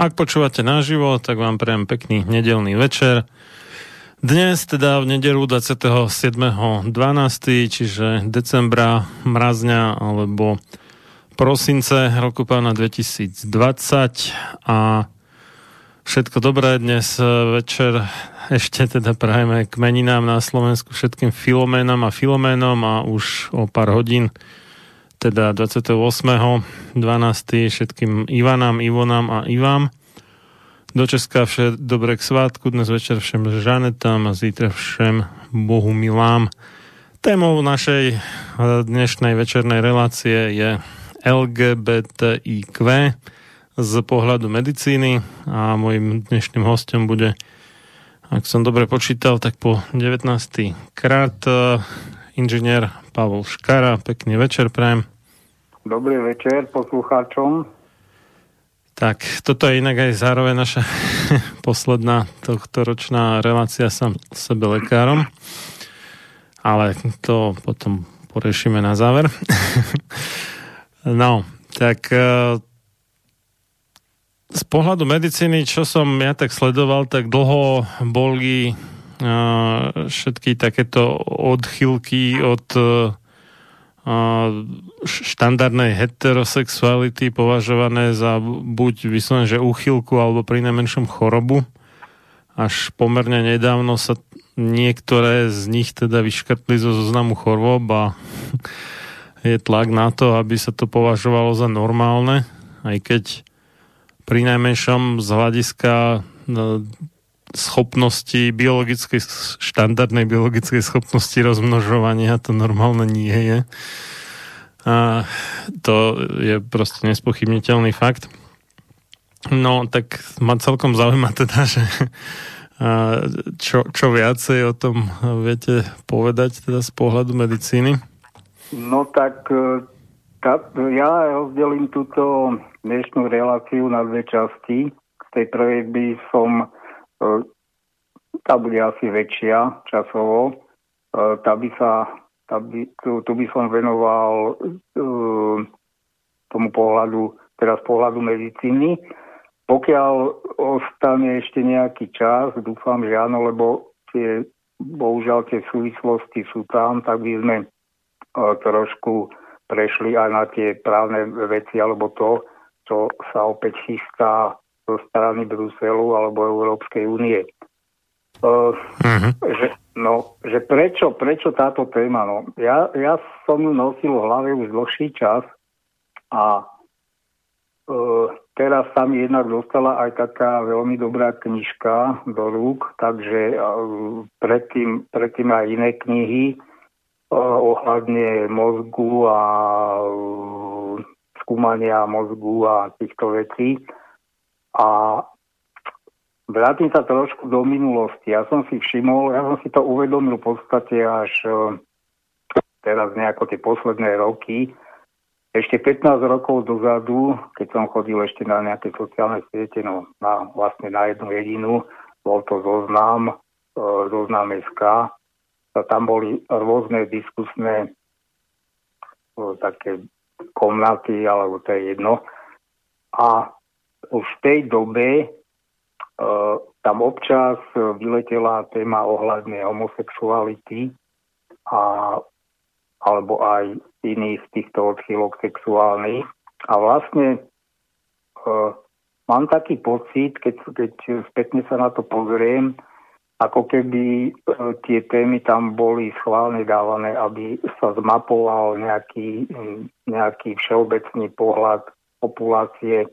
Ak počúvate naživo, tak vám prejem pekný nedelný večer. Dnes, teda v nedelu 27.12., čiže decembra, mrazňa alebo prosince roku pána 2020 a všetko dobré dnes večer ešte teda prajeme k meninám na Slovensku všetkým filoménom a filoménom a už o pár hodín teda 28.12. všetkým Ivanám, Ivonám a Ivám. Do Česka vše dobre k svátku, dnes večer všem Žanetám a zítra všem Bohu milám. Témou našej eh, dnešnej večernej relácie je LGBTIQ z pohľadu medicíny a môjim dnešným hostom bude, ak som dobre počítal, tak po 19. krát eh, inžinier Pavol Škara. Pekný večer, prajem. Dobrý večer poslucháčom. Tak, toto je inak aj zároveň naša posledná tohto ročná relácia sám sebe lekárom. Ale to potom porešíme na záver. no, tak e, z pohľadu medicíny, čo som ja tak sledoval, tak dlho boli e, všetky takéto odchylky od e, štandardnej heterosexuality považované za buď vyslovene, že úchylku alebo pri najmenšom chorobu. Až pomerne nedávno sa niektoré z nich teda vyškrtli zo zoznamu chorôb a je tlak na to, aby sa to považovalo za normálne, aj keď pri najmenšom z hľadiska no, schopnosti biologickej, štandardnej biologickej schopnosti rozmnožovania to normálne nie je. A to je proste nespochybniteľný fakt. No, tak ma celkom zaujíma teda, že čo, čo viacej o tom viete povedať teda z pohľadu medicíny? No tak e, tá, ja rozdelím túto dnešnú reláciu na dve časti. Z tej prvej by som tá bude asi väčšia časovo, tá by sa, tá by, tu, tu by som venoval uh, tomu pohľadu, teraz pohľadu medicíny. Pokiaľ ostane ešte nejaký čas, dúfam, že áno, lebo tie, bohužiaľ tie súvislosti sú tam, tak by sme uh, trošku prešli aj na tie právne veci, alebo to, čo sa opäť chystá zo strany Bruselu alebo Európskej únie. Uh, uh-huh. že, no, že prečo, prečo táto téma? No, ja, ja som ju nosil v hlave už dlhší čas a uh, teraz sa mi jednak dostala aj taká veľmi dobrá knižka do rúk, takže uh, predtým, predtým aj iné knihy uh, ohľadne mozgu a uh, skúmania mozgu a týchto vecí. A vrátim sa trošku do minulosti. Ja som si všimol, ja som si to uvedomil v podstate až e, teraz nejako tie posledné roky. Ešte 15 rokov dozadu, keď som chodil ešte na nejaké sociálne siete, no na, vlastne na jednu jedinu, bol to zoznam, e, zoznam SK, tam boli rôzne diskusné e, také komnaty, alebo to je jedno. A v tej dobe e, tam občas vyletela téma ohľadne homosexuality a, alebo aj iných týchto odchýlok sexuálnych. A vlastne e, mám taký pocit, keď, keď spätne sa na to pozriem, ako keby e, tie témy tam boli schválne dávané, aby sa zmapoval nejaký, nejaký všeobecný pohľad populácie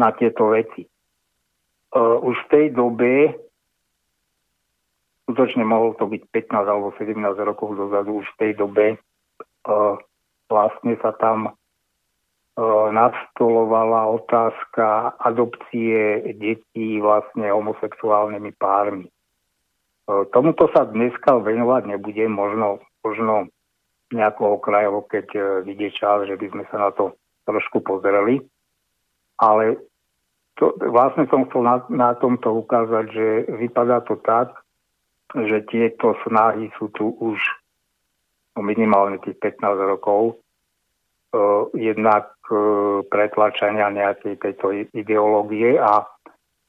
na tieto veci. Uh, už v tej dobe, skutočne mohlo to byť 15 alebo 17 rokov dozadu, už v tej dobe uh, vlastne sa tam uh, nastolovala otázka adopcie detí vlastne homosexuálnymi pármi. Tomuto sa dneska venovať nebudem, možno, možno nejakého okrajovo, keď vidie čas, že by sme sa na to trošku pozreli. Ale to, vlastne som chcel na, na tomto ukázať, že vypadá to tak, že tieto snahy sú tu už no minimálne tých 15 rokov. Uh, jednak uh, pretlačania nejakej tejto ideológie a,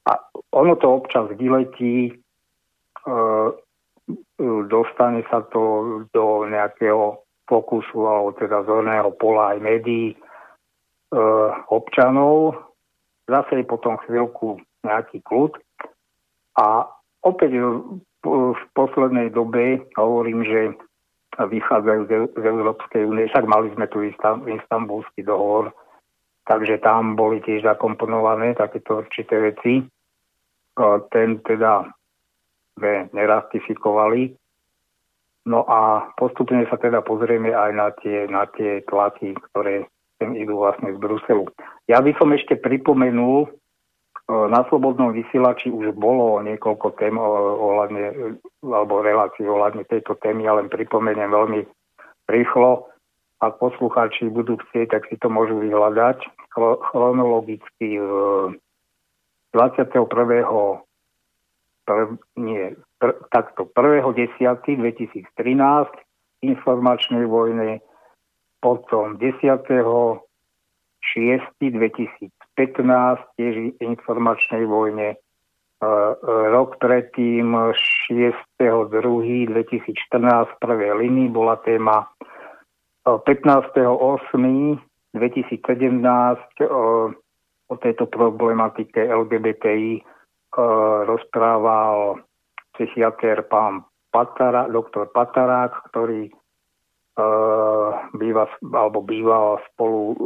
a ono to občas vyletí, uh, dostane sa to do nejakého fokusu alebo teda zorného pola aj médií občanov, zase potom chvíľku nejaký kľud. A opäť v poslednej dobe hovorím, že vychádzajú z Európskej únie, však mali sme tu istambulský dohovor, takže tam boli tiež zakomponované takéto určité veci. Ten teda sme neratifikovali. No a postupne sa teda pozrieme aj na tie, na tie tlaky, ktoré sem idú vlastne z Bruselu. Ja by som ešte pripomenul, e, na Slobodnom vysielači už bolo niekoľko tém ohľadne, alebo relácií ohľadne tejto témy, ale pripomeniem veľmi rýchlo. Ak poslucháči budú chcieť, tak si to môžu vyhľadať chronologicky 21. Prv, nie, pr, takto 1.10.2013 informačnej vojne potom 10. 6. 2015 tiež informačnej vojne. E, e, rok predtým 6. 2. 2014 v linii bola téma 15. 8. 2017 o tejto problematike LGBTI e, rozprával psychiatr pán Patara, doktor Patarák, ktorý býva, alebo býva spolu uh,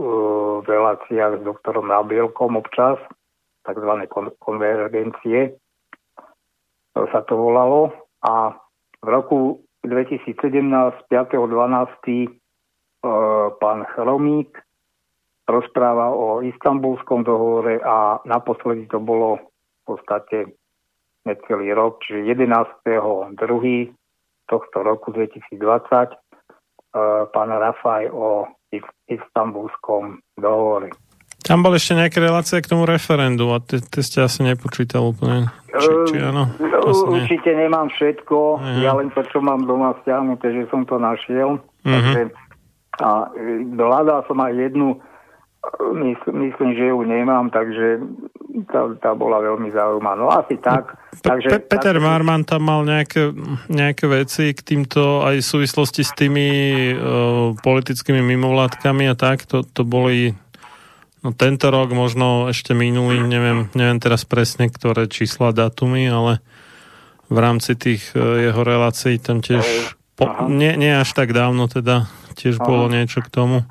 v reláciách s doktorom Nabielkom občas, tzv. Kon- konvergencie to sa to volalo. A v roku 2017, 5.12. Uh, pán Chromík rozpráva o istambulskom dohovore a naposledy to bolo v podstate necelý rok, čiže 11.2. tohto roku 2020 pán Rafaj o istambulskom dohovore. Tam boli ešte nejaké relácie k tomu referendu a ty ste asi nepočítal úplne. Či, či áno? Uh, určite nemám všetko, uh-huh. ja len to, čo mám doma stiahnuté, že som to našiel. Uh-huh. Takže, a hľadal som aj jednu, mysl, myslím, že ju nemám, takže tá, tá bola veľmi zaujímavá. No asi tak. Pe- takže, Pe- Peter tak... Marman tam mal nejaké, nejaké veci k týmto aj v súvislosti s tými uh, politickými mimovládkami a tak, to, to boli No tento rok, možno ešte minulý, neviem, neviem teraz presne, ktoré čísla, datumy, ale v rámci tých uh, jeho relácií tam tiež, po, nie, nie až tak dávno teda, tiež Aha. bolo niečo k tomu.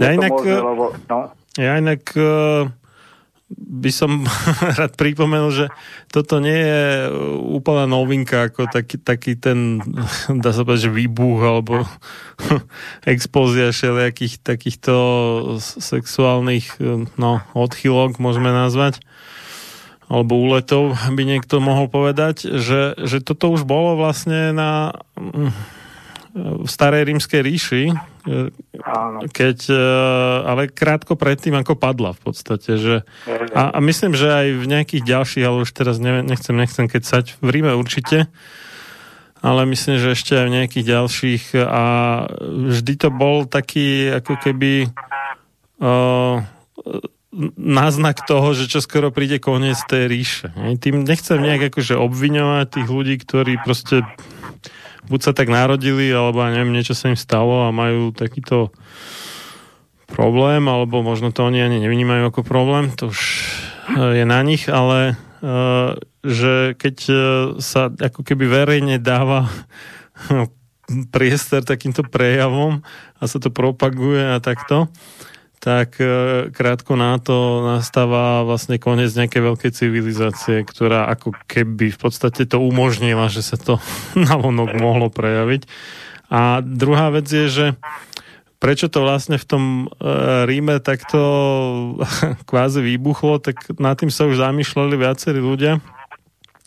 Ja inak, možné, lebo, no. ja inak uh, by som rád pripomenul, že toto nie je úplná novinka, ako taký, taký ten, dá sa povedať, že výbuch alebo expózia všelijakých takýchto sexuálnych no, odchylok, môžeme nazvať alebo úletov, by niekto mohol povedať, že, že toto už bolo vlastne na v starej rímskej ríši, keď, e, ale krátko predtým, ako padla v podstate. Že, a, a myslím, že aj v nejakých ďalších, ale už teraz nechcem, nechcem sať v Ríme určite, ale myslím, že ešte aj v nejakých ďalších a vždy to bol taký ako keby uh, náznak toho, že čo skoro príde koniec tej ríše. Tým nechcem nejak akože obviňovať tých ľudí, ktorí proste buď sa tak narodili, alebo neviem, niečo sa im stalo a majú takýto problém, alebo možno to oni ani nevnímajú ako problém, to už e, je na nich, ale e, že keď e, sa ako keby verejne dáva priestor takýmto prejavom a sa to propaguje a takto, tak e, krátko na to nastáva vlastne koniec nejakej veľkej civilizácie, ktorá ako keby v podstate to umožnila, že sa to navonok mohlo prejaviť. A druhá vec je, že prečo to vlastne v tom e, Ríme takto kvázi vybuchlo, tak nad tým sa už zamýšľali viacerí ľudia.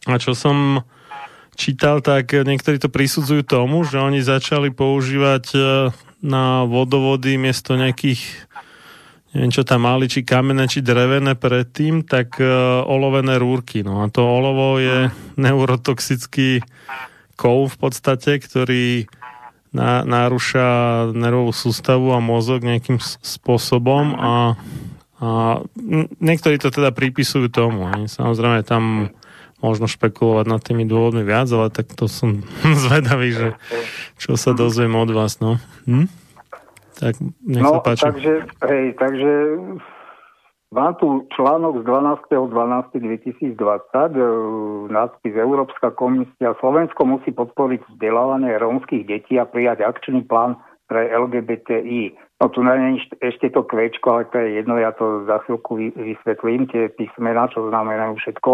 A čo som čítal, tak niektorí to prisudzujú tomu, že oni začali používať e, na vodovody miesto nejakých neviem čo tam mali, či kamenné, či drevené predtým, tak uh, olovené rúrky. No a to olovo je neurotoxický kov v podstate, ktorý na, narúša nervovú sústavu a mozog nejakým spôsobom a, a niektorí to teda pripisujú tomu. Ne? Samozrejme tam možno špekulovať nad tými dôvodmi viac, ale tak to som zvedavý, že čo sa dozviem od vás. No. Hm? Tak nech no, sa páči. Takže, hej, takže mám tu článok z 12.12.2020 e, nadpis Európska komisia Slovensko musí podporiť vzdelávanie rómskych detí a prijať akčný plán pre LGBTI. No tu nie ešte to kvečko, ale to je jedno, ja to za chvíľku vysvetlím, tie písmená, čo znamenajú všetko.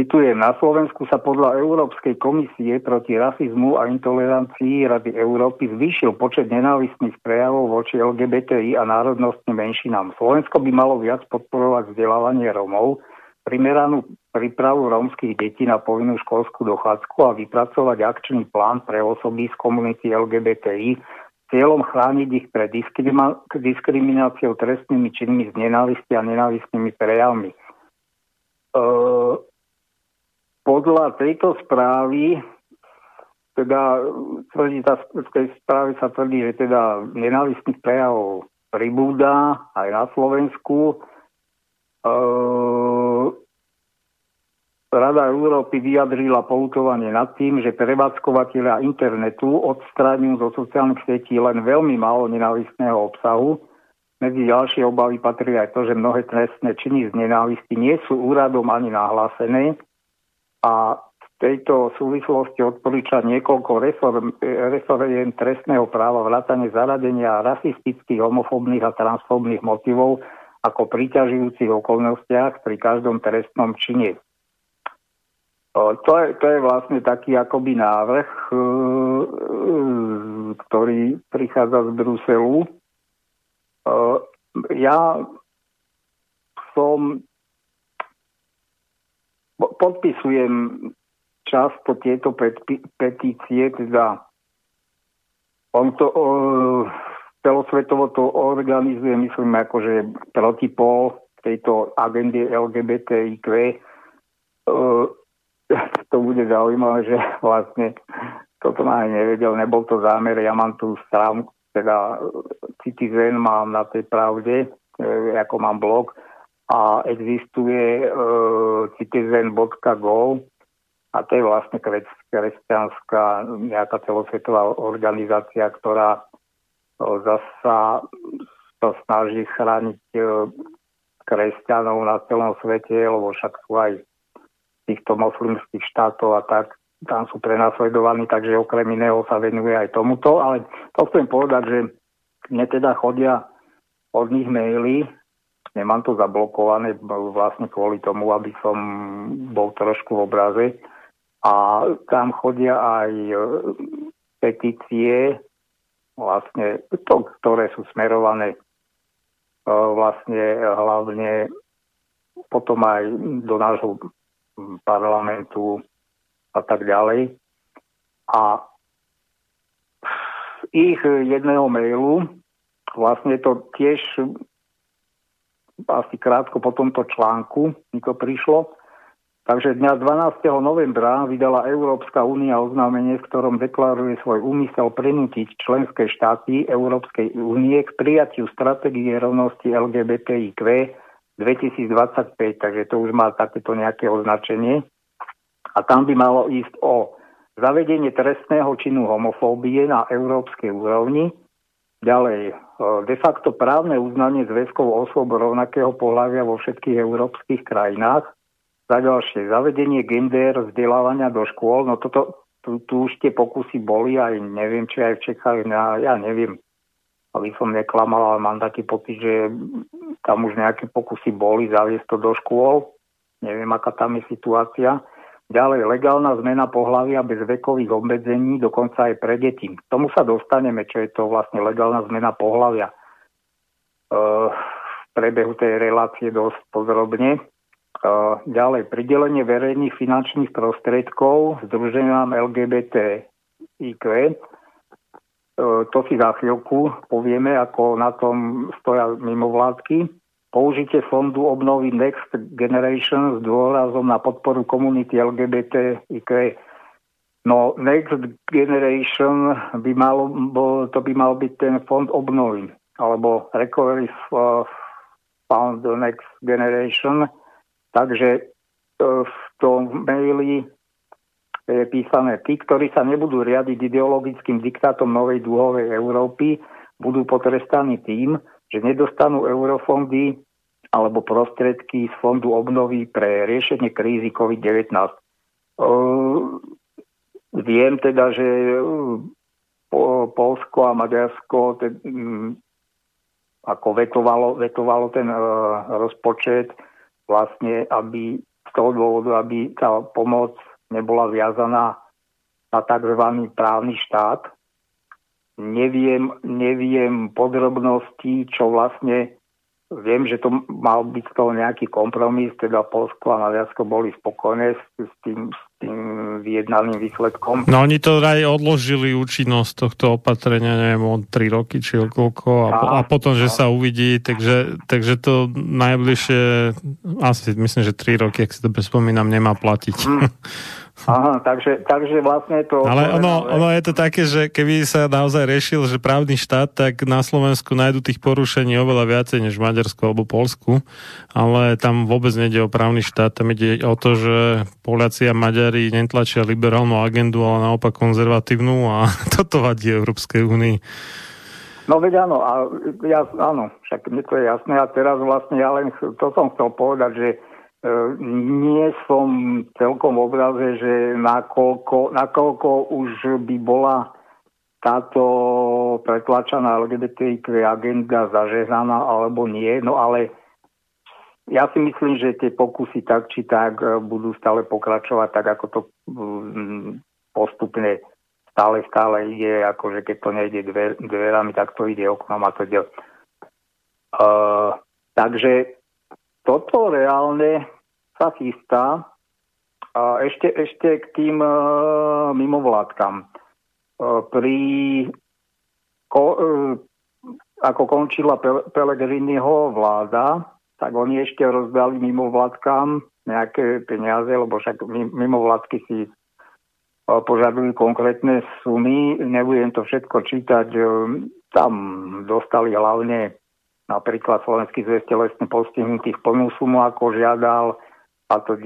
Citujem, na Slovensku sa podľa Európskej komisie proti rasizmu a intolerancii Rady Európy zvýšil počet nenávistných prejavov voči LGBTI a národnostným menšinám. Slovensko by malo viac podporovať vzdelávanie Rómov, primeranú prípravu rómskych detí na povinnú školskú dochádzku a vypracovať akčný plán pre osoby z komunity LGBTI cieľom chrániť ich pred diskrimináciou trestnými činmi z nenávisti a nenávistnými prejavmi. Uh, podľa tejto správy, teda tvrdí, tá, v tej správe sa tvrdí, že teda nenávistných prejavov pribúda aj na Slovensku. E, Rada Európy vyjadrila poutovanie nad tým, že prevádzkovateľia internetu odstráňujú zo sociálnych sietí len veľmi málo nenávistného obsahu. Medzi ďalšie obavy patrí aj to, že mnohé trestné činy z nenávisti nie sú úradom ani nahlásené a v tejto súvislosti odporúča niekoľko reform, trestného práva vrátane zaradenia rasistických, homofóbnych a transfóbnych motivov ako priťažujúcich okolnostiach pri každom trestnom čine. To je, to je vlastne taký akoby návrh, e, ktorý prichádza z Bruselu. Ja som podpisujem často tieto petície, teda on to, celosvetovo to organizuje, myslím, akože protipol tejto agendy LGBTIQ. Uh, to bude zaujímavé, že vlastne toto ma aj nevedel, nebol to zámer, ja mám tu stránku, teda Citizen mám na tej pravde, e, ako mám blog a existuje e, citizen.go a to je vlastne kresťanská nejaká celosvetová organizácia, ktorá e, zasa sa snaží chrániť e, kresťanov na celom svete, lebo však sú aj týchto moslimských štátov a tak, tam sú prenasledovaní, takže okrem iného sa venuje aj tomuto, ale to chcem povedať, že mne teda chodia od nich maily, nemám to zablokované vlastne kvôli tomu, aby som bol trošku v obraze a tam chodia aj e, petície, vlastne to, ktoré sú smerované e, vlastne hlavne potom aj do nášho parlamentu a tak ďalej. A ich jedného mailu, vlastne to tiež asi krátko po tomto článku mi to prišlo, Takže dňa 12. novembra vydala Európska únia oznámenie, v ktorom deklaruje svoj úmysel prinútiť členské štáty Európskej únie k prijatiu stratégie rovnosti LGBTIQ 2025, takže to už má takéto nejaké označenie. A tam by malo ísť o zavedenie trestného činu homofóbie na európskej úrovni, ďalej de facto právne uznanie zväzkov osôb rovnakého pohľavia vo všetkých európskych krajinách, za ďalšie zavedenie gender vzdelávania do škôl, no toto, tu, tu už tie pokusy boli, aj neviem, či aj v Čechách, ja, ja neviem, aby som neklamal, ale mám taký pocit, že tam už nejaké pokusy boli zaviesť to do škôl. Neviem, aká tam je situácia. Ďalej, legálna zmena pohľavia bez vekových obmedzení, dokonca aj pre deti. K tomu sa dostaneme, čo je to vlastne legálna zmena pohľavia. E, v prebehu tej relácie dosť podrobne. E, ďalej, pridelenie verejných finančných prostriedkov združeniam LGBT IQ. E, to si za chvíľku povieme, ako na tom stoja mimovládky použitie fondu obnovy Next Generation s dôrazom na podporu komunity LGBT IQ. No, Next Generation by malo, to by mal byť ten fond obnovy, alebo Recovery Fund Next Generation. Takže e, v tom maili je písané, tí, ktorí sa nebudú riadiť ideologickým diktátom novej dúhovej Európy, budú potrestaní tým, že nedostanú eurofondy alebo prostriedky z fondu obnovy pre riešenie krízy COVID-19. Viem teda, že Polsko a Maďarsko ako vetovalo, vetovalo ten rozpočet vlastne, aby z toho dôvodu, aby tá pomoc nebola viazaná na tzv. právny štát, neviem, neviem podrobnosti, čo vlastne viem, že to mal byť z toho nejaký kompromis, teda Polsko a Maďarsko boli spokojné s, s, tým, s tým vyjednaným výsledkom. No oni to aj odložili účinnosť tohto opatrenia, neviem, od 3 roky či koľko a, a, a potom, že sa uvidí, takže, takže to najbližšie, asi myslím, že 3 roky, ak si to spomínam, nemá platiť. Hmm. Aha, takže, takže vlastne to... Ale ono, ono je to také, že keby sa naozaj riešil, že právny štát, tak na Slovensku nájdu tých porušení oveľa viacej než v Maďarsku alebo Polsku, ale tam vôbec nejde o právny štát, tam ide o to, že Poliaci a Maďari netlačia liberálnu agendu, ale naopak konzervatívnu a toto vadí Európskej únii. No veď áno, a ja, áno, však mne to je jasné a teraz vlastne ja len to som chcel povedať, že E, nie som celkom v obraze, že nakoľko, nakoľko už by bola táto pretlačaná LGBTIQ agenda zažehnaná alebo nie, no ale ja si myslím, že tie pokusy tak či tak e, budú stále pokračovať tak, ako to mm, postupne stále, stále ide, akože keď to nejde dver, dverami, tak to ide oknom a to ide. Uh, takže toto reálne sa chystá. A ešte, ešte k tým uh, mimovládkam. Uh, pri ko, uh, ako končila Pelegriniho vláda, tak oni ešte rozdali mimo vládkam nejaké peniaze, lebo však mimo vládky si e, požadujú konkrétne sumy. Nebudem to všetko čítať. E, tam dostali hlavne napríklad Slovenský zväz telesne postihnutých plnú sumu, ako žiadal, a to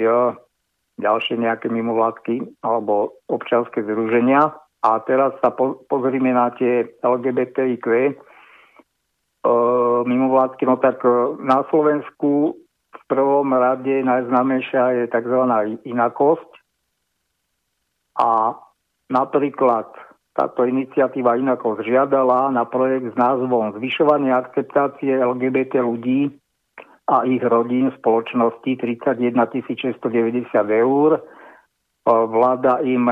ďalšie nejaké mimovládky alebo občanské združenia. A teraz sa po, pozrime na tie LGBTIQ mimovládky. No tak e, na Slovensku v prvom rade najznámejšia je tzv. inakosť. A napríklad táto iniciatíva inakosť žiadala na projekt s názvom Zvyšovanie akceptácie LGBT ľudí a ich rodín v spoločnosti 31 690 eur. Vláda im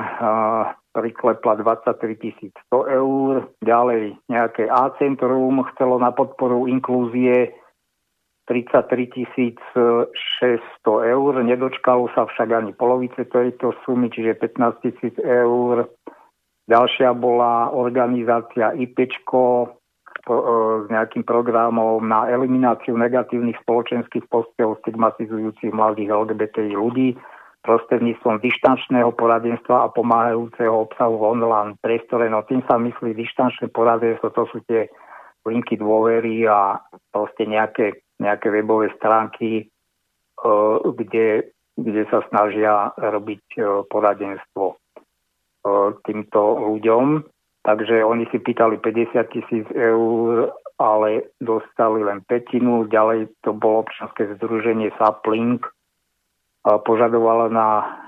priklepla 23 100 eur. Ďalej nejaké A-centrum chcelo na podporu inklúzie 33 600 eur. Nedočkalo sa však ani polovice tejto sumy, čiže 15 tisíc eur. Ďalšia bola organizácia IPčko, E, s nejakým programom na elimináciu negatívnych spoločenských postov stigmatizujúcich mladých LGBTI ľudí prostredníctvom dištančného poradenstva a pomáhajúceho obsahu v online priestore. No tým sa myslí dištančné poradenstvo, to sú tie linky dôvery a proste nejaké, nejaké webové stránky, e, kde, kde sa snažia robiť e, poradenstvo týmto ľuďom. Takže oni si pýtali 50 tisíc eur, ale dostali len petinu. Ďalej to bolo občanské združenie Sapling. Požadovalo na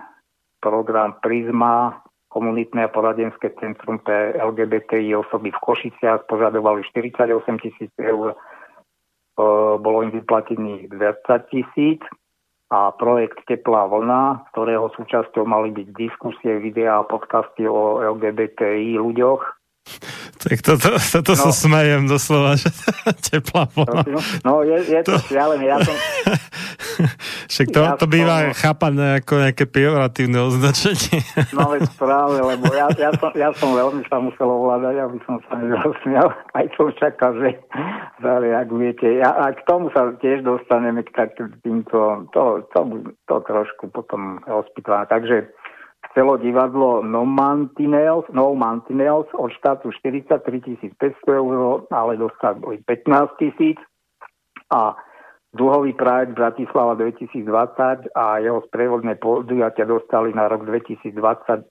program Prisma, komunitné a poradenské centrum pre LGBTI osoby v Košiciach. Požadovali 48 tisíc eur. Bolo im vyplatených 20 tisíc a projekt Teplá vlna, ktorého súčasťou mali byť diskusie, videá a podcasty o LGBTI ľuďoch. Tak toto, toto no. sa smejem doslova, že teplá vlna. No, je, je to, to... šialené. Ja som... Však to, ja to býva som... chápané ako nejaké pejoratívne označenie. No veď práve, lebo ja, ja, som, ja som veľmi sa musel ovládať, aby som sa nerozsmial. Aj som čakal, že zareagujete. Ja, a k tomu sa tiež dostaneme k týmto, to, to, to trošku potom rozpýtvam. Takže chcelo divadlo No Mantinels, no Mantinels od štátu 43 500 eur, ale dostali 15 tisíc a dlhový projekt Bratislava 2020 a jeho sprievodné podujatia dostali na rok 2020 e,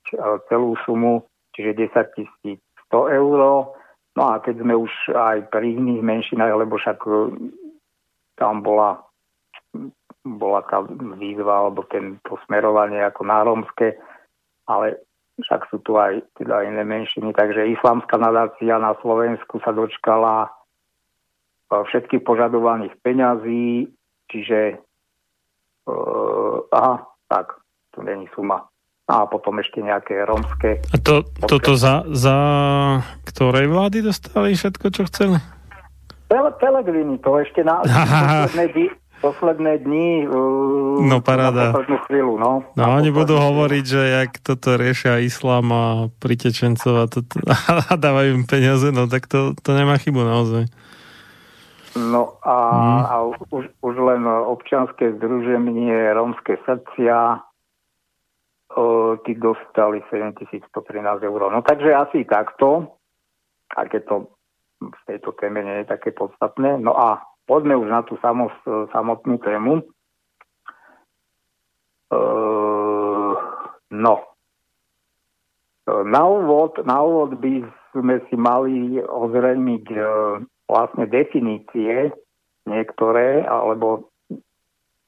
celú sumu, čiže 10 100 eur. No a keď sme už aj pri iných menšinách, lebo však e, tam bola, bola tá výzva alebo ten, to smerovanie ako na ale však sú tu aj teda iné menšiny, takže islamská nadácia na Slovensku sa dočkala e, všetkých požadovaných peňazí, čiže uh, aha, tak, tu není suma. A potom ešte nejaké rómske. A to, toto za, za ktorej vlády dostali všetko, čo chceli? Pelegrini, to ešte na posledné dni uh, no, paráda. chvíľu. No, no oni budú chvíľu. hovoriť, že jak toto riešia islám a pritečencov a, toto, a dávajú im peniaze, no tak to, to nemá chybu naozaj. No a, mm. a už, už len občianské združenie Rómske srdcia tí dostali 7113 eur. No takže asi takto, aké to v tejto téme nie je také podstatné. No a poďme už na tú samotnú tému. Uh, no. Na úvod, na úvod by sme si mali ozrejmiť uh, vlastne definície niektoré, alebo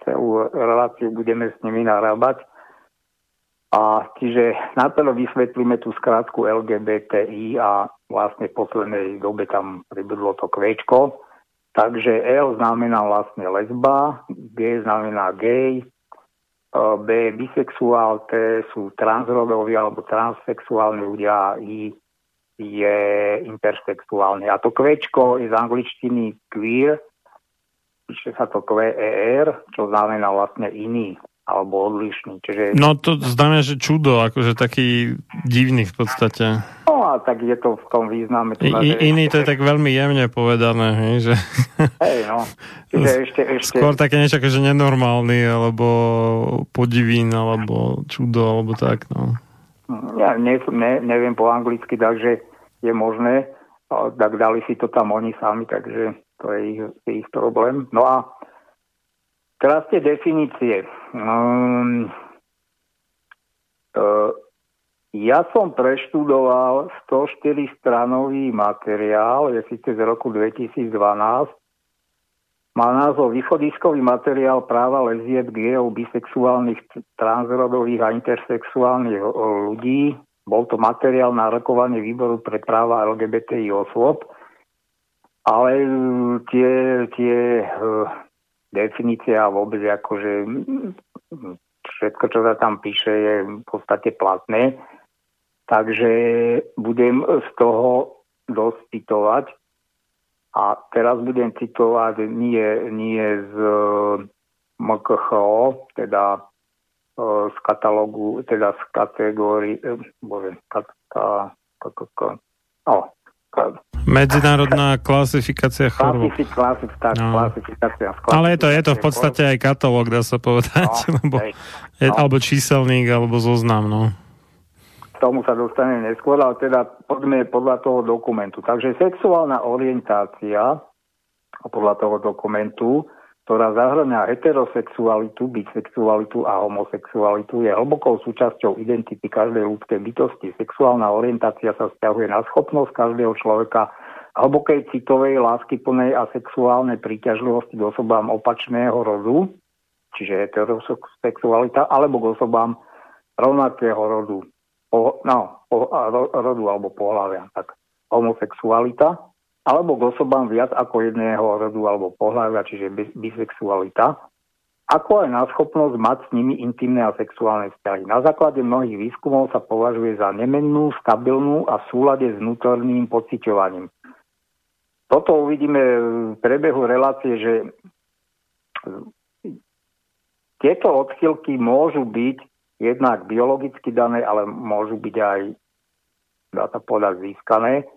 celú reláciu budeme s nimi narábať. A čiže najprv vysvetlíme tú skrátku LGBTI a vlastne v poslednej dobe tam pribudlo to kvečko. Takže L znamená vlastne lesba, G znamená gay, e, B bisexuál, T sú transrodovia alebo transsexuálni ľudia, I je intersexuálny. A to kvečko je z angličtiny queer, píše sa to QER, čo znamená vlastne iný alebo odlišný. Čiže... No to znamená, že čudo, akože taký divný v podstate. No a tak je to v tom význame. Teda, I, iný to je tak veľmi jemne povedané, hej, že... Hej, no. Čiže ešte, ešte... Skôr také niečo, že nenormálny, alebo podivín, alebo čudo, alebo tak, no. Ja ne, ne, neviem po anglicky, takže je možné, tak dali si to tam oni sami, takže to je ich, ich problém. No a tie definície. Um, uh, ja som preštudoval 104 stranový materiál, je síce z roku 2012. Má názov Východiskový materiál práva leziet, geov, bisexuálnych, transrodových a intersexuálnych ľudí. Bol to materiál na rokovanie výboru pre práva LGBTI osôb. Ale tie, tie uh, definície a vôbec akože všetko, čo sa tam píše, je v podstate platné. Takže budem z toho dosť citovať. A teraz budem citovať nie, nie z MKHO, teda e, z katalógu, teda z kategórii, e, bože, kat, ka, ka, ka, ka, oh, Medzinárodná klasifikácia chorôb. Klasif, tak, no. klasifikácia, Ale je to, je to v podstate aj katalóg, dá sa povedať, no, lebo, hej, no. alebo číselník, alebo zoznam. No tomu sa dostane neskôr, ale teda poďme podľa toho dokumentu. Takže sexuálna orientácia podľa toho dokumentu, ktorá zahrania heterosexualitu, bisexualitu a homosexualitu, je hlbokou súčasťou identity každej ľudskej bytosti. Sexuálna orientácia sa vzťahuje na schopnosť každého človeka hlbokej citovej, láskyplnej a sexuálnej príťažlivosti k osobám opačného rodu, čiže heterosexualita, alebo k osobám rovnakého rodu po, no, po, rodu alebo pohľavia, tak homosexualita, alebo k osobám viac ako jedného rodu alebo pohľavia, čiže bisexualita, ako aj na schopnosť mať s nimi intimné a sexuálne vzťahy. Na základe mnohých výskumov sa považuje za nemennú, stabilnú a v súlade s vnútorným pociťovaním. Toto uvidíme v prebehu relácie, že tieto odchylky môžu byť jednak biologicky dané, ale môžu byť aj, dá sa povedať, získané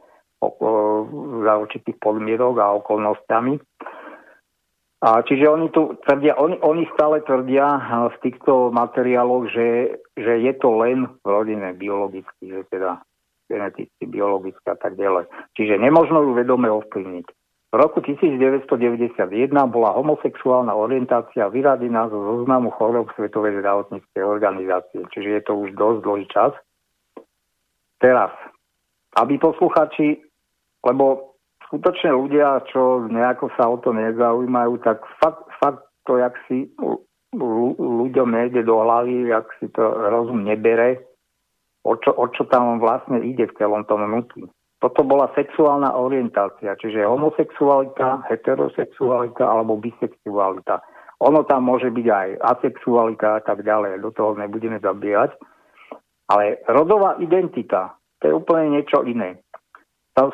za určitých podmierok a okolnostiami. A čiže oni tu tvrdia, oni, oni stále tvrdia v týchto materiáloch, že, že je to len v rodine biologicky, že teda geneticky, biologicky a tak ďalej. Čiže nemožno ju vedome ovplyvniť. V roku 1991 bola homosexuálna orientácia vyradená zo zoznamu chorób Svetovej zdravotníckej organizácie, čiže je to už dosť dlhý čas. Teraz, aby posluchači, lebo skutočne ľudia, čo nejako sa o to nezaujímajú, tak fakt, fakt to, jak si ľuďom nejde do hlavy, jak si to rozum nebere, o čo, o čo tam vlastne ide v celom tom hnutí. Toto bola sexuálna orientácia, čiže homosexualita, heterosexualita alebo bisexualita. Ono tam môže byť aj asexualita a tak ďalej, do toho nebudeme zabíjať. Ale rodová identita, to je úplne niečo iné. To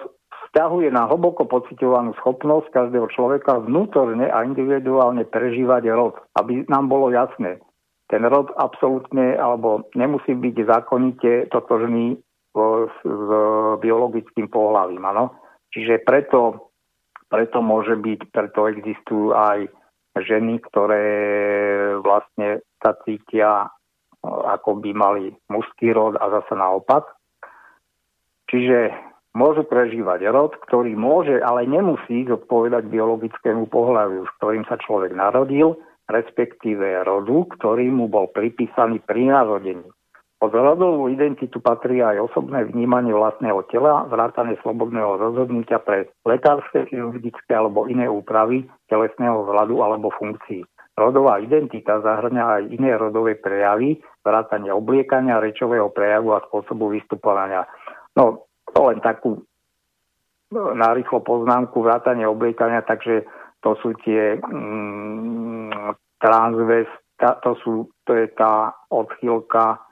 vzťahuje na hlboko pocitovanú schopnosť každého človeka vnútorne a individuálne prežívať rod, aby nám bolo jasné. Ten rod absolútne alebo nemusí byť zákonite totožný s, s biologickým pohľavím. Ano? Čiže preto, preto môže byť, preto existujú aj ženy, ktoré vlastne sa cítia ako by mali mužský rod a zase naopak. Čiže môžu prežívať rod, ktorý môže, ale nemusí zodpovedať biologickému pohľaviu, s ktorým sa človek narodil, respektíve rodu, ktorý mu bol pripísaný pri narodení. Pod rodovú identitu patrí aj osobné vnímanie vlastného tela, vrátanie slobodného rozhodnutia pre lekárske, chirurgické alebo iné úpravy telesného vzhľadu alebo funkcií. Rodová identita zahrňa aj iné rodové prejavy, vrátanie obliekania, rečového prejavu a spôsobu vystupovania. No, len takú no, narýchlo poznámku, vrátanie obliekania, takže to sú tie mm, transvest, to, sú, to je tá odchýlka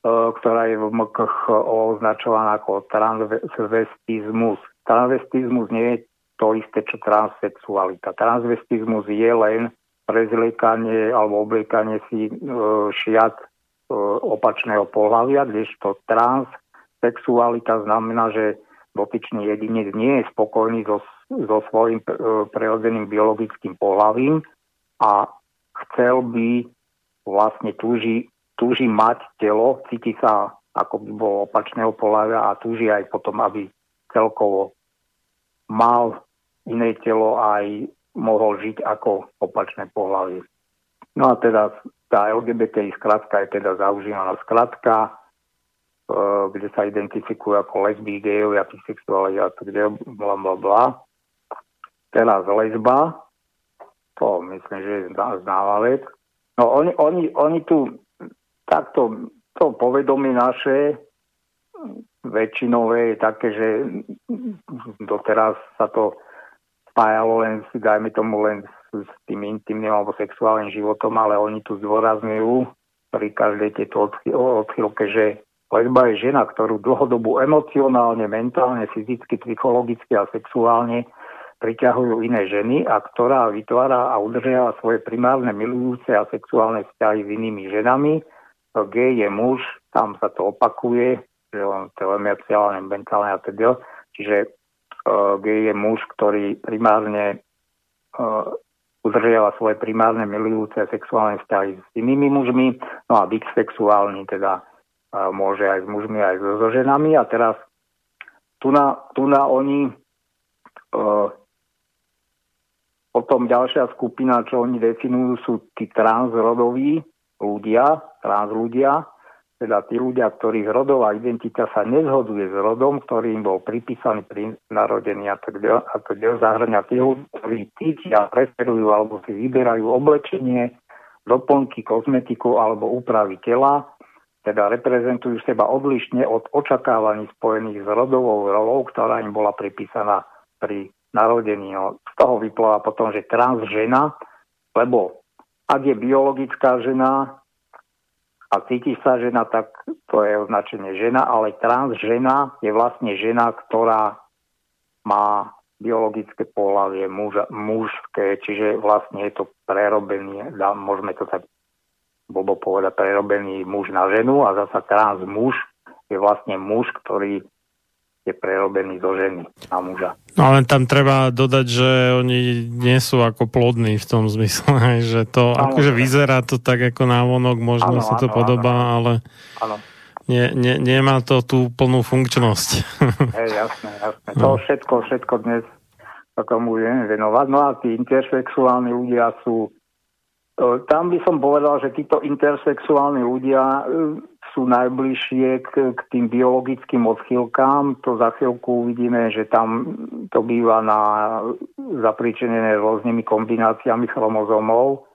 E, ktorá je v MKH označovaná ako transvestizmus. Transvestizmus nie je to isté, čo transsexualita. Transvestizmus je len prezliekanie alebo obliekanie si e, šiat e, opačného pohľavia, kdežto trans sexualita znamená, že dotyčný jedinec nie je spokojný so, so svojím prirodzeným biologickým pohľavím a chcel by vlastne túži, túži mať telo, cíti sa ako by bol opačného pohľavia a túži aj potom, aby celkovo mal iné telo aj mohol žiť ako opačné pohľavie. No a teda tá LGBTI skratka je teda zaužívaná skratka, e, kde sa identifikujú ako lesby, gejovia, bisexuáli a tak ďalej, bla bla bla. Teraz lesba, to myslím, že je známa vec. No oni, oni, oni tu takto to povedomie naše väčšinové je také, že doteraz sa to spájalo len, dajme tomu, len s, s tým intimným alebo sexuálnym životom, ale oni tu zdôrazňujú pri každej tejto odchýlke, že lesba je žena, ktorú dlhodobu emocionálne, mentálne, fyzicky, psychologicky a sexuálne priťahujú iné ženy a ktorá vytvára a udržiava svoje primárne milujúce a sexuálne vzťahy s inými ženami, gay je muž, tam sa to opakuje, že on telemerciálne, mentálne a teda. Čiže uh, gay je muž, ktorý primárne uh, udržiava svoje primárne milujúce sexuálne vzťahy s inými mužmi, no a bisexuálny teda môže aj s mužmi, aj so, ženami. A teraz tu na, tu na oni uh, potom ďalšia skupina, čo oni definujú, sú tí transrodoví ľudia, trans ľudia, teda tí ľudia, ktorých rodová identita sa nezhoduje s rodom, ktorý im bol pripísaný pri narodení a tak ďalej, zahrania tí ľudia, ktorí cítia, preferujú alebo si vyberajú oblečenie, doplnky, kozmetiku alebo úpravy tela, teda reprezentujú seba odlišne od očakávaní spojených s rodovou rolou, ktorá im bola pripísaná pri narodení. No, z toho vypláva potom, že trans žena, lebo ak je biologická žena, a cíti sa žena, tak to je označenie žena, ale trans žena je vlastne žena, ktorá má biologické pohľavie muž, mužské, čiže vlastne je to prerobený, môžeme to tak bobo povedať, prerobený muž na ženu a zasa trans muž je vlastne muž, ktorý je prerobený zo ženy na muža. No ale tam treba dodať, že oni nie sú ako plodní v tom zmysle, že to ano, akože vyzerá to tak ako návonok, možno ano, sa to ano, podobá, ano. ale ano. Nie, nie, nemá to tú plnú funkčnosť. Hej, jasné, jasné. To všetko, všetko dnes tomu budeme venovať. No a tí intersexuálni ľudia sú tam by som povedal, že títo intersexuálni ľudia sú najbližšie k, k tým biologickým odchýlkám. To za chvíľku uvidíme, že tam to býva na zapričenené rôznymi kombináciami chromozomov.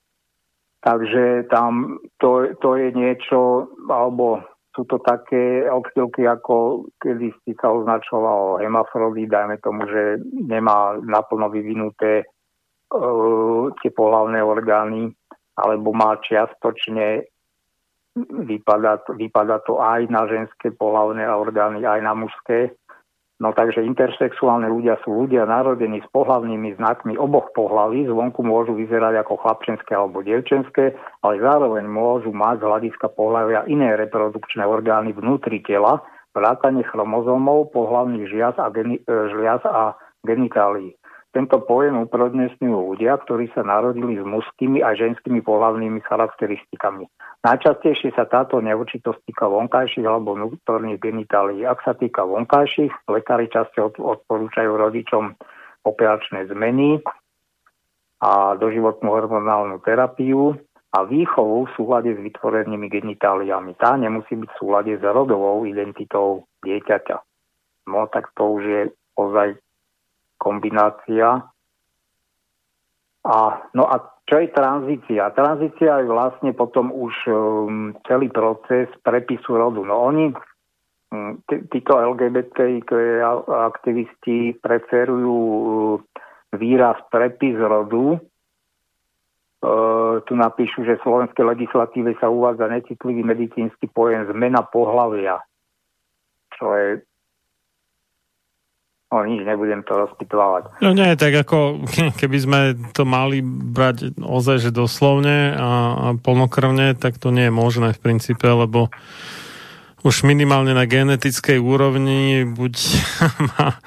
Takže tam to, to je niečo, alebo sú to také odchýlky, ako kedy si sa označovalo hemafrodit, dajme tomu, že nemá naplno vyvinuté uh, tie pohlavné orgány, alebo má čiastočne vypadá, vypadá to aj na ženské pohlavné orgány, aj na mužské. No takže intersexuálne ľudia sú ľudia narodení s pohlavnými znakmi oboch pohlaví, zvonku môžu vyzerať ako chlapčenské alebo dievčenské, ale zároveň môžu mať z hľadiska pohľavia iné reprodukčné orgány vnútri tela, vrátanie chromozomov, pohlavných žiaz a, geni- e, žliaz a genitálií. Tento pojem uprodnesňujú ľudia, ktorí sa narodili s mužskými a ženskými pohľavnými charakteristikami. Najčastejšie sa táto neurčitosť týka vonkajších alebo vnútorných genitálií. Ak sa týka vonkajších, lekári často odporúčajú rodičom operačné zmeny a doživotnú hormonálnu terapiu a výchovu v súhľade s vytvorenými genitáliami. Tá nemusí byť v súhľade s rodovou identitou dieťaťa. No tak to už je ozaj kombinácia. A, no a čo je tranzícia? Tranzícia je vlastne potom už um, celý proces prepisu rodu. No oni, um, títo LGBT aktivisti preferujú uh, výraz prepis rodu. Uh, tu napíšu, že v slovenskej legislatíve sa uvádza necitlivý medicínsky pojem zmena pohlavia, čo je No nič, nebudem to rozpitovať. No nie, tak ako keby sme to mali brať ozaj, že doslovne a, a plnokrvne, tak to nie je možné v princípe, lebo už minimálne na genetickej úrovni buď má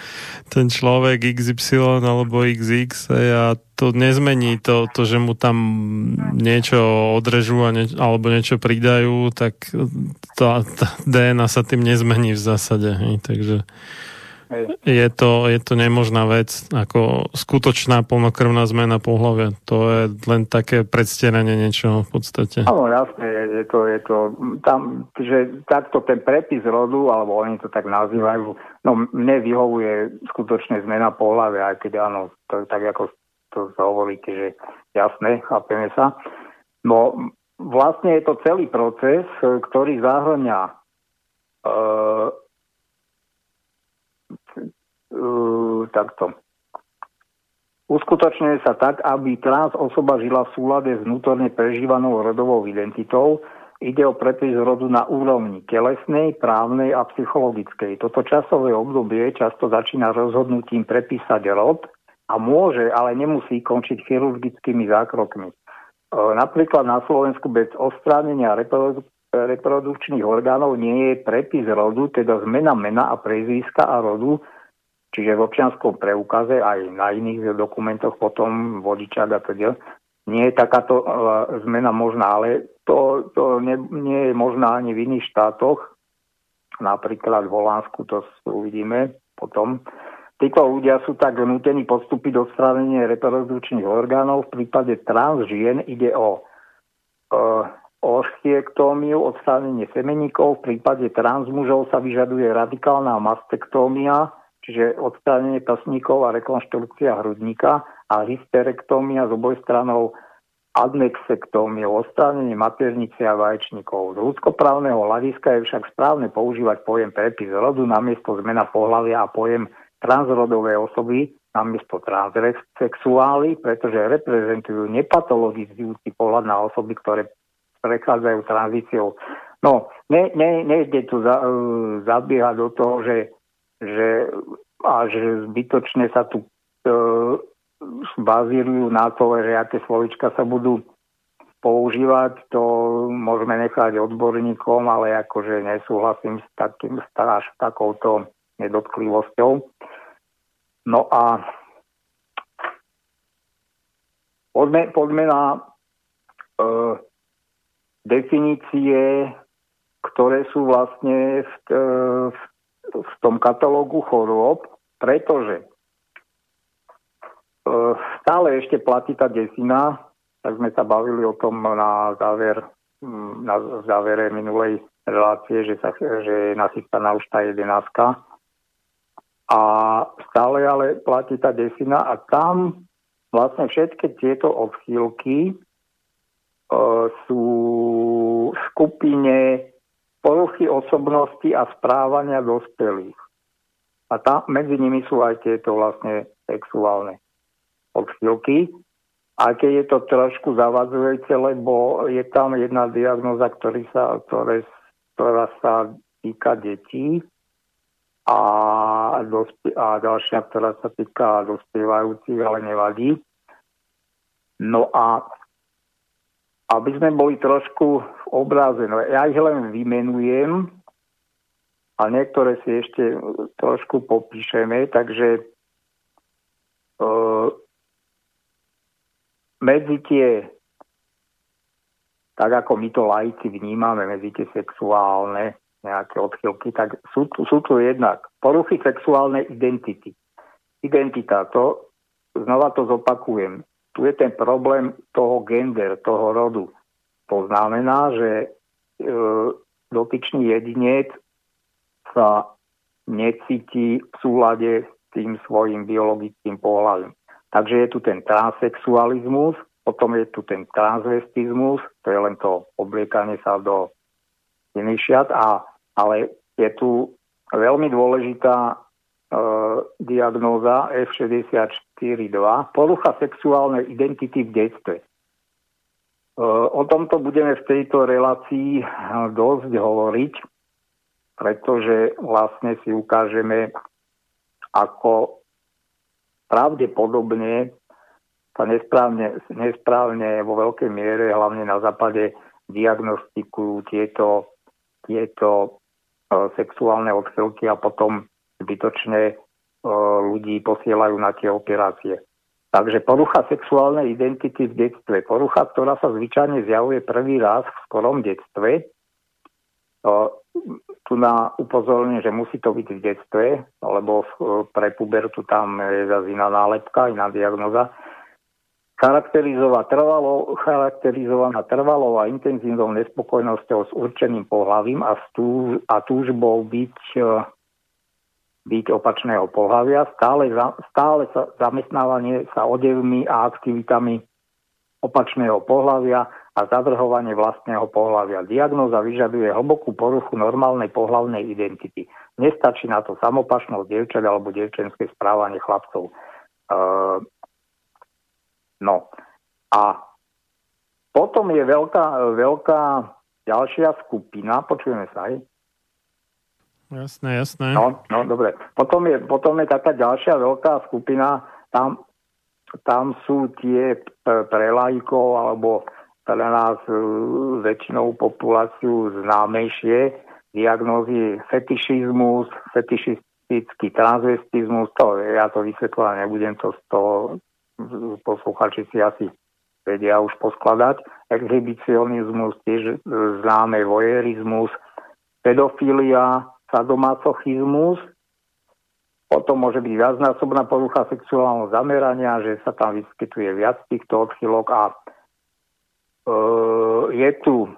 ten človek XY alebo XX a to nezmení to, to že mu tam niečo odrežú a nie, alebo niečo pridajú, tak tá, tá DNA sa tým nezmení v zásade. Hej. Takže je to, je to nemožná vec, ako skutočná plnokrvná zmena pohľavia. To je len také predstieranie niečoho v podstate. Áno, jasne, je to, je to tam, že takto ten prepis rodu, alebo oni to tak nazývajú, no mne vyhovuje skutočne zmena pohľavia, aj keď áno, to, tak ako to hovoríte, že jasné, chápeme sa. No vlastne je to celý proces, ktorý zahrňa uh, uh, takto. Uskutočňuje sa tak, aby trans osoba žila v súlade s vnútorne prežívanou rodovou identitou. Ide o prepis rodu na úrovni telesnej, právnej a psychologickej. Toto časové obdobie často začína rozhodnutím prepísať rod a môže, ale nemusí končiť chirurgickými zákrokmi. Napríklad na Slovensku bez odstránenia reprodu- reprodukčných orgánov nie je prepis rodu, teda zmena mena a prezviska a rodu Čiže v občianskom preukaze aj na iných dokumentoch potom vodičák a teda nie je takáto uh, zmena možná, ale to, to ne, nie je možná ani v iných štátoch. Napríklad v Holandsku to uvidíme potom. Títo ľudia sú tak nutení postúpiť do stránenia reprodukčných orgánov. V prípade trans žien ide o uh, orchiektómiu, odstránenie semeníkov. V prípade transmužov sa vyžaduje radikálna mastektómia, čiže odstránenie pasníkov a rekonštrukcia hrudníka a hysterektómia z oboj stranov adnexektómiou, odstránenie maternice a vaječníkov. Z ľudskoprávneho hľadiska je však správne používať pojem prepis rodu namiesto zmena pohľavia a pojem transrodové osoby namiesto transsexuály, pretože reprezentujú nepatologizujúci pohľad na osoby, ktoré prechádzajú tranzíciou. No, ne, ne, nejde tu za, uh, zabiehať do toho, že že až zbytočne sa tu e, bazírujú na to, že aké slovička sa budú používať, to môžeme nechať odborníkom, ale akože nesúhlasím s, takým, až takouto nedotklivosťou. No a poďme, poďme na e, definície, ktoré sú vlastne v, e, v v tom katalógu chorôb, pretože e, stále ešte platí tá desina, tak sme sa bavili o tom na záver na závere minulej relácie, že, sa, že je nasypaná už tá jedenáctka. A stále ale platí tá desina a tam vlastne všetky tieto odchýlky e, sú v skupine poruchy osobnosti a správania dospelých. A tam, medzi nimi sú aj tieto vlastne sexuálne odchýlky. A keď je to trošku zavadzujúce, lebo je tam jedna diagnoza, ktorý sa, ktoré, ktorá sa týka detí a, dospe, a ďalšia, ktorá sa týka dospievajúcich, ale nevadí. No a aby sme boli trošku v obraze. No ja ich len vymenujem a niektoré si ešte trošku popíšeme, takže e, medzi tie, tak ako my to laici vnímame, medzi tie sexuálne nejaké odchylky, tak sú, sú tu jednak poruchy sexuálnej identity. Identita, to znova to zopakujem tu je ten problém toho gender, toho rodu. To znamená, že e, dotyčný jedinec sa necíti v súlade s tým svojim biologickým pohľadom. Takže je tu ten transsexualizmus, potom je tu ten transvestizmus, to je len to obliekanie sa do iných šiat, a, ale je tu veľmi dôležitá diagnóza F64.2, porucha sexuálnej identity v detstve. E, o tomto budeme v tejto relácii dosť hovoriť, pretože vlastne si ukážeme, ako pravdepodobne sa nesprávne, nesprávne vo veľkej miere, hlavne na západe, diagnostikujú tieto, tieto sexuálne odchylky a potom zbytočne ľudí posielajú na tie operácie. Takže porucha sexuálnej identity v detstve. Porucha, ktorá sa zvyčajne zjavuje prvý raz v skorom detstve. Tu na upozorňujem, že musí to byť v detstve, lebo pre pubertu tam je zase iná nálepka, iná diagnoza charakterizovaná trvalo, charakterizovaná trvalou a intenzívnou nespokojnosťou s určeným pohľavím a, stú, a túžbou byť, byť opačného pohľavia, stále, stále sa, zamestnávanie sa odevmi a aktivitami opačného pohľavia a zadrhovanie vlastného pohľavia. Diagnóza vyžaduje hlbokú poruchu normálnej pohľavnej identity. Nestačí na to samopašnosť dievčat alebo dievčenské správanie chlapcov. Uh, No a potom je veľká, veľká ďalšia skupina, počujeme sa aj? Jasné, jasné. No, no dobre. Potom je, potom je taká ďalšia veľká skupina, tam, tam sú tie pre lajkov alebo pre nás e, väčšinou populáciu známejšie diagnózy fetišizmus, fetišistický transvestizmus, to ja to vysvetľovať nebudem, to z toho posluchači si asi vedia už poskladať. Exhibicionizmus, tiež známe vojerizmus, pedofilia, sadomasochizmus, potom môže byť viacnásobná porucha sexuálneho zamerania, že sa tam vyskytuje viac týchto odchylok a e, je tu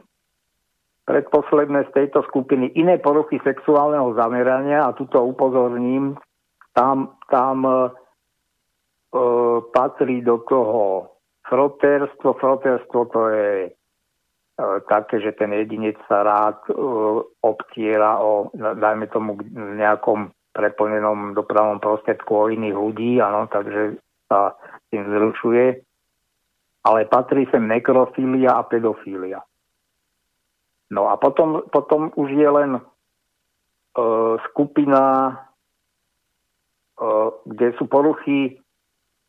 predposledné z tejto skupiny iné poruchy sexuálneho zamerania a tuto upozorním, tam, tam e, patrí do toho froterstvo. Froterstvo to je e, také, že ten jedinec sa rád e, obtiera o, dajme tomu, nejakom preplnenom dopravnom prostriedku o iných ľudí, áno, takže sa tým zrušuje. Ale patrí sem nekrofília a pedofília. No a potom, potom už je len e, skupina, e, kde sú poruchy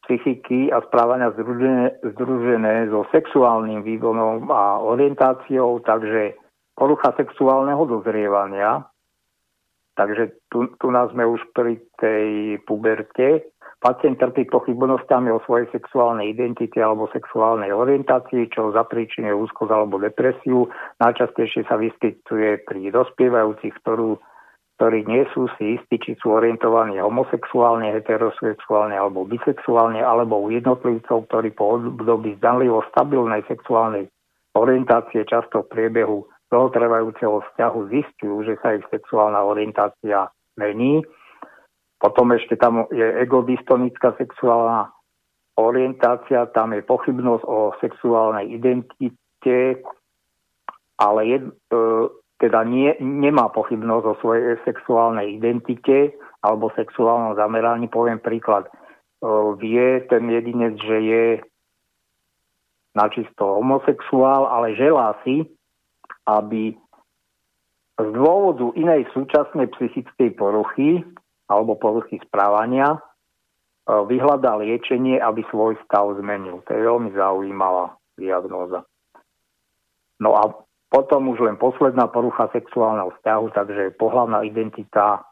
psychiky a správania združené, združené so sexuálnym vývonom a orientáciou, takže porucha sexuálneho dozrievania, takže tu, tu nás sme už pri tej puberte. Pacient trpí pochybnostiami o svojej sexuálnej identite alebo sexuálnej orientácii, čo zapríčinuje úzkosť alebo depresiu. Najčastejšie sa vyskytuje pri dospievajúcich, ktorú ktorí nie sú si istí, či sú orientovaní homosexuálne, heterosexuálne alebo bisexuálne, alebo u jednotlivcov, ktorí po období zdanlivo stabilnej sexuálnej orientácie často v priebehu dlhotrvajúceho vzťahu zistujú, že sa ich sexuálna orientácia mení. Potom ešte tam je egodystonická sexuálna orientácia, tam je pochybnosť o sexuálnej identite, ale je, e, teda nie, nemá pochybnosť o svojej sexuálnej identite alebo sexuálnom zameraní. Poviem príklad. Vie ten jedinec, že je načisto homosexuál, ale želá si, aby z dôvodu inej súčasnej psychickej poruchy alebo poruchy správania vyhľadá liečenie, aby svoj stav zmenil. To je veľmi zaujímavá diagnóza. No a potom už len posledná porucha sexuálneho vzťahu, takže pohľavná identita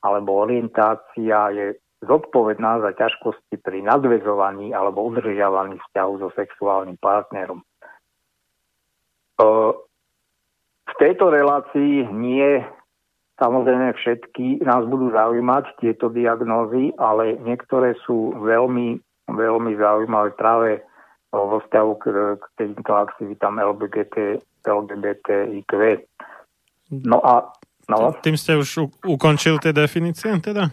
alebo orientácia je zodpovedná za ťažkosti pri nadvezovaní alebo udržiavaní vzťahu so sexuálnym partnerom. E, v tejto relácii nie samozrejme všetky nás budú zaujímať tieto diagnózy, ale niektoré sú veľmi, veľmi zaujímavé práve vo vzťahu k, k týmto aktivitám LGBT LGBTIQ. No a... No. Tým ste už u- ukončil tie definície teda?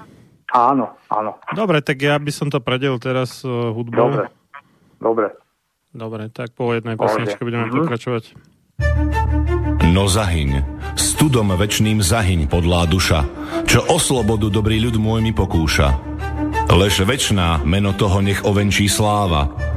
Áno, áno. Dobre, tak ja by som to predel teraz uh, hudbou. Dobre, dobre. Dobre, tak po jednej pesničke budeme mm-hmm. pokračovať. No zahyň, studom večným zahyň podlá duša, čo o slobodu dobrý ľud môj mi pokúša. Lež večná meno toho nech ovenčí sláva,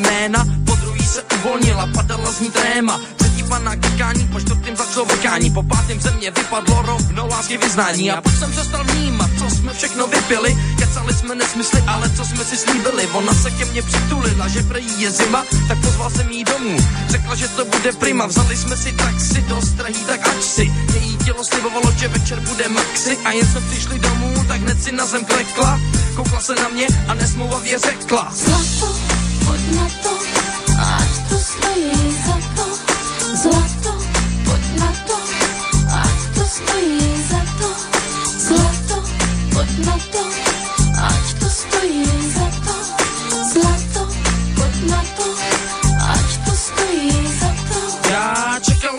Jména, po druhý se uvolnila, padala z ní tréma. Třetí pana klikání, po čtvrtým začalo vykání, po pátým ze mě vypadlo rovno lásky vyznání. A pak jsem přestal vnímat, co jsme všechno vypili, kecali jsme nesmysly, ale co jsme si slíbili. Ona se ke mně přitulila, že prej je zima, tak pozval jsem jí domů. Řekla, že to bude prima, vzali jsme si taxi do strahý, tak ať si. Její tělo slibovalo, že večer bude maxi a jen jsme přišli domů, tak hned si na zem klekla. Koukla se na mě a nesmluvavě řekla. Zlato, pojď na to, ať to stojí za to. Zlato, pojď na to, ať to stojí za to. Zlato, pojď na to, ať to stojí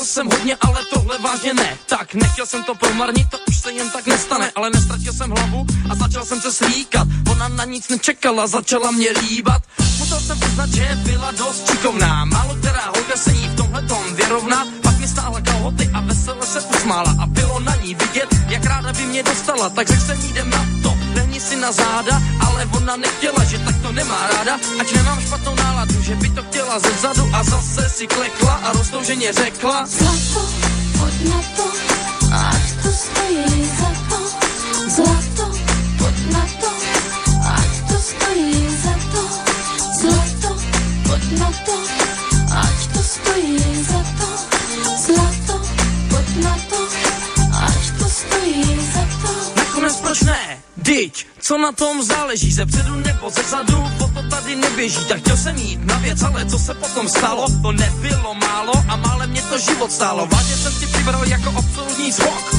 jsem hodně, ale tohle vážně ne. Tak nechtěl jsem to promarnit, to už se jen tak nestane, ale nestratil jsem hlavu a začal jsem se slíkat. Ona na nic nečekala, začala mě líbat. Musel jsem uznat, že byla dost šikovná. Málo která holka se jí v tomhle tom vyrovná. Pak mi stála kalhoty a vesele se usmála. A bylo na ní vidět, ráda by mě dostala. Tak jí, jdem na to, lehni si na záda. Ale ona nechtěla, že tak to nemá ráda. Ať nemám špatnou náladu, že by to chtěla ze zadu. A zase si klekla a roztouženě řekla. Zlato, pojď na to, ať to stojí za to. Zlato, pojď na to, ať to stojí za to. Zlato, pojď na to, ať to stojí za to. Proč ne? Dyť, co na tom záleží, ze předu nebo ze zadu, o to tady neběží, tak chtěl jsem jít na věc, ale co se potom stalo, to nebylo málo a málem mě to život stálo, vážně jsem si přibral jako absolutní zvok,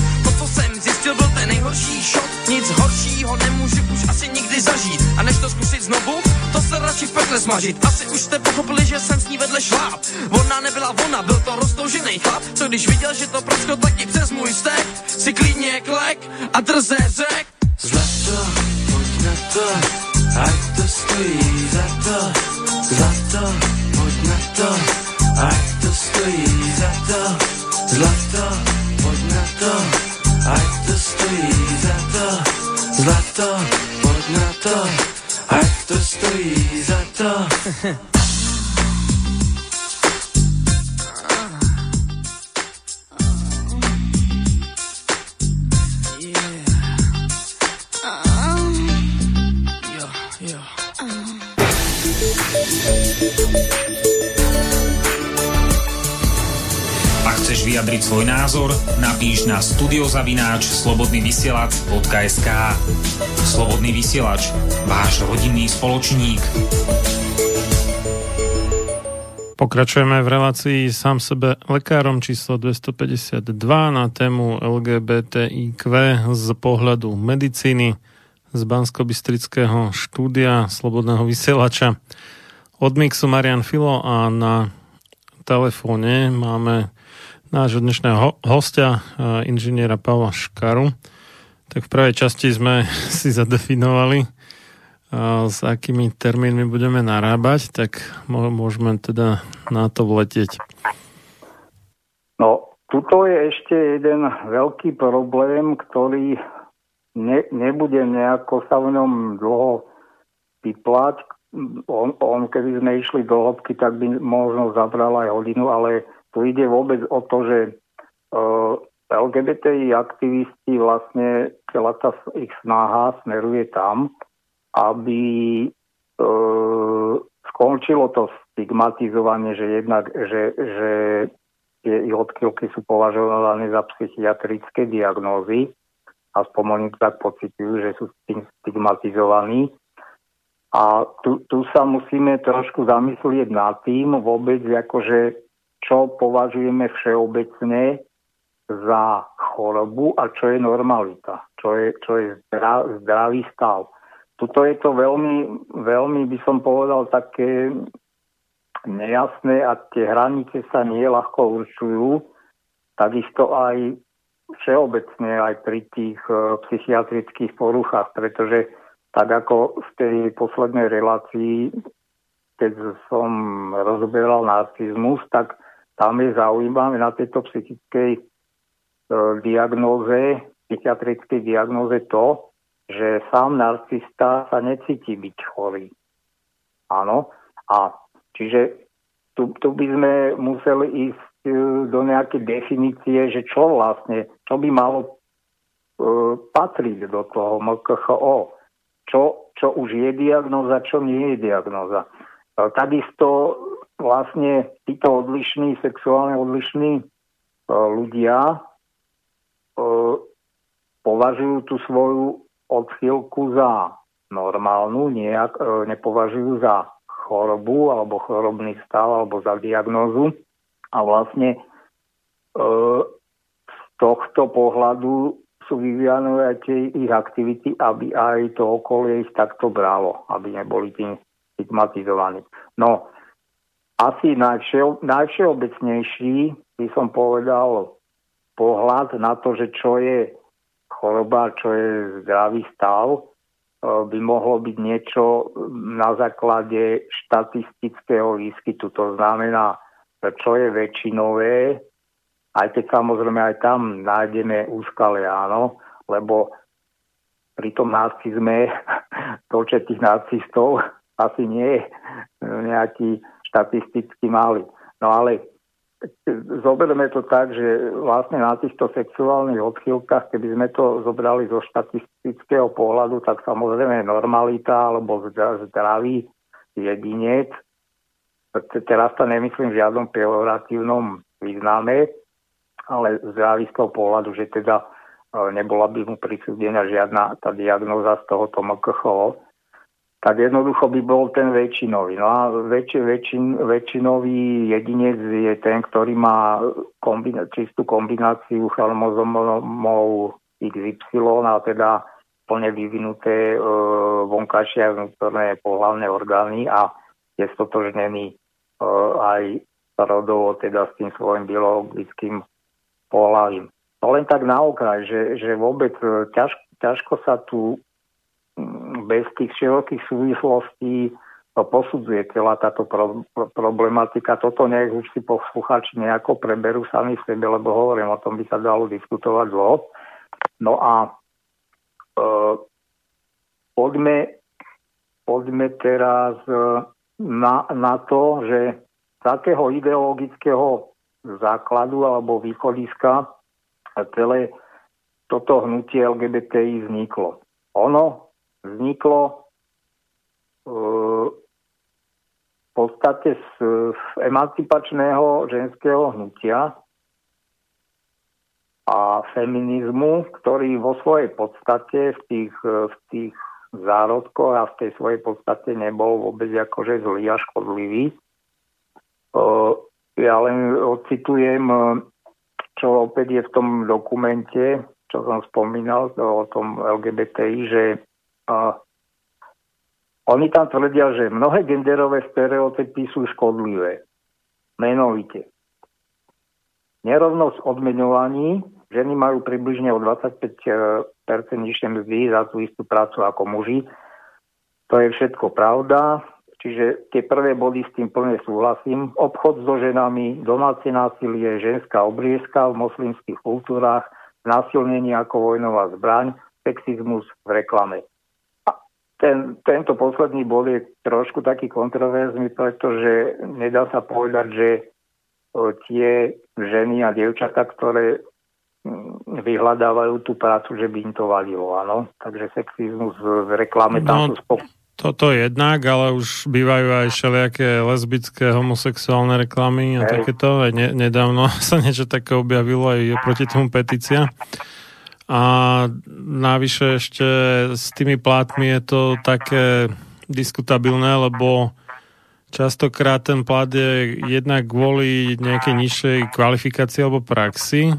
jsem zjistil, byl ten nejhorší šok, nic horšího nemůžu už asi nikdy zažít, a než to zkusit znovu, to se radši v pekle smažit, asi už jste pochopili, že jsem s ní vedle šláp, ona nebyla ona, byl to roztoužený chlap, co když viděl, že to prasklo taky přes můj stek, si klidně klek a drze řek, Zlato, pojď na to, ať to stojí za to. Zlato, pojď na to, ať to stojí za to. Zlato, pojď na to, to stojí za to. Zlato, pojď na to, ať to stojí za to. chceš vyjadriť svoj názor, napíš na studiozavináč slobodnyvysielac.sk Slobodný vysielač, váš rodinný spoločník. Pokračujeme v relácii sám sebe lekárom číslo 252 na tému LGBTIQ z pohľadu medicíny z bansko štúdia Slobodného vysielača. Od Mixu Marian Filo a na telefóne máme nášho dnešného hostia, eh, inžiniera Pavla Škaru. Tak v prvej časti sme si zadefinovali, eh, s akými termínmi budeme narábať, tak môžeme teda na to vletieť. No, tuto je ešte jeden veľký problém, ktorý ne, nebude nejako sa v ňom dlho vyplať. On, on, keby sme išli do hĺbky, tak by možno zabral aj hodinu, ale tu ide vôbec o to, že uh, LGBTI aktivisti vlastne celá tá ich snaha smeruje tam, aby uh, skončilo to stigmatizovanie, že jednak, že, že tie odchylky sú považované za psychiatrické diagnózy, aspoň oni tak pocitujú, že sú stigmatizovaní. A tu, tu sa musíme trošku zamyslieť nad tým vôbec, akože čo považujeme všeobecne za chorobu a čo je normalita, čo je, čo je zdravý stav. Tuto je to veľmi, veľmi by som povedal také nejasné a tie hranice sa nie ľahko určujú. Takisto aj všeobecne aj pri tých uh, psychiatrických poruchách, pretože tak ako v tej poslednej relácii, keď som rozoberal narcizmus, tak tam je zaujímavé na tejto psychickej e, diagnóze, psychiatrickej diagnóze to, že sám narcista sa necíti byť chorý. Áno. A čiže tu, tu by sme museli ísť e, do nejakej definície, že čo vlastne, čo by malo e, patriť do toho MKHO. Čo, čo už je diagnoza, čo nie je diagnoza. Takisto vlastne títo odlišní, sexuálne odlišní e, ľudia e, považujú tú svoju odchýlku za normálnu, nejak, nepovažujú za chorobu alebo chorobný stav alebo za diagnózu a vlastne z tohto pohľadu sú vyvíjane aj tie ich aktivity, aby aj to okolie ich takto bralo, aby neboli tým stigmatizovaní. No, asi najvšeo, najvšeobecnejší by som povedal pohľad na to, že čo je choroba, čo je zdravý stav, e, by mohlo byť niečo na základe štatistického výskytu. To znamená, čo je väčšinové, aj keď samozrejme aj tam nájdeme úskale, áno, lebo pri tom nacizme počet tých nacistov asi nie je nejaký štatisticky mali. No ale zoberieme to tak, že vlastne na týchto sexuálnych odchýlkach, keby sme to zobrali zo štatistického pohľadu, tak samozrejme normalita alebo zdravý jedinec, teraz to nemyslím v žiadnom pejoratívnom význame, ale zdravý z toho pohľadu, že teda e, nebola by mu prisúdená žiadna tá diagnoza z tohoto MKHO, tak jednoducho by bol ten väčšinový. No a väč, väčšin, väčšinový jedinec je ten, ktorý má kombina- čistú kombináciu chromozomov XY a teda plne vyvinuté e, vonkajšie a vnútorné pohľavné orgány a je stotožnený e, aj rodovo teda s tým svojim biologickým pohľavím. To len tak na okraj, že, že vôbec e, ťaž, ťažko sa tu bez tých širokých súvislostí to posudzuje celá táto pro, pro, problematika. Toto nech už si posluchači nejako preberú sami v sebe, lebo hovorím, o tom by sa dalo diskutovať dlho. No a e, poďme, poďme teraz e, na, na to, že takého ideologického základu alebo východiska celé toto hnutie LGBTI vzniklo. Ono vzniklo e, v podstate z, emancipačného ženského hnutia a feminizmu, ktorý vo svojej podstate v tých, v tých zárodkoch a v tej svojej podstate nebol vôbec akože zlý a škodlivý. E, ja len ocitujem, čo opäť je v tom dokumente, čo som spomínal o tom LGBTI, že a oni tam tvrdia, že mnohé genderové stereotypy sú škodlivé. Menovite. Nerovnosť odmeňovaní. Ženy majú približne o 25% nižšie mzdy za tú istú prácu ako muži. To je všetko pravda. Čiže tie prvé body s tým plne súhlasím. Obchod so ženami, domáce násilie, ženská obriezka v moslimských kultúrách, násilnenie ako vojnová zbraň, sexizmus v reklame ten, tento posledný bod je trošku taký kontroverzný, pretože nedá sa povedať, že tie ženy a dievčatá, ktoré mm, vyhľadávajú tú prácu, že by im to vadilo, áno. Takže sexizmus v reklame tam no, sú spok- toto jednak, ale už bývajú aj všelijaké lesbické, homosexuálne reklamy a Hej. takéto. Aj ne, nedávno sa niečo také objavilo, aj je proti tomu petícia. A navyše ešte s tými plátmi je to také diskutabilné, lebo častokrát ten plat je jednak kvôli nejakej nižšej kvalifikácii alebo praxi,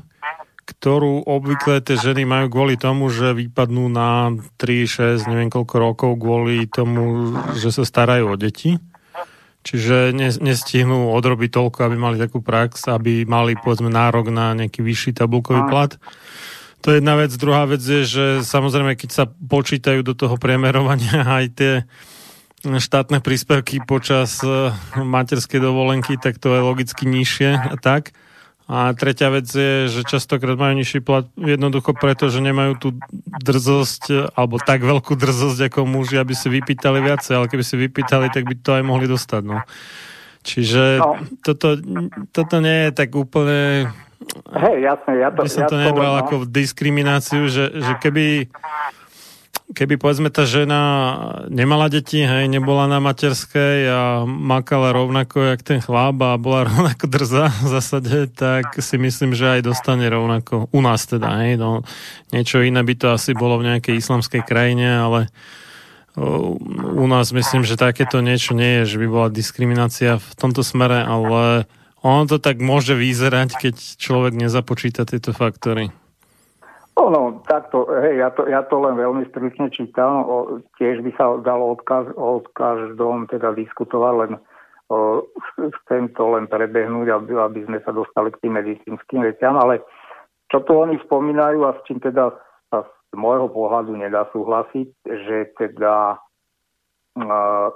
ktorú obvykle tie ženy majú kvôli tomu, že vypadnú na 3, 6, neviem koľko rokov kvôli tomu, že sa starajú o deti. Čiže nestihnú odrobiť toľko, aby mali takú prax, aby mali povedzme nárok na nejaký vyšší tabulkový plat. To je jedna vec. Druhá vec je, že samozrejme, keď sa počítajú do toho priemerovania aj tie štátne príspevky počas e, materskej dovolenky, tak to je logicky nižšie a tak. A tretia vec je, že častokrát majú nižší plat jednoducho preto, že nemajú tú drzosť, e, alebo tak veľkú drzosť ako muži, aby si vypýtali viacej, ale keby si vypýtali, tak by to aj mohli dostať. No. Čiže no. Toto, toto nie je tak úplne... Hej, jasne, ja to... By som ja to nebral no. ako diskrimináciu, že, že keby keby povedzme tá žena nemala deti, hej, nebola na materskej a makala rovnako jak ten chlap a bola rovnako drzá v zásade, tak si myslím, že aj dostane rovnako u nás teda, hej, no, niečo iné by to asi bolo v nejakej islamskej krajine, ale u nás myslím, že takéto niečo nie je, že by bola diskriminácia v tomto smere, ale ono to tak môže vyzerať, keď človek nezapočíta tieto faktory. No, takto, hej, ja to, ja to len veľmi stručne čítam. O, tiež by sa dalo od, kaž, od každom teda diskutovať, len o, chcem to len prebehnúť, aby, aby sme sa dostali k tým medicínskym veciam, ale čo tu oni spomínajú a s čím teda sa z môjho pohľadu nedá súhlasiť, že teda uh,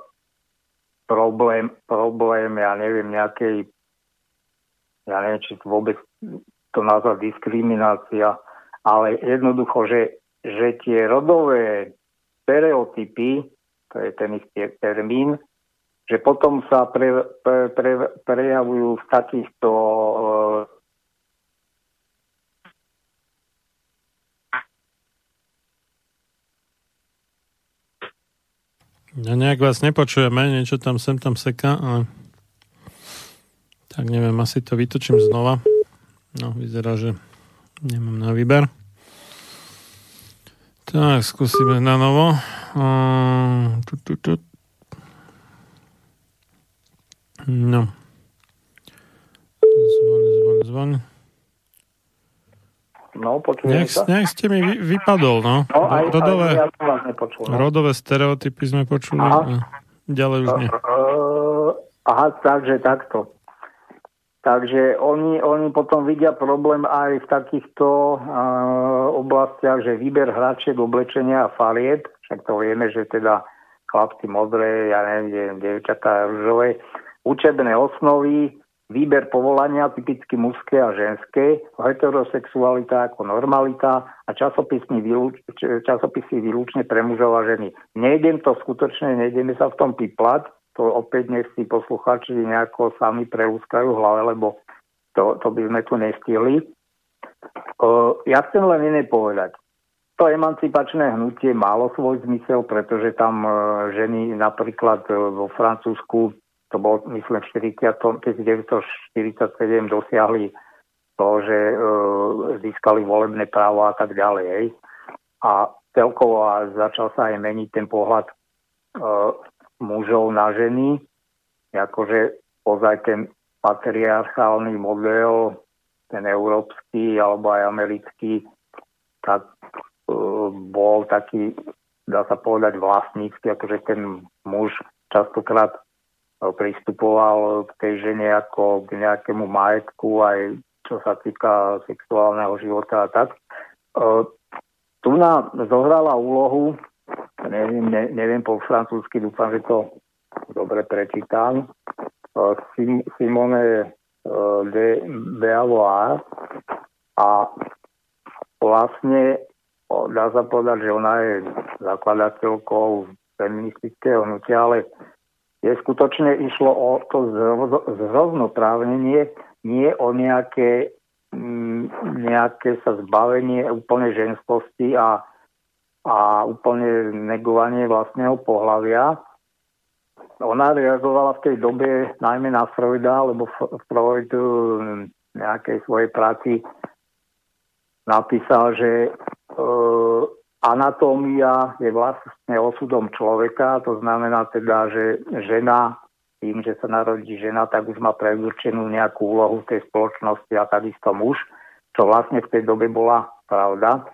problém, problém, ja neviem, nejakej, ja neviem, či vôbec to nazvať diskriminácia, ale jednoducho, že, že tie rodové stereotypy, to je ten ich termín, že potom sa pre, pre, pre, prejavujú v takýchto Ja nejak vás nepočujeme, niečo tam sem tam seká, ale tak neviem, asi to vytočím znova. No, vyzerá, že Nemám na výber. Tak, skúsime na novo. No. Zvon, zvon, zvon. No, nejak, sa. Nejak ste mi vy, vypadol, no. no aj, rodové, aj, ja vás nepočul. No. Rodové stereotypy sme počuli. Aha. A ďalej už nie. Aha, takže takto. Takže oni, oni potom vidia problém aj v takýchto uh, oblastiach, že výber hračiek, oblečenia a faliet, však to vieme, že teda chlapci modré, ja neviem, devčatá rúžové, učebné osnovy, výber povolania, typicky mužské a ženské, heterosexualita ako normalita a časopisy, výluč, časopisy výlučne pre mužov a ženy. Nejdem to skutočne, nejdeme sa v tom piplať, to opäť nech si posluchači nejako sami preúskajú v hlave, lebo to, to by sme tu nestihli. Uh, ja chcem len iné povedať. To emancipačné hnutie malo svoj zmysel, pretože tam ženy napríklad vo Francúzsku, to bolo myslím 40, 1947 dosiahli to, že uh, získali volebné právo a tak ďalej. A celkovo začal sa aj meniť ten pohľad uh, mužov na ženy, akože ozaj ten patriarchálny model, ten európsky alebo aj americký, tak uh, bol taký, dá sa povedať, vlastnícky, akože ten muž častokrát uh, pristupoval k tej žene ako k nejakému majetku, aj čo sa týka sexuálneho života a tak. Uh, tu nám zohrala úlohu neviem, ne, neviem po francúzsky, dúfam, že to dobre prečítam. Sim, Simone de Beauvoir a vlastne dá sa povedať, že ona je zakladateľkou feministického hnutia, ale je skutočne išlo o to zroznoprávnenie, nie o nejaké, nejaké sa zbavenie úplne ženskosti a a úplne negovanie vlastného pohľavia. Ona reagovala v tej dobe najmä na Freuda, lebo Freud v nejakej svojej práci napísal, že e, anatómia je vlastne osudom človeka, to znamená teda, že žena, tým, že sa narodí žena, tak už má predurčenú nejakú úlohu v tej spoločnosti a takisto muž, čo vlastne v tej dobe bola pravda.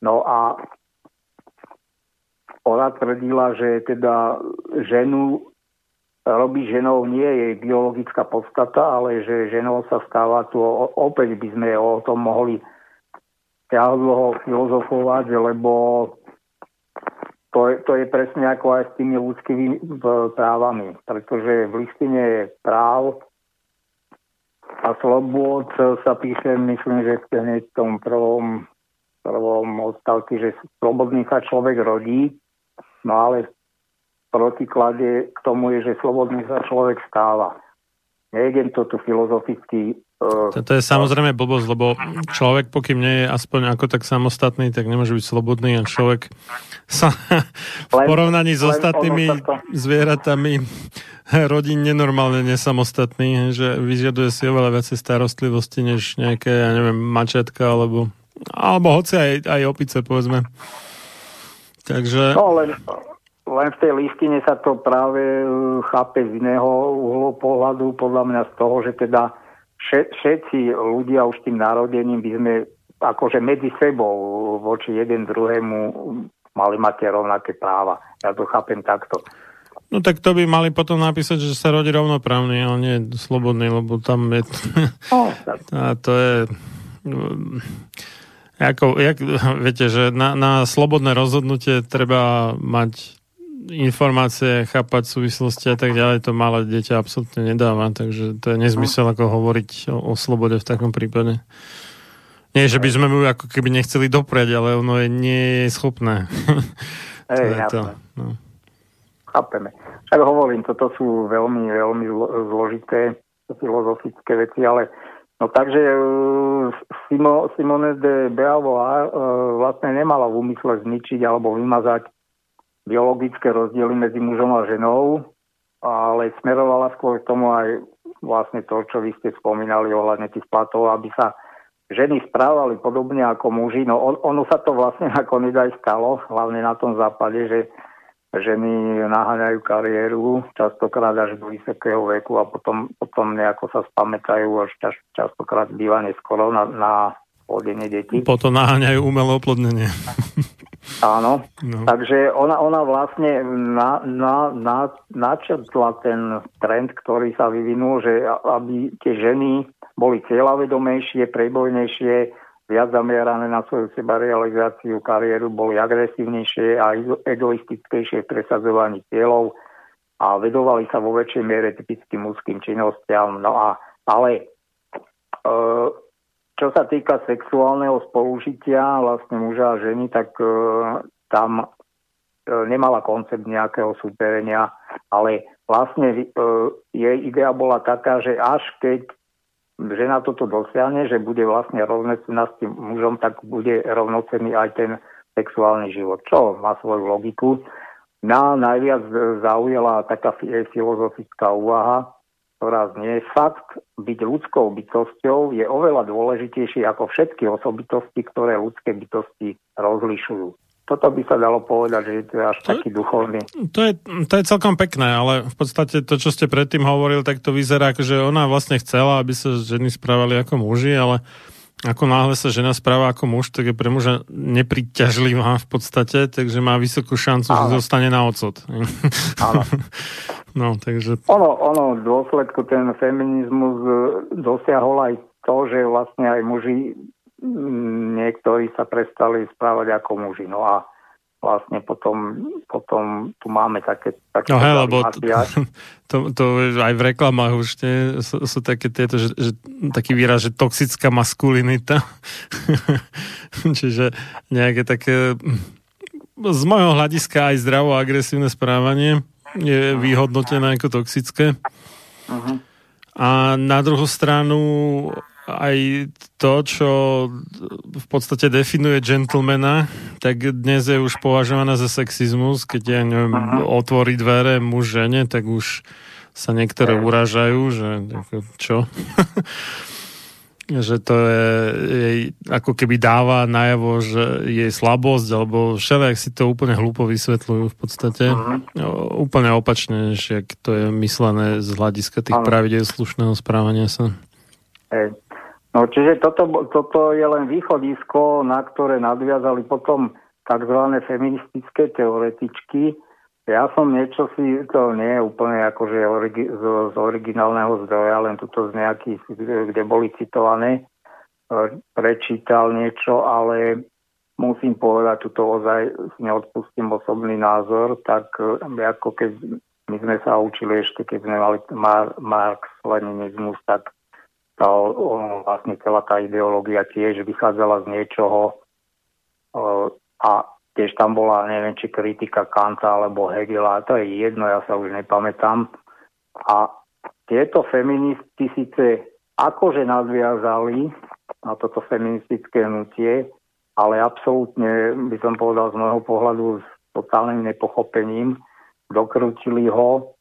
No a ona tvrdila, že teda ženu robí ženou nie jej biologická podstata, ale že ženou sa stáva tu, opäť by sme o tom mohli dlho filozofovať, lebo to, je, to je presne ako aj s tými ľudskými právami, pretože v listine práv a slobod sa píše, myslím, že v tom prvom, prvom odstavci, že slobodný sa človek rodí, no ale v protiklade k tomu je, že slobodný sa človek stáva. Nejdem to tu filozoficky uh, To, to je samozrejme blbosť, lebo človek, pokým nie je aspoň ako tak samostatný, tak nemôže byť slobodný a človek sa v Len- porovnaní s ostatnými to- zvieratami rodín nenormálne nesamostatný, že vyžaduje si oveľa viacej starostlivosti, než nejaké, ja neviem, mačatka, alebo, alebo hoci aj, aj opice, povedzme. Takže... No len, len v tej listine sa to práve uh, chápe z iného uhlu pohľadu, podľa mňa z toho, že teda vše, všetci ľudia už tým narodením by sme akože medzi sebou voči jeden druhému mali mať tie rovnaké práva. Ja to chápem takto. No tak to by mali potom napísať, že sa rodí rovnoprávny, ale nie slobodný, lebo tam je... No, tak, A to je... Ako, jak, viete, že na, na slobodné rozhodnutie treba mať informácie, chápať súvislosti a tak ďalej, to malé dieťa absolútne nedáva, takže to je nezmysel ako hovoriť o, o slobode v takom prípade. Nie, že by sme mu ako keby nechceli doprieť, ale ono je, nie je schopné. to hej, je to. No. chápeme. Tak hovorím, toto sú veľmi, veľmi zlo- zložité filozofické veci, ale no takže uh, Simo, Simone de Beauvoir uh, vlastne nemala v úmysle zničiť alebo vymazať biologické rozdiely medzi mužom a ženou, ale smerovala skôr k tomu aj vlastne to, čo vy ste spomínali ohľadne tých platov, aby sa ženy správali podobne ako muži. No on, ono sa to vlastne nakoniec aj stalo, hlavne na tom západe, že ženy naháňajú kariéru, častokrát až do vysokého veku a potom, potom nejako sa spamätajú až čas, častokrát býva neskoro na, na plodenie detí. Potom naháňajú umelé oplodnenie. Áno, No. takže ona, ona vlastne na, na, na, načrtla ten trend, ktorý sa vyvinul, že aby tie ženy boli cieľavedomejšie, prebojnejšie, viac zamerané na svoju sebarealizáciu, kariéru, boli agresívnejšie a ego- egoistickejšie v presadzovaní cieľov a vedovali sa vo väčšej miere typickým mužským činnostiam. No a, ale e, čo sa týka sexuálneho spolužitia vlastne muža a ženy, tak e, tam e, nemala koncept nejakého súperenia, ale vlastne e, jej idea bola taká, že až keď žena toto dosiahne, že bude vlastne rovnocenná s tým mužom, tak bude rovnocenný aj ten sexuálny život, čo má svoju logiku. Na najviac zaujala taká fi- filozofická úvaha, ktorá znie, fakt byť ľudskou bytosťou je oveľa dôležitejší ako všetky osobitosti, ktoré ľudské bytosti rozlišujú. Toto by sa dalo povedať, že je to až To- taký duchovný. To je, to je celkom pekné, ale v podstate to, čo ste predtým hovoril, tak to vyzerá, že ona vlastne chcela, aby sa ženy správali ako muži, ale ako náhle sa žena správa ako muž, tak je pre muža nepriťažlivá v podstate, takže má vysokú šancu, že Áno. zostane na ocot. Áno. No, takže Ono, ono v dôsledku ten feminizmus e, dosiahol aj to, že vlastne aj muži niektorí sa prestali správať ako muži. No a vlastne potom, potom tu máme také, také No hej, lebo to, to, to aj v reklamách už nie, sú, sú také tieto, že, že, taký výraz, že toxická maskulinita. Čiže nejaké také z môjho hľadiska aj zdravo agresívne správanie je vyhodnotené ako toxické. Mhm. A na druhú stranu aj to, čo v podstate definuje gentlemana, tak dnes je už považované za sexizmus, keď ja neviem, otvorí dvere muž žene, tak už sa niektoré uražajú, že čo? že to je, jej ako keby dáva najavo, že jej slabosť, alebo všelijak si to úplne hlúpo vysvetľujú v podstate. No, úplne opačne, jak to je myslené z hľadiska tých Áno. pravidel slušného správania sa. Hej. No čiže toto, toto je len východisko, na ktoré nadviazali potom tzv. feministické teoretičky. Ja som niečo si, to nie je úplne akože origi, z, z originálneho zdroja, len tuto z nejakých, kde boli citované, e, prečítal niečo, ale musím povedať, tu to ozaj neodpustím osobný názor, tak e, ako keď my sme sa učili ešte, keď sme mali Mar- Marx, Leninizmus, tak tá, vlastne celá tá ideológia tiež vychádzala z niečoho a tiež tam bola, neviem, či kritika Kanta alebo Hegela, to je jedno, ja sa už nepamätám. A tieto feministi síce akože nadviazali na toto feministické hnutie, ale absolútne by som povedal z môjho pohľadu s totálnym nepochopením, dokrútili ho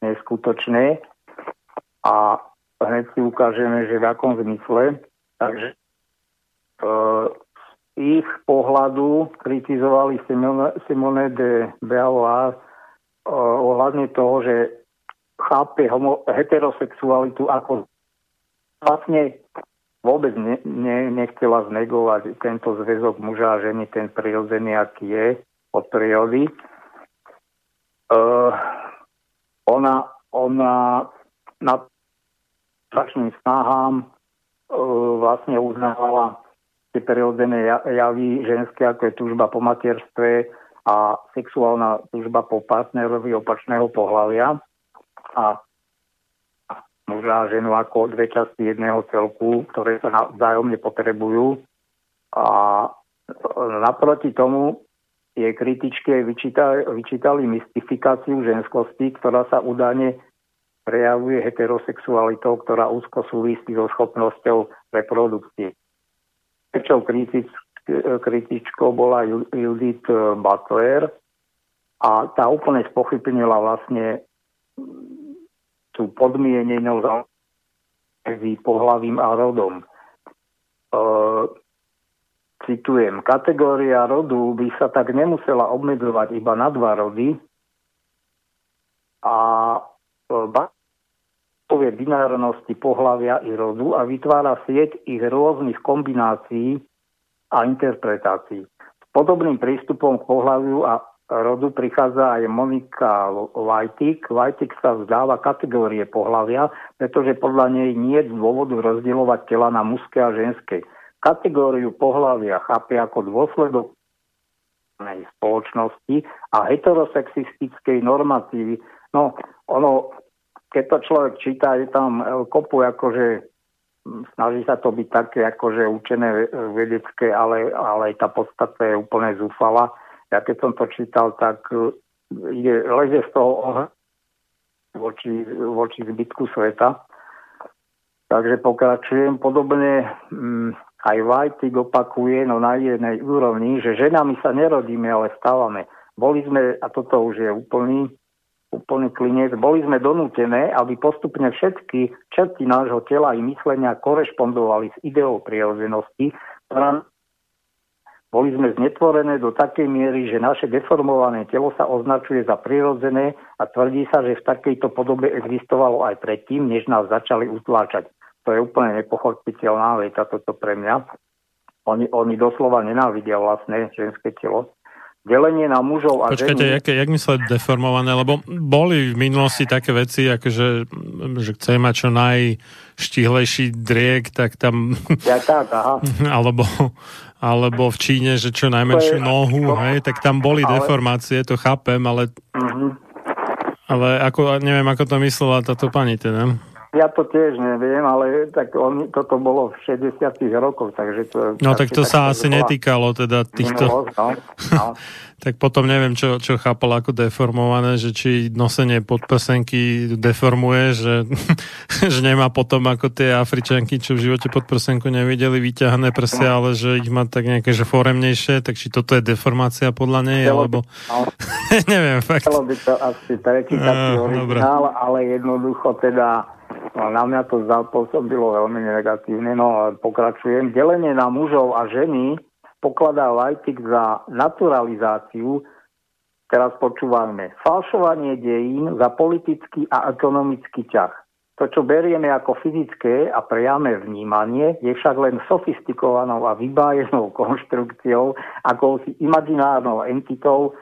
neskutočne a hneď si ukážeme, že v akom zmysle. Takže e, ich pohľadu kritizovali Simone, Simone de Beauvoir e, ohľadne toho, že chápe homo, heterosexualitu ako vlastne vôbec ne, ne, nechcela znegovať tento zväzok muža a ženy, ten prirodzený, aký je od prírody. Uh, ona, ona na strašným snahám uh, vlastne uznávala tie prirodzené javy ženské, ako je túžba po materstve a sexuálna túžba po partnerovi opačného pohľavia. A muža a ženu ako dve časti jedného celku, ktoré sa vzájomne potrebujú. A naproti tomu jej kritičke vyčítali, vyčítali mystifikáciu ženskosti, ktorá sa údajne prejavuje heterosexualitou, ktorá úzko súvisí so schopnosťou reprodukcie. Väčšou kritič, kritičkou bola Judith Butler a tá úplne spochybnila vlastne tú podmienenou medzi pohlavím a rodom. E, citujem, kategória rodu by sa tak nemusela obmedzovať iba na dva rody a e, povie binárnosti pohlavia i rodu a vytvára sieť ich rôznych kombinácií a interpretácií. S podobným prístupom k pohľaviu a rodu prichádza aj Monika Vajtik. Vajtik sa vzdáva kategórie pohľavia, pretože podľa nej nie je dôvodu rozdielovať tela na mužské a ženské kategóriu pohľavia chápe ako dôsledok spoločnosti a heterosexistickej normatívy. No, ono, keď to človek číta, je tam kopu akože snaží sa to byť také akože učené vedecké, ale, ale tá podstata je úplne zúfala. Ja keď som to čítal, tak e, ide, leze z toho voči, voči zbytku sveta. Takže pokračujem. Podobne mm, aj Vajtik opakuje no na jednej úrovni, že ženami sa nerodíme, ale stávame. Boli sme, a toto už je úplný, úplný klinec, boli sme donútené, aby postupne všetky črty nášho tela i myslenia korešpondovali s ideou prirodzenosti, ktorá boli sme znetvorené do takej miery, že naše deformované telo sa označuje za prirodzené a tvrdí sa, že v takejto podobe existovalo aj predtým, než nás začali utláčať. To je úplne nepochopiteľná veta toto pre mňa. Oni, oni doslova nenávidia vlastné ženské telo. Delenie na mužov a Počkajte, ženy... jak, jak mysleť deformované? Lebo boli v minulosti také veci, akože, že chce mať čo najštihlejší driek, tak tam... Ja tak, aha. alebo, alebo v Číne, že čo najmenšiu nohu, to... hej, tak tam boli ale... deformácie, to chápem, ale... Uh-huh. Ale ako, neviem, ako to myslela táto pani teda. Ja to tiež neviem, ale tak on, toto bolo v 60 rokoch, takže to... No tak to sa asi netýkalo teda týchto... No, no. tak potom neviem, čo, čo chápal ako deformované, že či nosenie podprsenky deformuje, že, že nemá potom ako tie Afričanky, čo v živote podprsenku nevideli vyťahané prsia, ale že ich má tak nejaké že foremnejšie, tak či toto je deformácia podľa nej, alebo... No. neviem, fakt. Chcelo by to asi prečítať uh, originál, ale jednoducho teda Na mňa to zapôsobilo veľmi negatívne. No pokračujem. Delenie na mužov a ženy pokladá Lajtik za naturalizáciu, teraz počúvame, falšovanie dejín za politický a ekonomický ťah. To, čo berieme ako fyzické a priame vnímanie, je však len sofistikovanou a vybájenou konštrukciou, akousi imaginárnou entitou,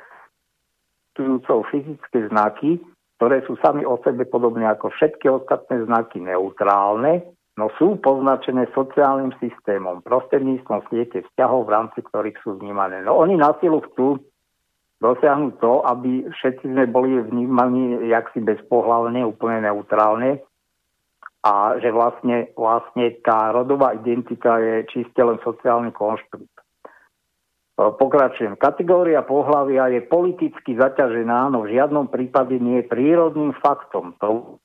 fyzické znaky, ktoré sú sami o sebe podobne ako všetky ostatné znaky neutrálne no sú poznačené sociálnym systémom, prostredníctvom siete vzťahov, v rámci ktorých sú vnímané. No oni na silu chcú dosiahnuť to, aby všetci sme boli vnímaní jaksi bezpohlavne, úplne neutrálne a že vlastne, vlastne tá rodová identita je čiste len sociálny konštrukt. E, pokračujem. Kategória pohľavia je politicky zaťažená, no v žiadnom prípade nie je prírodným faktom. To,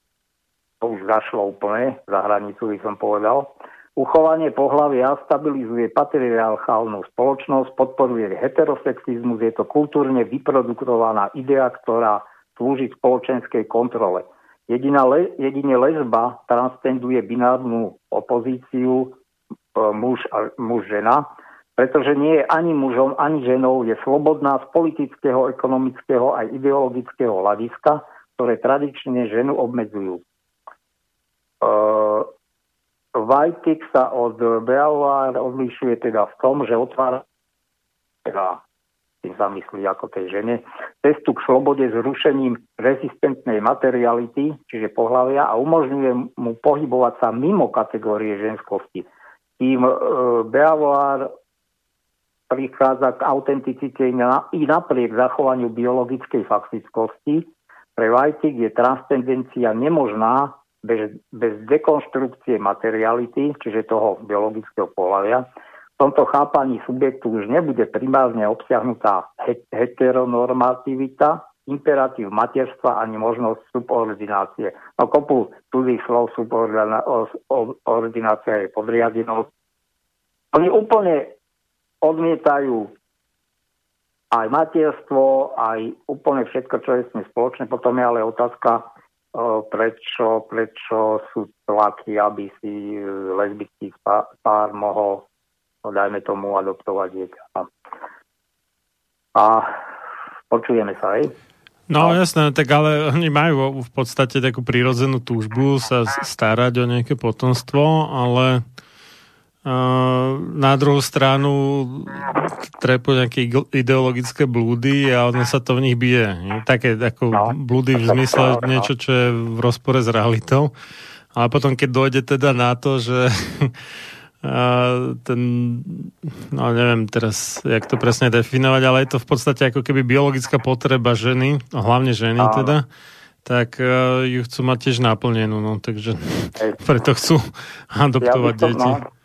to už zašlo úplne, za hranicu by som povedal. Uchovanie pohľavia stabilizuje patriarchálnu spoločnosť, podporuje heterosexizmus, je to kultúrne vyprodukovaná idea, ktorá slúži spoločenskej kontrole. Jediná le, jedine lesba transcenduje binárnu opozíciu e, muž, a, muž-žena, pretože nie je ani mužom, ani ženou, je slobodná z politického, ekonomického aj ideologického hľadiska, ktoré tradične ženu obmedzujú. E, Vajtik sa od Beauvoir odlišuje teda v tom, že otvára teda tým sa myslí ako tej žene, cestu k slobode s rušením rezistentnej materiality, čiže pohľavia a umožňuje mu pohybovať sa mimo kategórie ženskosti. Tým e, Beauvoir prichádza k autenticite i napriek zachovaniu biologickej faktickosti. Pre Vajtik je transcendencia nemožná bez, bez dekonštrukcie materiality, čiže toho biologického pohľavia, v tomto chápaní subjektu už nebude primárne obsiahnutá heteronormativita, imperatív materstva ani možnosť subordinácie. No kopu cudzích slov subordinácia je podriadenosť. Oni úplne odmietajú aj materstvo, aj úplne všetko, čo je s tým spoločné. Potom je ale otázka, prečo, prečo sú tlaky, aby si lesbický pár mohol, no dajme tomu, adoptovať dieťa. A počujeme sa, aj? No, no jasné, tak ale oni majú v podstate takú prírodzenú túžbu sa starať o nejaké potomstvo, ale na druhú stranu trepu nejaké ideologické blúdy a ono sa to v nich bije. Také ako no, blúdy v zmysle no. niečo, čo je v rozpore s realitou. Ale potom, keď dojde teda na to, že ten, no neviem teraz, jak to presne definovať, ale je to v podstate ako keby biologická potreba ženy, hlavne ženy no. teda, tak uh, ju chcú mať tiež naplnenú, no, takže preto chcú adoptovať ja deti. No,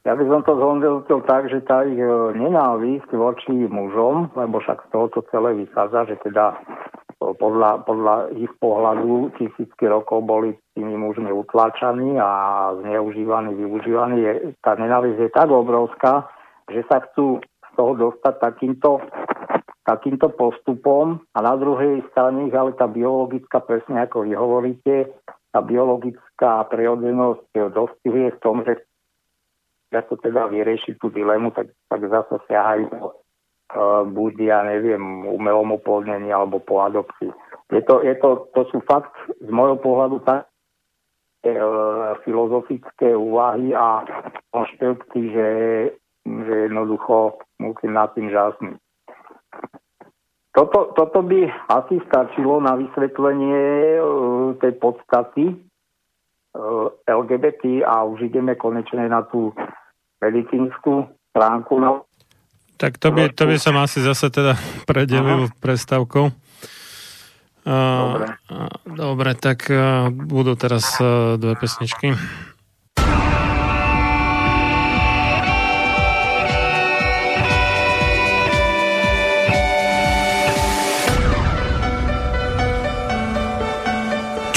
ja by som to zhodnotil tak, že tá ich e, nenávisť voči mužom, lebo však z toho to celé vychádza, že teda e, podľa, podľa ich pohľadu tisícky rokov boli tými mužmi utlačaní a zneužívaní, využívaní. Tá nenávisť je tak obrovská, že sa chcú z toho dostať takýmto, takýmto postupom a na druhej strane ale tá biologická, presne ako vy hovoríte, tá biologická prirodzenosť dostihuje v tom, že ako teda vyriešiť tú dilemu, tak, tak zase siahajú uh, buď, ja neviem, umelom oplodnení alebo po adopcii. Je to, je to, to sú fakt z môjho pohľadu tak uh, filozofické úvahy a konštrukty, že, že jednoducho musím nad tým žasnúť. Toto, toto by asi stačilo na vysvetlenie uh, tej podstaty LGBT a už ideme konečne na tú medicínsku stránku. No. Tak to by, to by som asi zase teda predelil Aha. Dobre. dobre, tak budú teraz dve pesničky.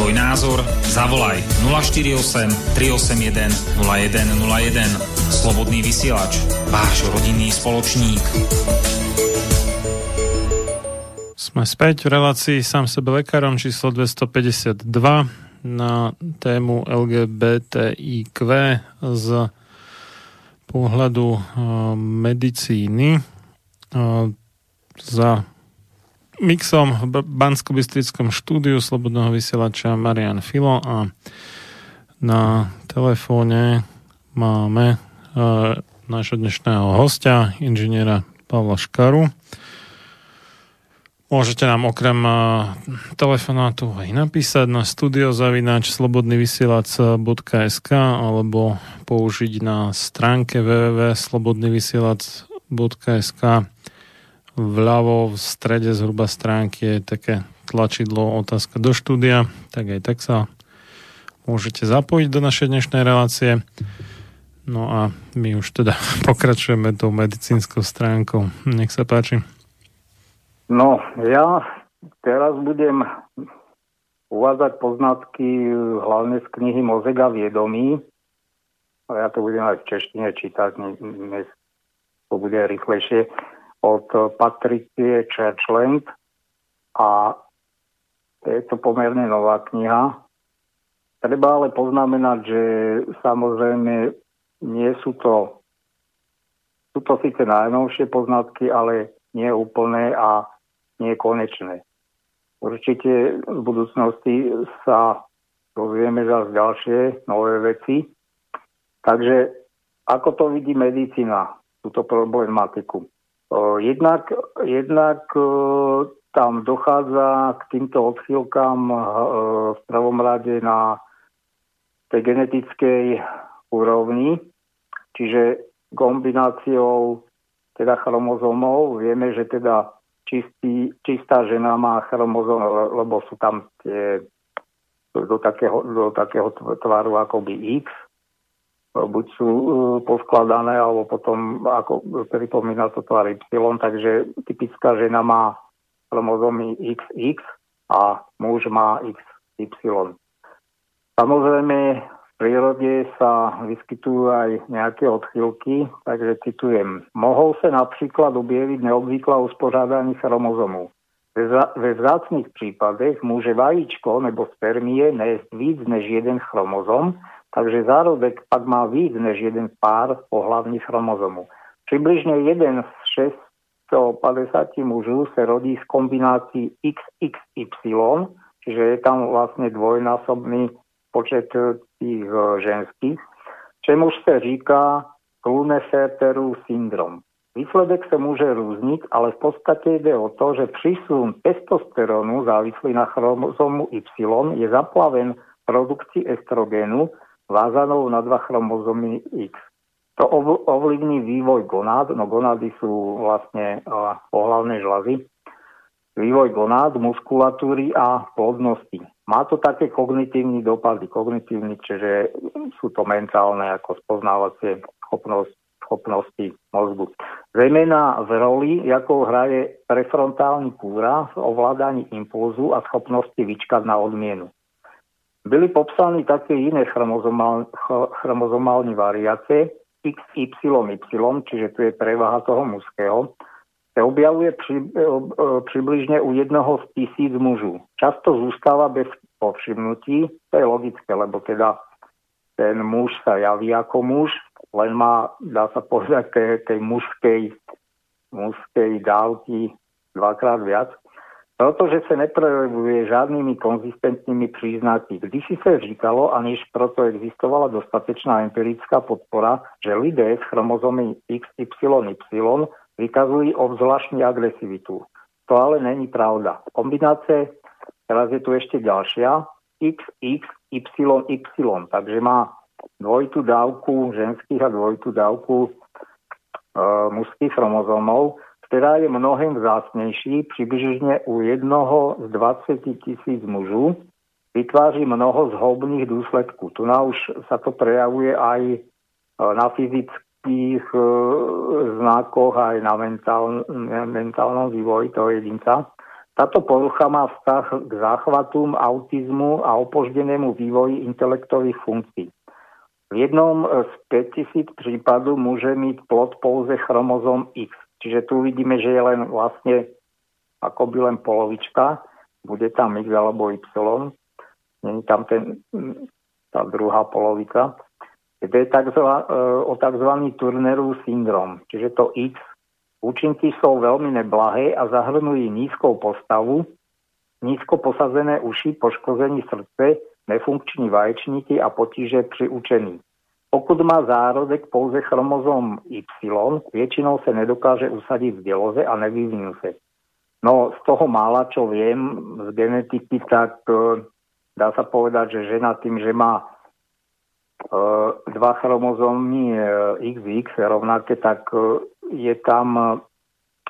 Svoj názor, zavolaj 048 381 0101. Slobodný vysielač, váš rodinný spoločník. Sme späť v relácii sám sebe lekárom číslo 252 na tému LGBTIQ z pohľadu eh, medicíny. Eh, Za mixom v Bansko-Bystrickom štúdiu Slobodného vysielača Marian Filo a na telefóne máme uh, nášho dnešného hostia, inžiniera Pavla Škaru. Môžete nám okrem uh, telefonátu aj napísať na studiozavináč slobodnyvysielac.sk alebo použiť na stránke www.slobodnyvysielac.sk vľavo v strede zhruba stránky je také tlačidlo otázka do štúdia, tak aj tak sa môžete zapojiť do našej dnešnej relácie. No a my už teda pokračujeme tou medicínskou stránkou. Nech sa páči. No, ja teraz budem uvádzať poznatky hlavne z knihy Mozek a viedomí. A ja to budem aj v češtine čítať, dnes to bude rýchlejšie, od Patricie Churchland a je to pomerne nová kniha. Treba ale poznamenať, že samozrejme nie sú to sú to síce najnovšie poznatky, ale nie úplné a nie konečné. Určite v budúcnosti sa dozvieme zase ďalšie nové veci. Takže ako to vidí medicína, túto problematiku? Jednak, jednak tam dochádza k týmto odchýlkam v prvom rade na tej genetickej úrovni, čiže kombináciou teda chromozomov. Vieme, že teda čistý, čistá žena má chromozom, lebo sú tam tie do takého, do takého tvaru akoby X, buď sú poskladané, alebo potom, ako pripomína to tvar Y, takže typická žena má chromozomy XX a muž má XY. Samozrejme, v prírode sa vyskytujú aj nejaké odchylky, takže citujem. Mohol sa napríklad objaviť neobvyklá. Ve vza- Ve vzácných prípadech môže vajíčko nebo spermie nést víc než jeden chromozom, takže zárodek pak má víc než jeden pár pohlavných chromozomov. Približne jeden z 650 mužov sa rodí z kombinácií XXY, čiže je tam vlastne dvojnásobný počet tých e, ženských, čemuž sa říká Kluneferterů syndrom. Výsledek sa môže rúzniť, ale v podstate ide o to, že prísun testosterónu závislý na chromozomu Y je zaplaven produkcii estrogénu vázanou na dva chromozomy X. To ov- ovlivní vývoj gonád, no gonády sú vlastne pohlavné žlazy, vývoj gonád, muskulatúry a plodnosti. Má to také kognitívne dopady, kognitívny, čiže sú to mentálne ako spoznávacie schopnosť, schopnosti mozgu. Zejména v roli, ako hraje prefrontálny kúra v ovládaní impulzu a schopnosti vyčkať na odmienu. Byli popsaní také iné chromozomál, ch- chromozomálne variácie, XYY, čiže tu je prevaha toho mužského, sa objavuje pri, e, e, približne u jednoho z tisíc mužů. Často zústava bez povšimnutí, to je logické, lebo teda ten muž sa javí ako muž, len má, dá sa povedať, tej, tej mužskej, mužskej dávky dvakrát viac, protože sa neprejavuje žádnými konzistentnými príznaky. Když si sa říkalo, aniž proto existovala dostatečná empirická podpora, že lidé s chromozomy XYY vykazujú obzvláštnu agresivitu. To ale není pravda. Kombinácie, teraz je tu ešte ďalšia, XXYY, takže má dvojitú dávku ženských a dvojitú dávku e, mužských chromozomov, ktorá je mnohem vzácnejší, približne u jednoho z 20 tisíc mužů vytváří mnoho zhobných dôsledkov. Tu na už sa to prejavuje aj e, na fyzických e, znakoch, aj na mentál, mentálnom vývoji toho jedinca. Táto porucha má vztah k záchvatom, autizmu a opoždenému vývoji intelektových funkcií. V jednom z 5000 prípadov môže mít plod pouze chromozom X. Čiže tu vidíme, že je len vlastne akoby len polovička, bude tam X alebo Y, není tam ten, tá druhá polovica. To je takzva, e, o tzv. Turnerov syndrom, čiže to X. Účinky sú veľmi neblahé a zahrnujú nízkou postavu, nízko posazené uši, poškození srdce, nefunkční vaječníky a potíže pri učení. Pokud má zárodek pouze chromozom Y, väčšinou sa nedokáže usadiť v deloze a nevyvinú sa. No z toho mála, čo viem z genetiky, tak e, dá sa povedať, že žena tým, že má e, dva chromozómy e, XX rovnaké, tak e, je tam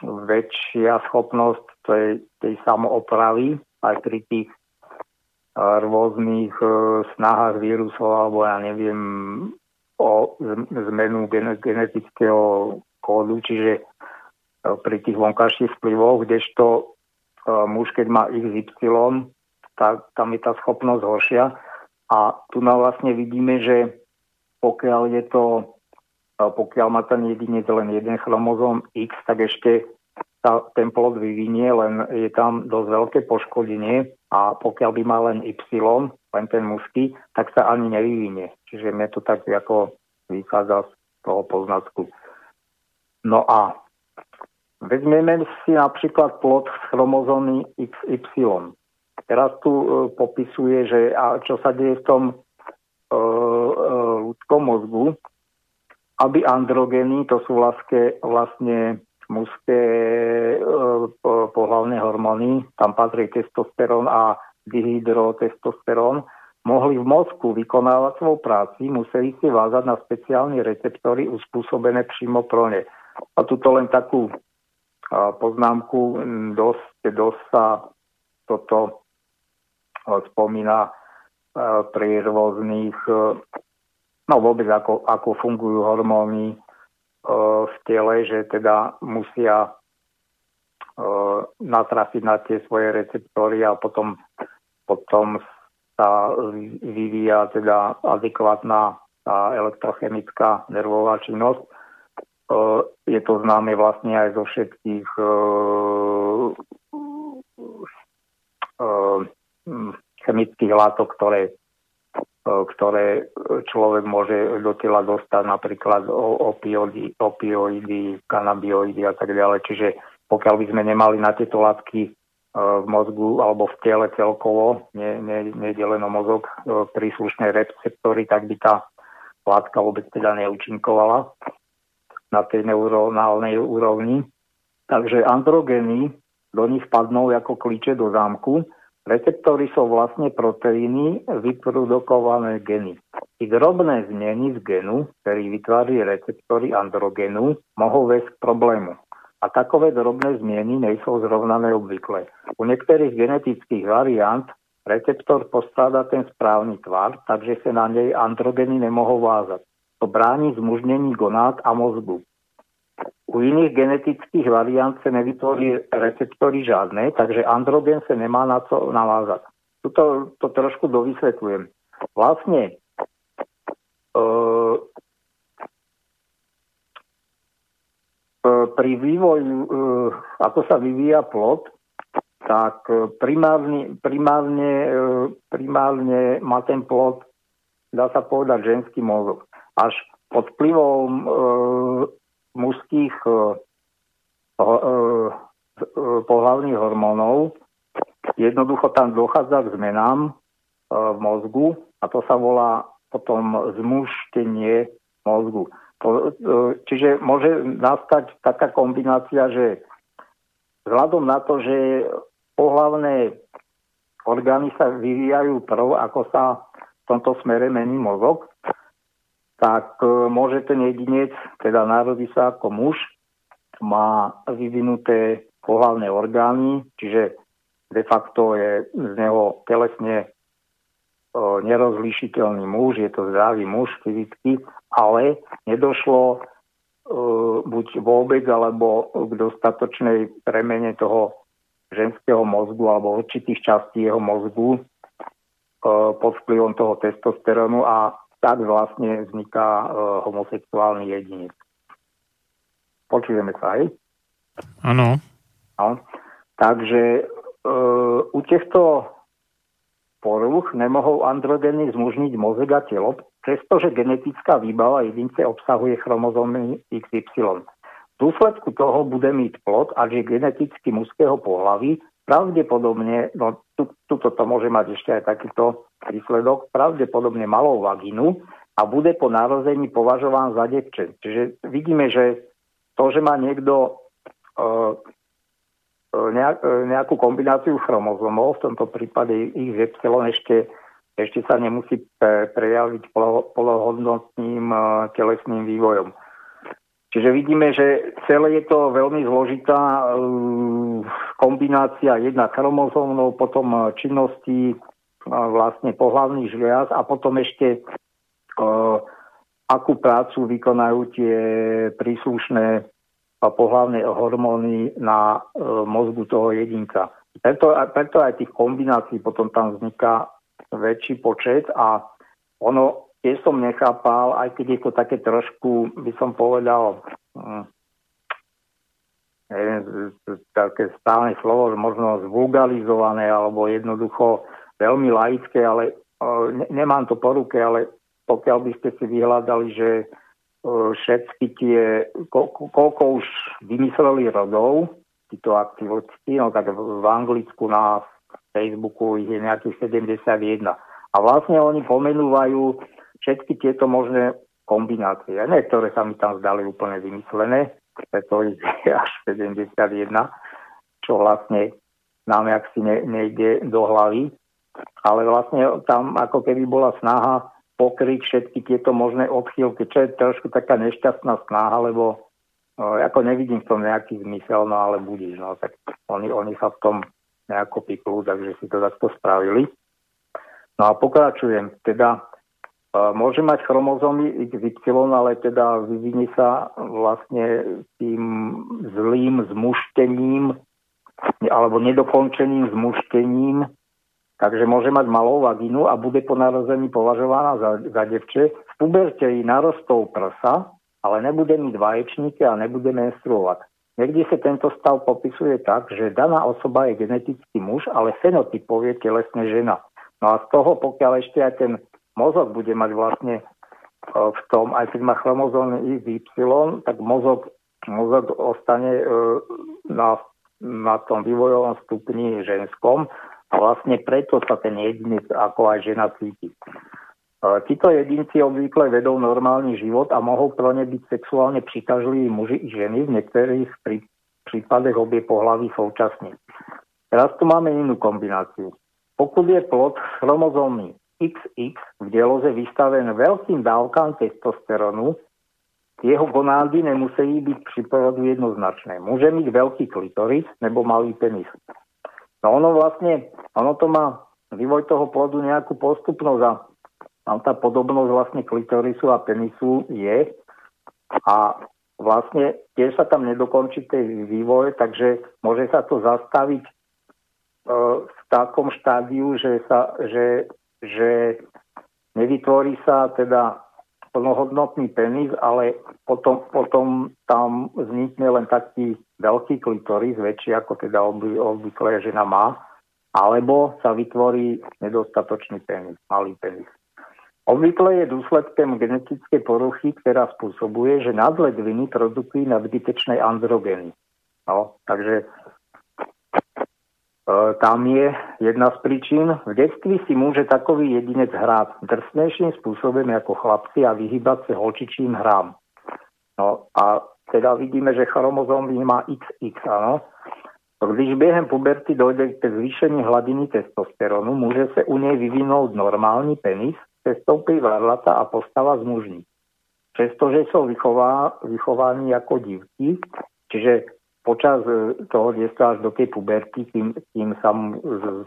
väčšia schopnosť tej, tej samoopravy aj pri tých e, rôznych e, snahách vírusov alebo ja neviem o zmenu gen- genetického kódu, čiže e, pri tých vonkajších vplyvoch, kdežto e, muž, keď má XY, tak tam je tá schopnosť horšia. A tu na vlastne vidíme, že pokiaľ je to, e, pokiaľ má ten jedinec len jeden chromozóm X, tak ešte sa ten plod vyvinie, len je tam dosť veľké poškodenie a pokiaľ by mal len Y, len ten mužský, tak sa ani nevyvinie. Čiže mne to tak ako vychádza z toho poznatku. No a vezmeme si napríklad plod s chromozómy XY. Teraz tu e, popisuje, že a čo sa deje v tom e, e, ľudskom mozgu, aby androgeny, to sú vlastne, vlastne mužské e, po- pohlavné hormóny, tam patrí testosterón a dihydrotestosterón, mohli v mozku vykonávať svoju práci, museli si vázať na speciálne receptory uspôsobené přímo pro ne. A tuto len takú poznámku, dosť, dosť sa toto spomína pri rôznych, no vôbec ako, ako fungujú hormóny v tele, že teda musia natrafiť na tie svoje receptory a potom, potom sa vy- vyvíja teda adekvátna tá elektrochemická nervová činnosť. E, Je to známe vlastne aj zo všetkých e, e, hm, chemických látok, ktoré, ktoré človek môže do tela dostať, napríklad opioidy, opioidy, kanabioidy a tak ďalej. Čiže pokiaľ by sme nemali na tieto látky e, v mozgu alebo v tele celkovo, nedeleno mozog, e, príslušné receptory, tak by tá látka vôbec teda neúčinkovala na tej neuronálnej úrovni. Takže androgeny do nich padnú ako klíče do zámku. Receptory sú vlastne proteíny vyprodukované geny. I drobné zmeny z genu, ktorý vytváří receptory androgenu, mohou viesť k problému. A takové drobné zmieny nejsou zrovnané obvykle. U niektorých genetických variant receptor postráda ten správny tvar, takže sa na nej androgeny nemohou vázať. To bráni zmužnení gonád a mozgu. U iných genetických variant sa nevytvorí receptory žiadne, takže androgen sa nemá na co navázať. Tuto to trošku dovysvetľujem. Vlastne e, e, pri vývoju, e, ako sa vyvíja plod, tak e, primárne, primárne, primárne má ten plod, dá sa povedať, ženský mozog. Až pod vplyvom e, mužských e, e, e, pohlavných hormónov jednoducho tam dochádza k zmenám e, v mozgu a to sa volá potom zmuštenie mozgu. E, čiže môže nastať taká kombinácia, že vzhľadom na to, že pohlavné orgány sa vyvíjajú prv, ako sa v tomto smere mení mozog, tak e, môže ten jedinec, teda narodí sa ako muž, má vyvinuté pohlavné orgány, čiže de facto je z neho telesne nerozlišiteľný muž, je to zdravý muž fyzicky, ale nedošlo buď vôbec alebo k dostatočnej premene toho ženského mozgu alebo určitých častí jeho mozgu pod vplyvom toho testosterónu a tak vlastne vzniká homosexuálny jedinec. Počujeme sa aj? Áno. No. Takže e, u týchto poruch nemohou androgeny zmužniť mozek a telo, pretože genetická výbava jedince obsahuje chromozómy XY. V dôsledku toho bude mít plod, až je geneticky mužského pohlaví, pravdepodobne, no tu, tuto to môže mať ešte aj takýto výsledok, pravdepodobne malou vaginu a bude po narození považován za devče. Čiže vidíme, že to, že má niekto uh, nejakú kombináciu chromozomov, v tomto prípade XY ešte, ešte sa nemusí prejaviť polohodnotným telesným vývojom. Čiže vidíme, že celé je to veľmi zložitá kombinácia jedna chromozómov, potom činnosti vlastne pohlavných žliaz a potom ešte akú prácu vykonajú tie príslušné pohlavné hormóny na e, mozgu toho jedinca. Preto, preto aj tých kombinácií potom tam vzniká väčší počet a ono, tiež som nechápal, aj keď je to také trošku, by som povedal, hm, neviem, také správne slovo, možno zvulgalizované alebo jednoducho veľmi laické, ale ne, nemám to po ruke, ale pokiaľ by ste si vyhľadali, že všetky tie, ko, koľko už vymysleli rodov, títo aktivisti, no tak v Anglicku na Facebooku ich je nejakých 71. A vlastne oni pomenúvajú všetky tieto možné kombinácie. Niektoré sa mi tam zdali úplne vymyslené, preto ich je až 71, čo vlastne nám jak si ne, nejde do hlavy. Ale vlastne tam ako keby bola snaha pokryť všetky tieto možné odchýlky, čo je trošku taká nešťastná snaha, lebo no, ako nevidím v tom nejaký zmysel, no ale budíš, no tak oni, oni sa v tom nejako piklú, takže si to takto spravili. No a pokračujem, teda uh, môže mať chromozómy XY, ale teda vyvinie sa vlastne tým zlým zmuštením alebo nedokončeným zmuštením takže môže mať malú vagínu a bude po narození považovaná za, za devče. V puberte jej narostou prsa, ale nebude mít vaječníky a nebude menstruovať. Niekde sa tento stav popisuje tak, že daná osoba je genetický muž, ale fenotypovie telesne žena. No a z toho, pokiaľ ešte aj ten mozog bude mať vlastne e, v tom, aj keď má chromozóny Y, tak mozog, mozog ostane e, na, na tom vývojovom stupni ženskom a vlastne preto sa ten jedinec ako aj žena cíti. E, títo jedinci obvykle vedou normálny život a mohou pro ne byť sexuálne přitažliví muži i ženy, v niektorých prí, prípadech obie pohlaví současne. Teraz tu máme inú kombináciu. Pokud je plod chromozómy XX v dieloze vystaven veľkým dávkám testosterónu, jeho gonády nemusí byť pri porodu jednoznačné. Môže mať veľký klitoris nebo malý penis. No ono vlastne, ono to má vývoj toho plodu nejakú postupnosť a tam tá podobnosť vlastne klitorisu a penisu je. A vlastne tiež sa tam nedokončí ten vývoj, takže môže sa to zastaviť e, v takom štádiu, že, sa, že, že nevytvorí sa teda plnohodnotný penis, ale potom, potom tam vznikne len taký veľký klitoris, väčší ako teda obvykle žena má, alebo sa vytvorí nedostatočný penis, malý penis. Obvykle je dôsledkem genetické poruchy, ktorá spôsobuje, že nadledviny produkujú nadbytečné androgeny. No, takže tam je jedna z príčin. V detství si môže takový jedinec hrať drsnejším spôsobom ako chlapci a vyhybať sa holčičím hrám. No a teda vidíme, že chromozóm má XX, áno. Když během puberty dojde k zvýšení hladiny testosterónu, může se u nej vyvinout normální penis, se stoupí varlata a postava zmužní. Přestože jsou vychová, vychováni jako divky, čiže počas e, toho detstva až do tej puberty, kým, kým sa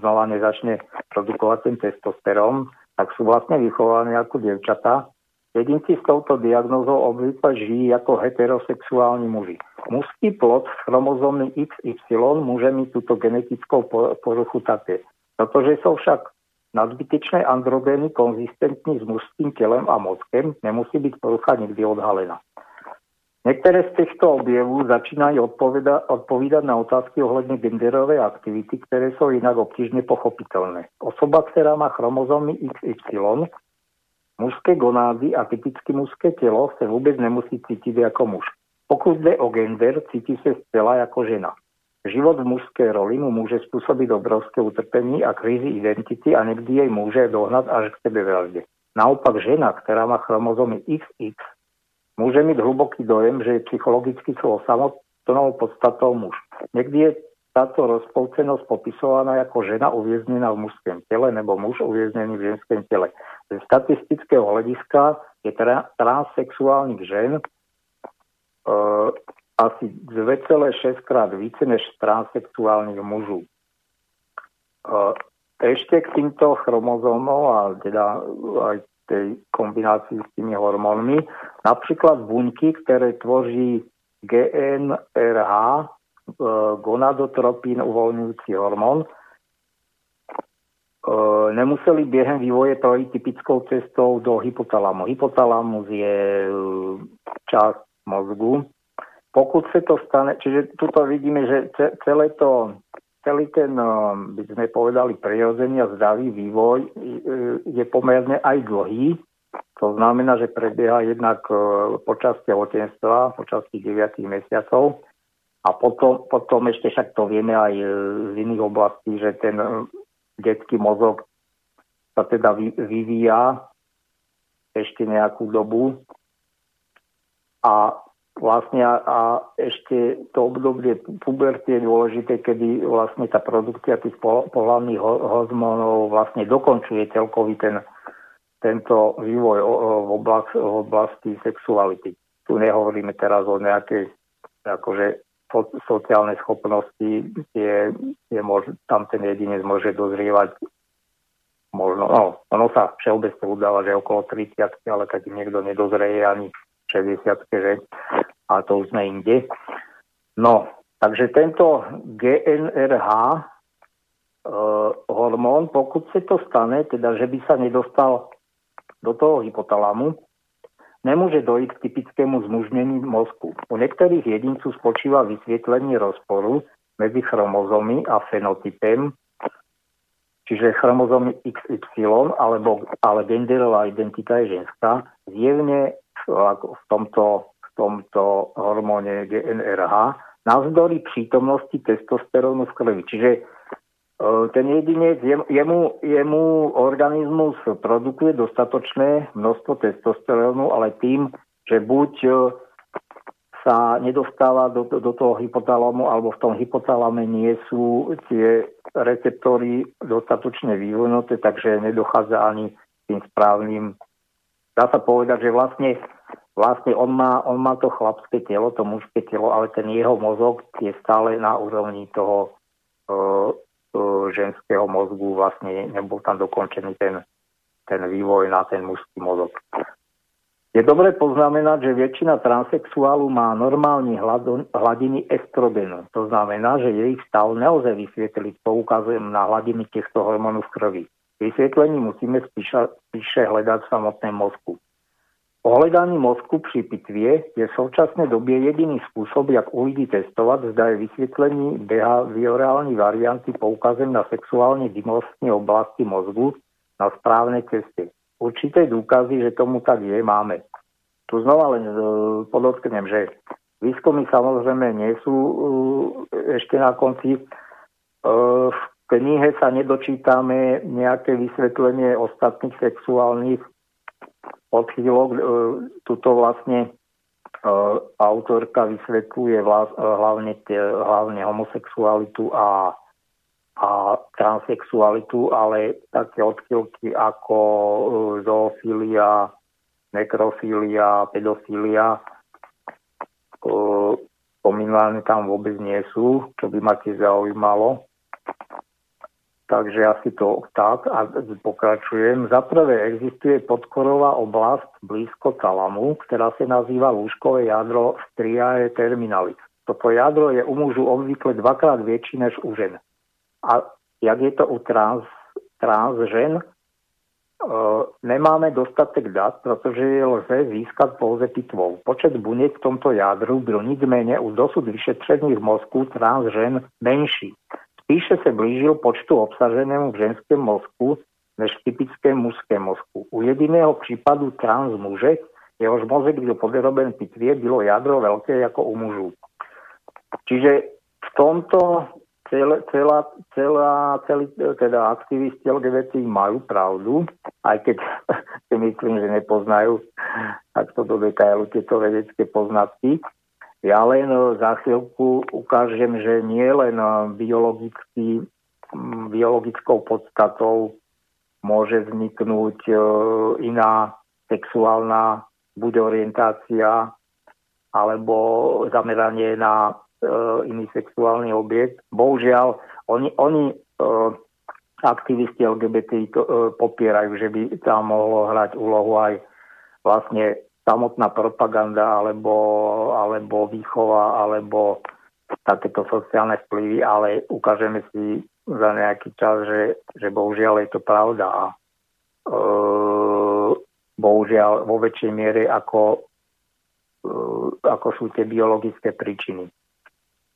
znova nezačne produkovať ten testosterón, tak sú vlastne vychovaní ako devčatá. Jedinci s touto diagnózou obvykle žijí ako heterosexuálni muži. Mužský plod s chromozómny XY môže mít túto genetickou poruchu také. Protože sú však nadbytečné androgény konzistentní s mužským telem a mozkem, nemusí byť porucha nikdy odhalená. Niektoré z týchto objevov začínajú odpoveda- odpovídať na otázky ohľadne genderovej aktivity, ktoré sú inak obtížne pochopiteľné. Osoba, ktorá má chromozómy XY, mužské gonády a typicky mužské telo sa vôbec nemusí cítiť ako muž. Pokud jde o gender, cíti sa zcela ako žena. Život v mužskej roli mu môže spôsobiť obrovské utrpení a krízy identity a niekdy jej môže dohnať až k sebevražde. Naopak žena, ktorá má chromozómy XX, Môže mať hluboký dojem, že je psychologicky svojou samotnou podstatou muž. Niekdy je táto rozpolcenosť popisovaná ako žena uvieznená v mužském tele nebo muž uvieznený v ženském tele. Z statistického hľadiska je tra- transsexuálnych žen e, asi 2,6 krát více než transsexuálnych mužov. E, ešte k týmto chromozómom a teda aj tej kombinácii s tými hormónmi. Napríklad buňky, ktoré tvoří GNRH, e, gonadotropín uvoľňujúci hormón, e, nemuseli biehem vývoje projít typickou cestou do hypotalamu. Hypotalamus je e, časť mozgu. Pokud sa to stane, čiže tuto vidíme, že celé to celý ten, um, by sme povedali, prirodzený a zdravý vývoj uh, je pomerne aj dlhý. To znamená, že prebieha jednak uh, počas tehotenstva, počas tých 9 mesiacov a potom, potom ešte však to vieme aj uh, z iných oblastí, že ten detský mozog sa teda vyvíja ešte nejakú dobu a vlastne a, a ešte to obdobie puberty je dôležité, kedy vlastne tá produkcia tých pohľadných hormónov vlastne dokončuje celkový ten, tento vývoj v oblasti, v oblasti sexuality. Tu nehovoríme teraz o nejakej akože sociálnej schopnosti, je, je mož, tam ten jedinec môže dozrievať možno, no, ono sa všeobecne udáva, že okolo 30, ale keď niekto nedozrie ani 60 že? A to už sme inde. No, takže tento GNRH hormón, pokud se to stane, teda že by sa nedostal do toho hypotalamu, nemôže dojít k typickému zmužnení mozku. U niektorých jedinců spočíva vysvietlenie rozporu medzi chromozómy a fenotypem, čiže chromozómy XY, alebo, ale genderová identita je ženská, zjevne v tomto, v tomto hormóne GNRH navzdory prítomnosti testosterónu v krvi. Čiže e, ten jedinec, jemu, jemu organizmus produkuje dostatočné množstvo testosterónu, ale tým, že buď e, sa nedostáva do, do toho hypotalamu, alebo v tom hypotalame nie sú tie receptory dostatočne vyvinuté, takže nedochádza ani tým správnym. Dá sa povedať, že vlastne vlastne on má, on má to chlapské telo, to mužské telo, ale ten jeho mozog je stále na úrovni toho uh, uh, ženského mozgu, vlastne nebol tam dokončený ten, ten vývoj na ten mužský mozog. Je dobre poznamenať, že väčšina transexuálu má normálne hladiny estrogenu. To znamená, že jej stav nelze vysvetliť poukazujem na hladiny týchto hormónov v krvi. Vysvetlení musíme spíše, spíše hledať v samotném mozku. Ohledání mozku při pitvě je v současné době jediný způsob, jak u lidí testovat, zda je vysvětlení behaviorální varianty poukazem na sexuálne dimostní oblasti mozgu na správnej ceste. Určité dôkazy, že tomu tak je, máme. Tu znova len e, podotknem, že výskumy samozrejme nie sú e, ešte na konci. E, v knihe sa nedočítame nejaké vysvetlenie ostatných sexuálnych odchýlok. E, tuto vlastne e, autorka vysvetľuje e, hlavne, hlavne homosexualitu a, a transexualitu, ale také odchýlky ako zoofilia, nekrofília, pedofília spomínané tam vôbec nie sú, čo by ma tiež zaujímalo. Takže asi to tak a pokračujem. Za prvé existuje podkorová oblasť blízko talamu, ktorá sa nazýva lúžkové jadro striae terminalis. Toto jadro je u mužu obvykle dvakrát väčší než u žen. A jak je to u trans, trans žen, e, nemáme dostatek dat, pretože je lze získať pouze pitvou. Počet buniek v tomto jadru byl nicméně u dosud vyšetřených mozku trans žen menší. Spíše se blížil počtu obsaženému v ženském mozku než v typickém mužském mozku. U jediného případu trans muže, jehož mozek byl podroben pitvě, bylo jadro veľké jako u mužů. Čiže v tomto celá, celá, celá celý, teda aktivisti LGBT majú pravdu, aj keď si myslím, že nepoznajú takto do detailu tieto vedecké poznatky. Ja len e, za chvíľku ukážem, že nie len e, biologicky, biologickou podstatou môže vzniknúť e, iná sexuálna buď orientácia alebo zameranie na iný sexuálny objekt. Bohužiaľ, oni, oni aktivisti LGBT popierajú, že by tam mohlo hrať úlohu aj vlastne samotná propaganda alebo, alebo výchova alebo takéto sociálne vplyvy, ale ukážeme si za nejaký čas, že, že bohužiaľ je to pravda a e, bohužiaľ vo väčšej miere ako, e, ako sú tie biologické príčiny.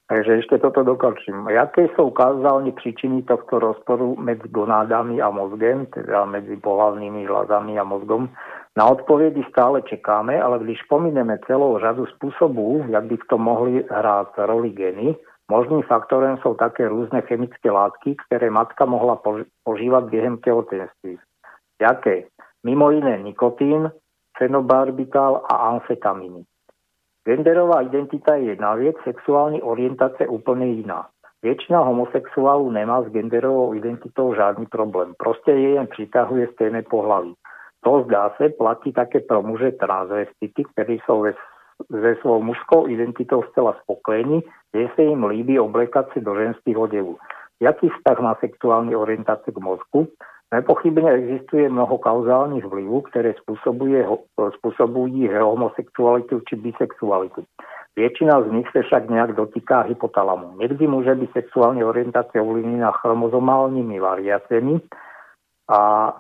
Takže ešte toto dokončím. Jaké sú ukázalne príčiny tohto rozporu medzi gonádami a mozgem, teda medzi pohlavnými žľazami a mozgom? Na odpovedi stále čekáme, ale když pomineme celou řadu spôsobov, jak by v tom mohli hrať roli geny, možným faktorem sú také rôzne chemické látky, ktoré matka mohla požívať během tehotenství. Jaké? Mimo iné nikotín, fenobarbital a amfetamíny. Genderová identita je jedna vec, sexuální orientace úplne iná. Väčšina homosexuálu nemá s genderovou identitou žádný problém. Proste je jen přitahuje stejné pohlaví. To zdá se platí také pro muže transvestity, sú ve, ze svou mužskou identitou zcela spokojení, že sa im líbí oblekať si do ženských odevů. Jaký vztah má sexuálny orientácie k mozku? Nepochybne existuje mnoho kauzálnych vplyvov, ktoré spôsobujú homosexualitu či bisexualitu. Väčšina z nich sa však nejak dotýká hypotalamu. Niekdy môže byť sexuálne orientácia ovlivnená chromozomálnymi variáciami a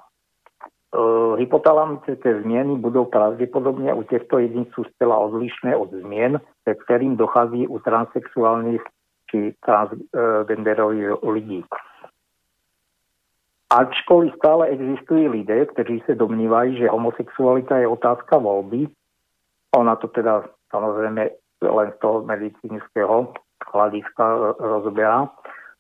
hypotalamické zmieny budú pravdepodobne u týchto jedincov stela odlišné od zmien, pre ktorým dochází u transsexuálnych či transgenderových ľudí. Ačkoliv stále existujú lidé, kteří se domnívají, že homosexualita je otázka voľby, ona to teda samozrejme len z toho medicínskeho hľadiska e, rozoberá,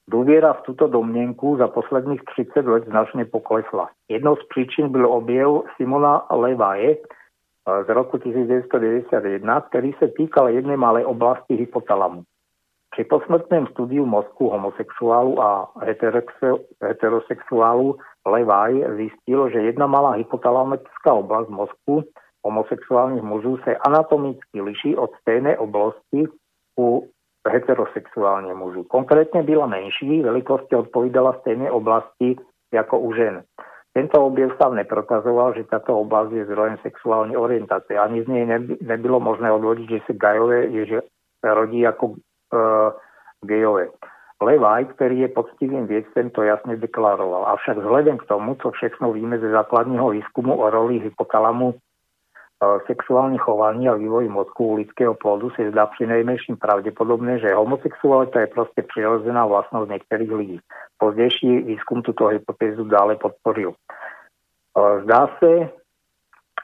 Důvěra v tuto domněnku za posledních 30 let značně poklesla. Jednou z příčin byl objev Simona Levaje e, z roku 1991, který se týkal jedné malé oblasti hypotalamu. Při posmrtném studiu mozku homosexuálu a heterosexuálu Levaj zistil, že jedna malá hypotalamická oblast mozku homosexuálnych mužů se anatomicky liší od stejné oblasti u heterosexuálnych mužů. Konkrétne byla menší, veľkosti odpovídala stejnej oblasti ako u žen. Tento objev sa neprokazoval, že táto oblasť je zdrojem sexuálnej orientácie. Ani z nej nebylo možné odvodiť, že sa gajové že rodí ako e, gejové. Levaj, ktorý je poctivým viedcem, to jasne deklaroval. Avšak vzhľadom k tomu, co všechno víme ze základního výskumu o roli hypotalamu sexuálne chovanie a vývoj mozku u lidského plodu sa zdá pri najmenším pravdepodobné, že homosexualita je proste prirodzená vlastnosť niektorých ľudí. Pozdejší výskum túto hypotézu dále podporil. Zdá sa,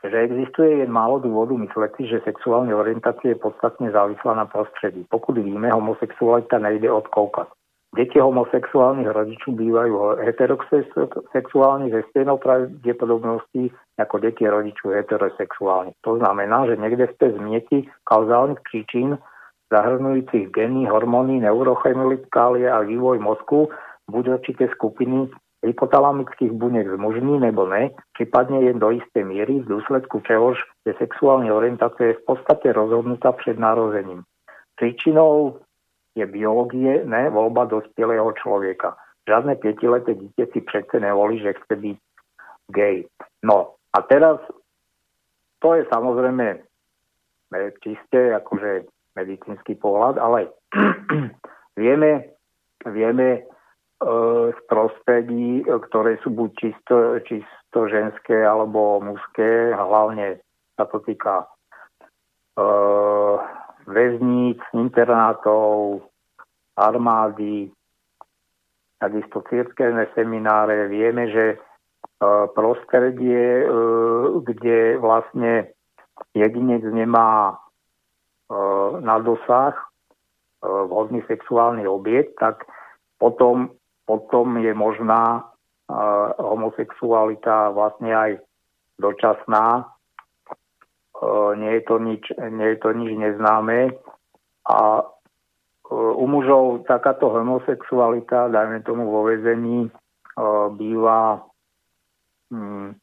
že existuje jen málo dôvodu mysleť si, že sexuálne orientácia je podstatne závislá na prostredí. Pokud víme, homosexualita nejde od Kaukaz. Deti homosexuálnych rodičov bývajú heterosexuálni ze stejnou pravdepodobností ako deti rodičov heterosexuálnych. To znamená, že niekde v tej zmieti kauzálnych príčin zahrnujúcich geny, hormóny, neurochemikálie a vývoj mozku buď určité skupiny hypotalamických buniek z mužní nebo ne, prípadne je do istej miery, v dôsledku čehož je sexuálna orientácia v podstate rozhodnutá pred narodením. Príčinou je biológie, ne voľba dospelého človeka. Žiadne pietileté dieťa si přece nevolí, že chce byť gay. No a teraz to je samozrejme čisté akože medicínsky pohľad, ale vieme, vieme e, z prostredí, ktoré sú buď čisto, čisto ženské alebo mužské, hlavne sa to týka e, väzníc, internátov, armády, takisto církevné semináre. Vieme, že e, prostredie, e, kde vlastne jedinec nemá e, na dosah vhodný sexuálny objekt, tak potom, potom je možná homosexualita vlastne aj dočasná nie je to nič, nie je to nič neznáme. A u mužov takáto homosexualita, dajme tomu vo vezení, býva, hm,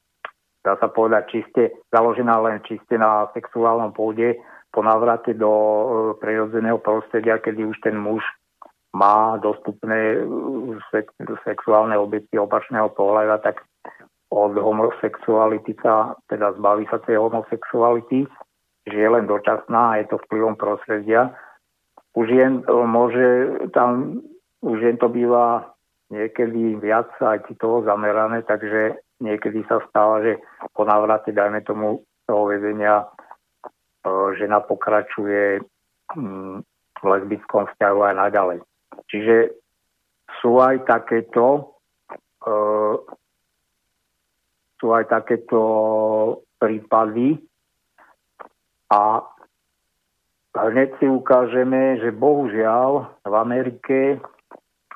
dá sa povedať, čiste, založená len čiste na sexuálnom pôde po návrate do e, prirodzeného prostredia, kedy už ten muž má dostupné e, sexuálne objekty opačného pohľada, tak od homosexuality sa, teda zbaví sa tej homosexuality, že je len dočasná a je to vplyvom prostredia. Už jen e, môže tam, už jen to býva niekedy viac aj toho zamerané, takže niekedy sa stáva, že po návrate, dajme tomu toho väzenia, e, žena pokračuje mm, v lesbickom vzťahu aj naďalej. Čiže sú aj takéto e, sú aj takéto prípady. A hneď si ukážeme, že bohužiaľ v Amerike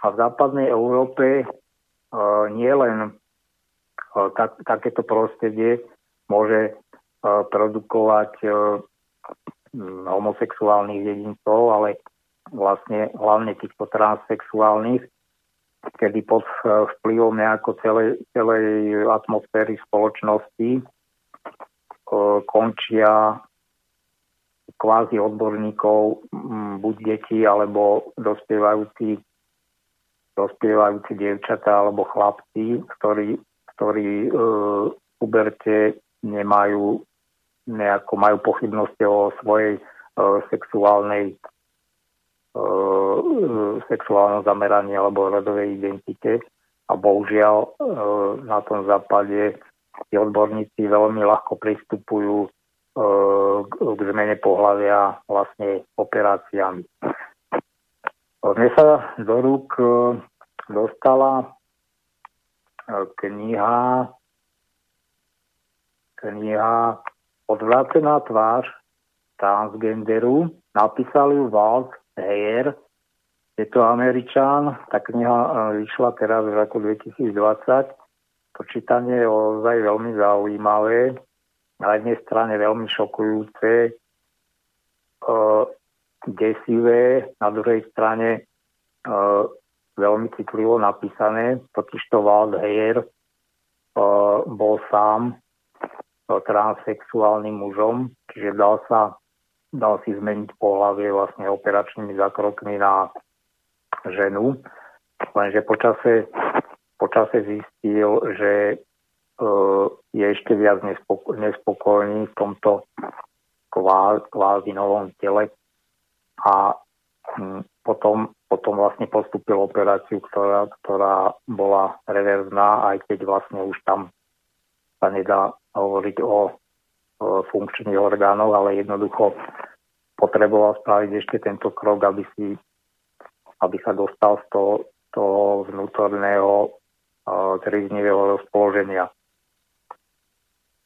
a v západnej Európe uh, nie len uh, tak, takéto prostredie môže uh, produkovať homosexuálnych jedincov, ale vlastne hlavne týchto transsexuálnych, kedy pod eh, vplyvom nejako celej, celej atmosféry spoločnosti eh, končia kvázi odborníkov, buď deti, alebo dospievajúci, dospievajúci dievčatá alebo chlapci, ktorí, ktorí e, uberte nemajú nejako majú pochybnosti o svojej sexuálnej e, sexuálnom zameraní alebo rodovej identite a bohužiaľ e, na tom západe tí odborníci veľmi ľahko pristupujú e, k, zmene pohľavia vlastne operáciami. Mne sa do rúk dostala kniha kniha Odvrácená tvář transgenderu. Napísal ju Walt Heyer, je to Američan, tá kniha e, vyšla teraz v roku 2020. To čítanie je ozaj veľmi zaujímavé, na jednej strane veľmi šokujúce, e, desivé, na druhej strane e, veľmi citlivo napísané, totiž to Walt Heyer bol sám transsexuálnym mužom, čiže dal sa dal si zmeniť pohľavie vlastne operačnými zákrokmi na ženu, lenže počase, počase zistil, že e, je ešte viac nespoko- nespokojný v tomto kvázi, novom tele. A hm, potom, potom vlastne postupil operáciu, ktorá, ktorá bola reverzná, aj keď vlastne už tam sa nedá hovoriť o funkčných orgánov, ale jednoducho potreboval spraviť ešte tento krok, aby, si, aby sa dostal z toho, toho vnútorného uh, triznivého rozpoloženia.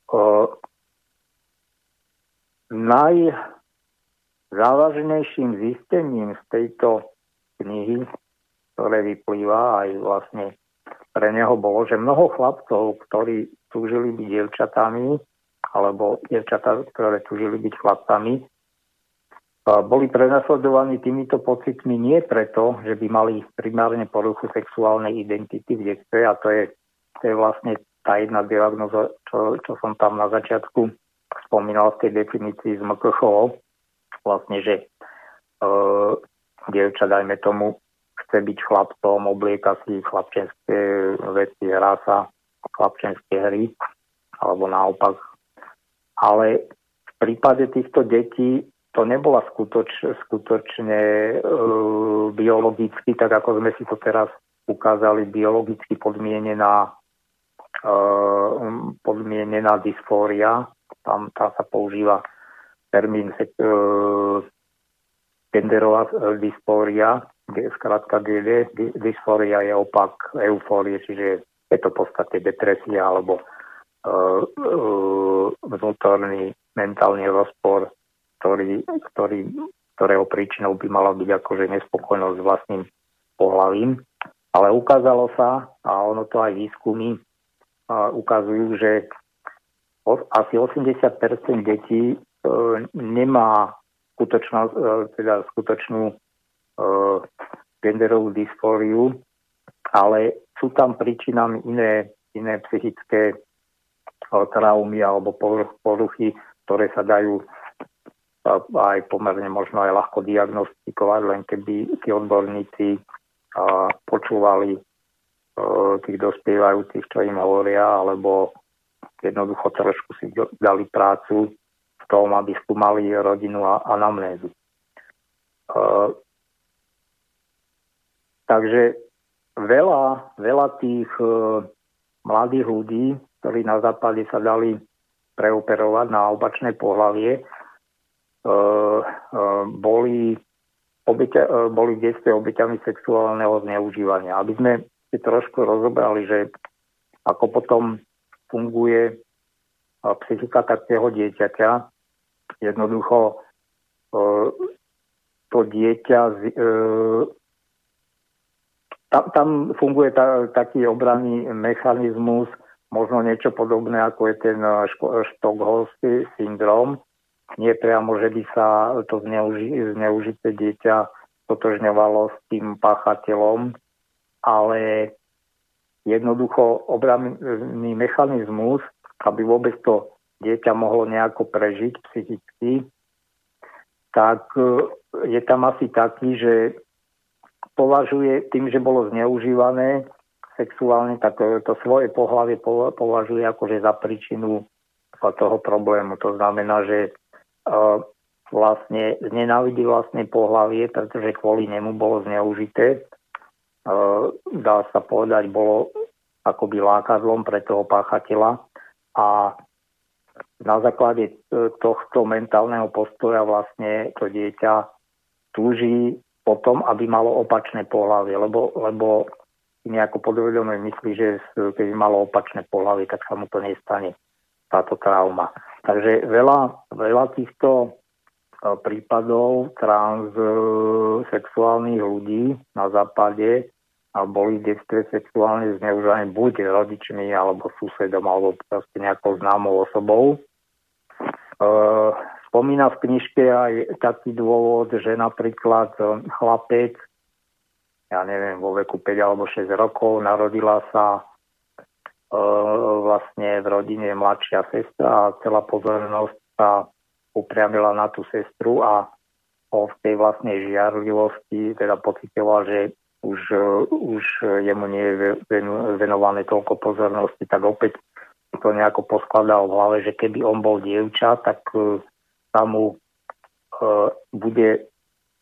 Uh, najzávažnejším zistením z tejto knihy, ktoré vyplýva aj vlastne pre neho bolo, že mnoho chlapcov, ktorí túžili byť dievčatami, alebo dievčatá, ktoré túžili byť chlapcami, boli prenasledovaní týmito pocitmi nie preto, že by mali primárne poruchu sexuálnej identity v detstve a to je, to je vlastne tá jedna diagnoza, čo, čo som tam na začiatku spomínal v tej definícii z MKHO, vlastne, že e, dievča, dajme tomu, chce byť chlapcom, oblieka si chlapčenské veci, hrá sa chlapčenské hry, alebo naopak ale v prípade týchto detí to nebola skutoč, skutočne e, biologicky, tak ako sme si to teraz ukázali, biologicky podmienená, e, podmienená dysfória. Tam, tam sa používa termín e, genderová dysfória, zkrátka GD, dysfória je opak eufórie, čiže je to v podstate depresia alebo vnútorný mentálny rozpor, ktorý, ktorý, ktorého príčinou by mala byť akože nespokojnosť s vlastným pohľavím. Ale ukázalo sa, a ono to aj výskumy uh, ukazujú, že asi 80% detí nemá skutočnú, teda skutočnú genderovú dysfóriu, ale sú tam príčinami iné, iné psychické traumy alebo poruchy, ktoré sa dajú aj pomerne možno aj ľahko diagnostikovať, len keby tí odborníci počúvali tých dospievajúcich, čo im hovoria, alebo jednoducho trošku si dali prácu v tom, aby skúmali rodinu a anamnézu. Takže veľa, veľa tých mladých ľudí ktorí na západe sa dali preoperovať na opačné pohlavie, e, e, boli, obeťa, e, boli v detstve obeťami sexuálneho zneužívania. Aby sme si trošku rozobrali, že ako potom funguje psychika takého dieťaťa, jednoducho to dieťa tam, tam funguje ta, taký obranný mechanizmus, možno niečo podobné, ako je ten eh, štokholský syndrom. Nie priamo, že by sa to zneuži- zneužité dieťa totožňovalo s tým páchateľom, ale jednoducho obranný mechanizmus, aby vôbec to dieťa mohlo nejako prežiť psychicky, tak eh, je tam asi taký, že považuje tým, že bolo zneužívané, sexuálne, tak to svoje pohlavie považuje akože za príčinu toho problému. To znamená, že uh, vlastne znenávidí vlastné pohlavie, pretože kvôli nemu bolo zneužité. E, dá sa povedať, bolo akoby lákadlom pre toho páchateľa a na základe e, tohto mentálneho postoja vlastne to dieťa túži potom, aby malo opačné pohlavie, lebo, lebo nejako podvedome myslí, že keby malo opačné pohlavie, tak sa mu to nestane, táto trauma. Takže veľa, veľa týchto E, prípadov transsexuálnych ľudí na západe a boli v detstve sexuálne zneužívaní buď rodičmi, alebo susedom, alebo proste nejakou známou osobou. E, spomína v knižke aj taký dôvod, že napríklad chlapec, ja neviem, vo veku 5 alebo 6 rokov narodila sa e, vlastne v rodine mladšia sestra a celá pozornosť sa upriamila na tú sestru a o v tej vlastnej žiarlivosti teda pocitoval, že už, už jemu nie je venované toľko pozornosti, tak opäť to nejako poskladal v hlave, že keby on bol dievča, tak uh, sa mu uh, bude,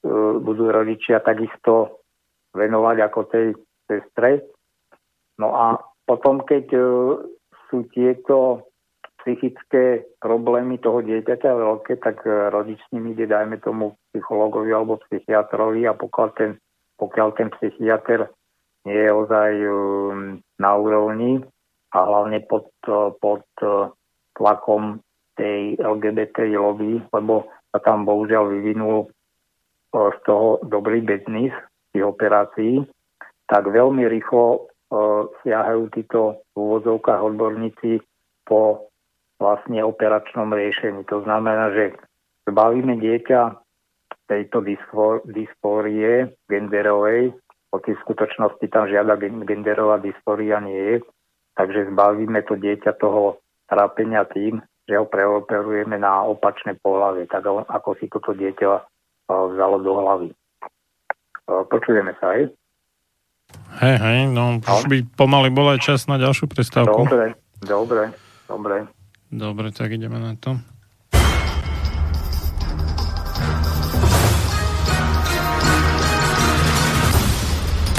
uh, budú rodičia takisto venovať ako tej sestre. No a potom, keď uh, sú tieto psychické problémy toho dieťaťa veľké, tak e, rodič s ním ide, dajme tomu, psychologovi alebo psychiatrovi a pokiaľ ten, pokiaľ ten psychiatr nie je ozaj um, na úrovni a hlavne pod, e, pod e, tlakom tej LGBT lobby, lebo sa tam bohužiaľ vyvinul z toho dobrý biznis tých operácií, tak veľmi rýchlo siahajú títo v úvodzovkách odborníci po vlastne operačnom riešení. To znamená, že zbavíme dieťa tejto dysfórie genderovej, o tej skutočnosti tam žiada genderová dysfória nie je, takže zbavíme to dieťa toho trápenia tým, že ho preoperujeme na opačné pohľavie, tak ako si toto dieťa vzalo do hlavy. Počujeme sa, hej? Hej, hej, no, no. už by pomaly bol aj čas na ďalšiu prestávku. Dobre, dobre, dobre. Dobre, tak ideme na to.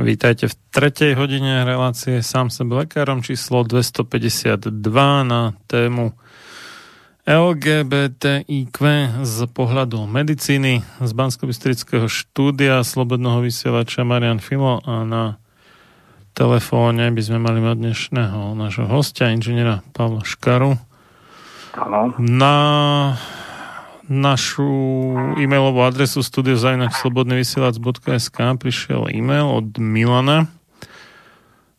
Vítajte v tretej hodine relácie sám sebe lekárom číslo 252 na tému LGBTIQ z pohľadu medicíny z bansko štúdia Slobodného vysielača Marian Filo a na telefóne by sme mali mať dnešného nášho hostia, inžiniera Pavla Škaru. Áno. Na našu e-mailovú adresu studiozavinačslobodnyvysielac.sk prišiel e-mail od Milana.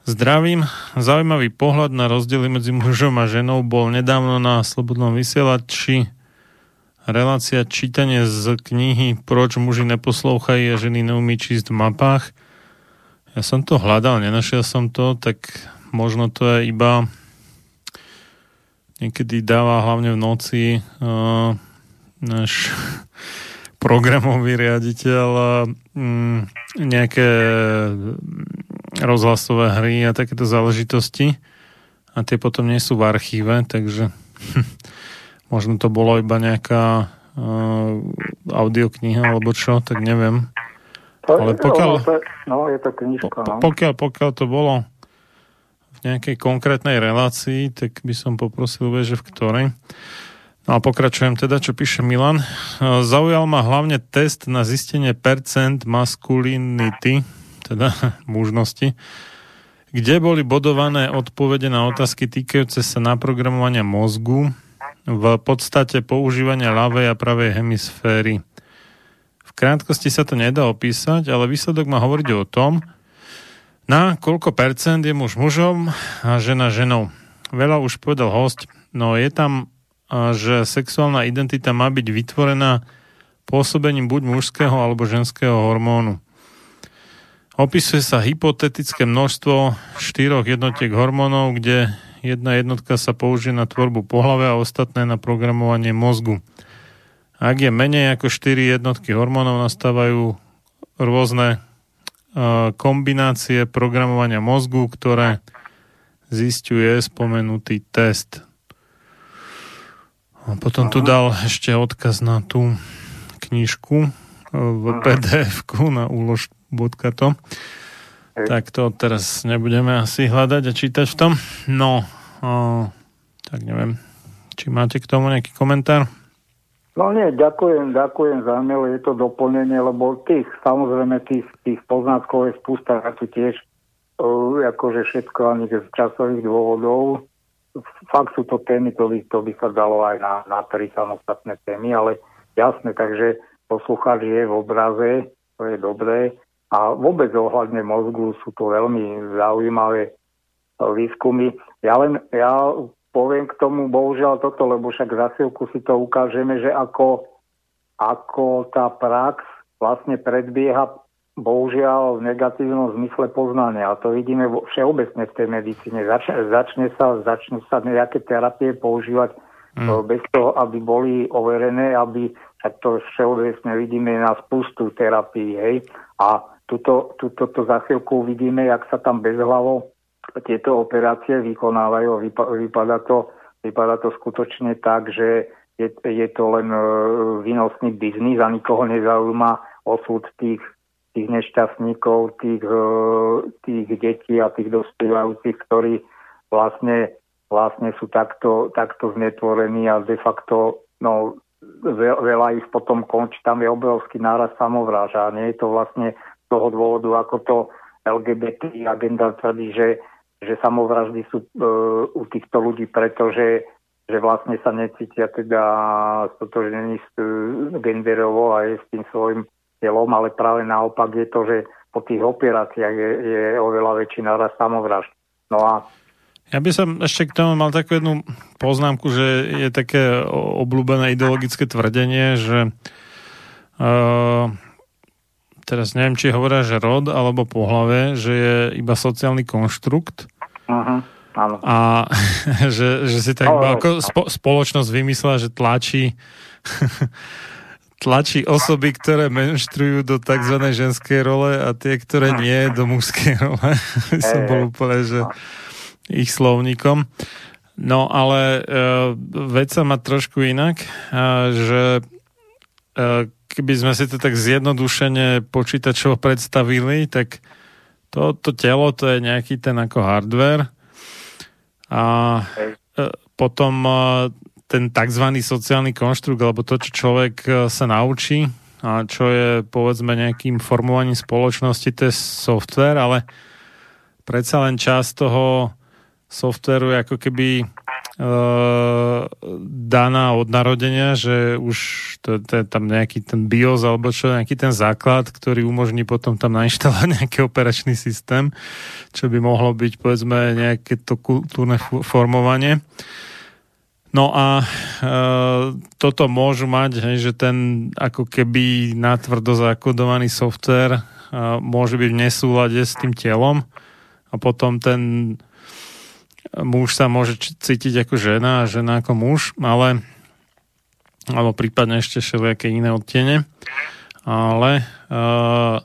Zdravím. Zaujímavý pohľad na rozdiely medzi mužom a ženou bol nedávno na Slobodnom vysielači relácia čítanie z knihy Proč muži neposlouchajú a ženy neumí čísť v mapách. Ja som to hľadal, nenašiel som to, tak možno to je iba niekedy dáva hlavne v noci uh, náš programový riaditeľ mm, nejaké rozhlasové hry a takéto záležitosti a tie potom nie sú v archíve, takže možno to bolo iba nejaká uh, audiokniha alebo čo, tak neviem. To, Ale pokiaľ, no, je to knižka, no. pokiaľ, pokiaľ to bolo v nejakej konkrétnej relácii, tak by som poprosil, že v ktorej. No a pokračujem teda, čo píše Milan. Zaujal ma hlavne test na zistenie percent masculinity, teda mužnosti, kde boli bodované odpovede na otázky týkajúce sa naprogramovania mozgu, v podstate používania ľavej a pravej hemisféry. V krátkosti sa to nedá opísať, ale výsledok má hovoriť o tom, na koľko percent je muž mužom a žena ženou. Veľa už povedal host, no je tam že sexuálna identita má byť vytvorená pôsobením buď mužského alebo ženského hormónu. Opisuje sa hypotetické množstvo štyroch jednotiek hormónov, kde jedna jednotka sa použije na tvorbu pohľave a ostatné na programovanie mozgu. Ak je menej ako 4 jednotky hormónov, nastávajú rôzne kombinácie programovania mozgu, ktoré zistuje spomenutý test. A potom tu dal ešte odkaz na tú knižku e, v pdf na úlož.to. Tak to teraz nebudeme asi hľadať a čítať v tom. No, o, tak neviem, či máte k tomu nejaký komentár? No nie, ďakujem, ďakujem za mail, je to doplnenie, lebo tých, samozrejme, tých, tých poznátkov je spústa, a tu tiež uh, akože všetko ani z časových dôvodov fakt sú to témy, to by, to by sa dalo aj na, na tri samostatné témy, ale jasné, takže poslucháč je v obraze, to je dobré. A vôbec ohľadne mozgu sú to veľmi zaujímavé e, výskumy. Ja len, ja poviem k tomu bohužiaľ toto, lebo však za silku si to ukážeme, že ako, ako tá prax vlastne predbieha bohužiaľ v negatívnom zmysle poznania. A to vidíme všeobecne v tej medicíne. Začne, začne sa, začnú sa nejaké terapie používať mm. bez toho, aby boli overené, aby, tak to všeobecne vidíme na spustu terapii, hej. A tuto, tuto to za chvíľku vidíme, jak sa tam bezhlavo tieto operácie vykonávajú. Vypa, vypadá, to, vypadá to skutočne tak, že je, je to len e, výnosný biznis a nikoho nezaujíma osud tých, tých nešťastníkov, tých, e, tých detí a tých dospievajúcich, ktorí vlastne, vlastne sú takto, takto znetvorení a de facto no, veľa ich potom končí, tam je obrovský náraz samovráža. Nie je to vlastne z toho dôvodu, ako to LGBT agenda tvrdí, že, že samovraždy sú e, u týchto ľudí, pretože že vlastne sa necítia teda stotožnení e, genderovo a je s tým svojim telom, ale práve naopak je to, že po tých operáciách je, je oveľa väčší náraz samovražd. No a ja by som ešte k tomu mal takú jednu poznámku, že je také obľúbené ideologické tvrdenie, že uh, teraz neviem, či hovoria, že rod alebo pohlave, že je iba sociálny konštrukt. Uh-huh. Áno. A že, že si tak no, ako spo, spoločnosť vymyslela, že tlačí tlačí osoby, ktoré menštrujú do tzv. ženskej role a tie, ktoré nie, do mužskej role. som bol úplne, že ich slovníkom. No ale uh, vec sa má trošku inak, uh, že uh, keby sme si to tak zjednodušene počítačovo predstavili, tak to, to telo to je nejaký ten ako hardware a e, potom e, ten tzv. sociálny konštrukt, alebo to, čo človek e, sa naučí a čo je povedzme nejakým formovaním spoločnosti, to je software, ale predsa len časť toho softveru je ako keby e, daná od narodenia, že už to, to je tam nejaký ten BIOS alebo čo, nejaký ten základ, ktorý umožní potom tam nainštalovať nejaký operačný systém, čo by mohlo byť povedzme nejaké to kultúrne formovanie. No a e, toto môžu mať, hej, že ten ako keby natvrdo zakodovaný software e, môže byť v nesúlade s tým telom a potom ten muž sa môže cítiť ako žena a žena ako muž, ale alebo prípadne ešte všelijaké iné odtiene. Ale uh,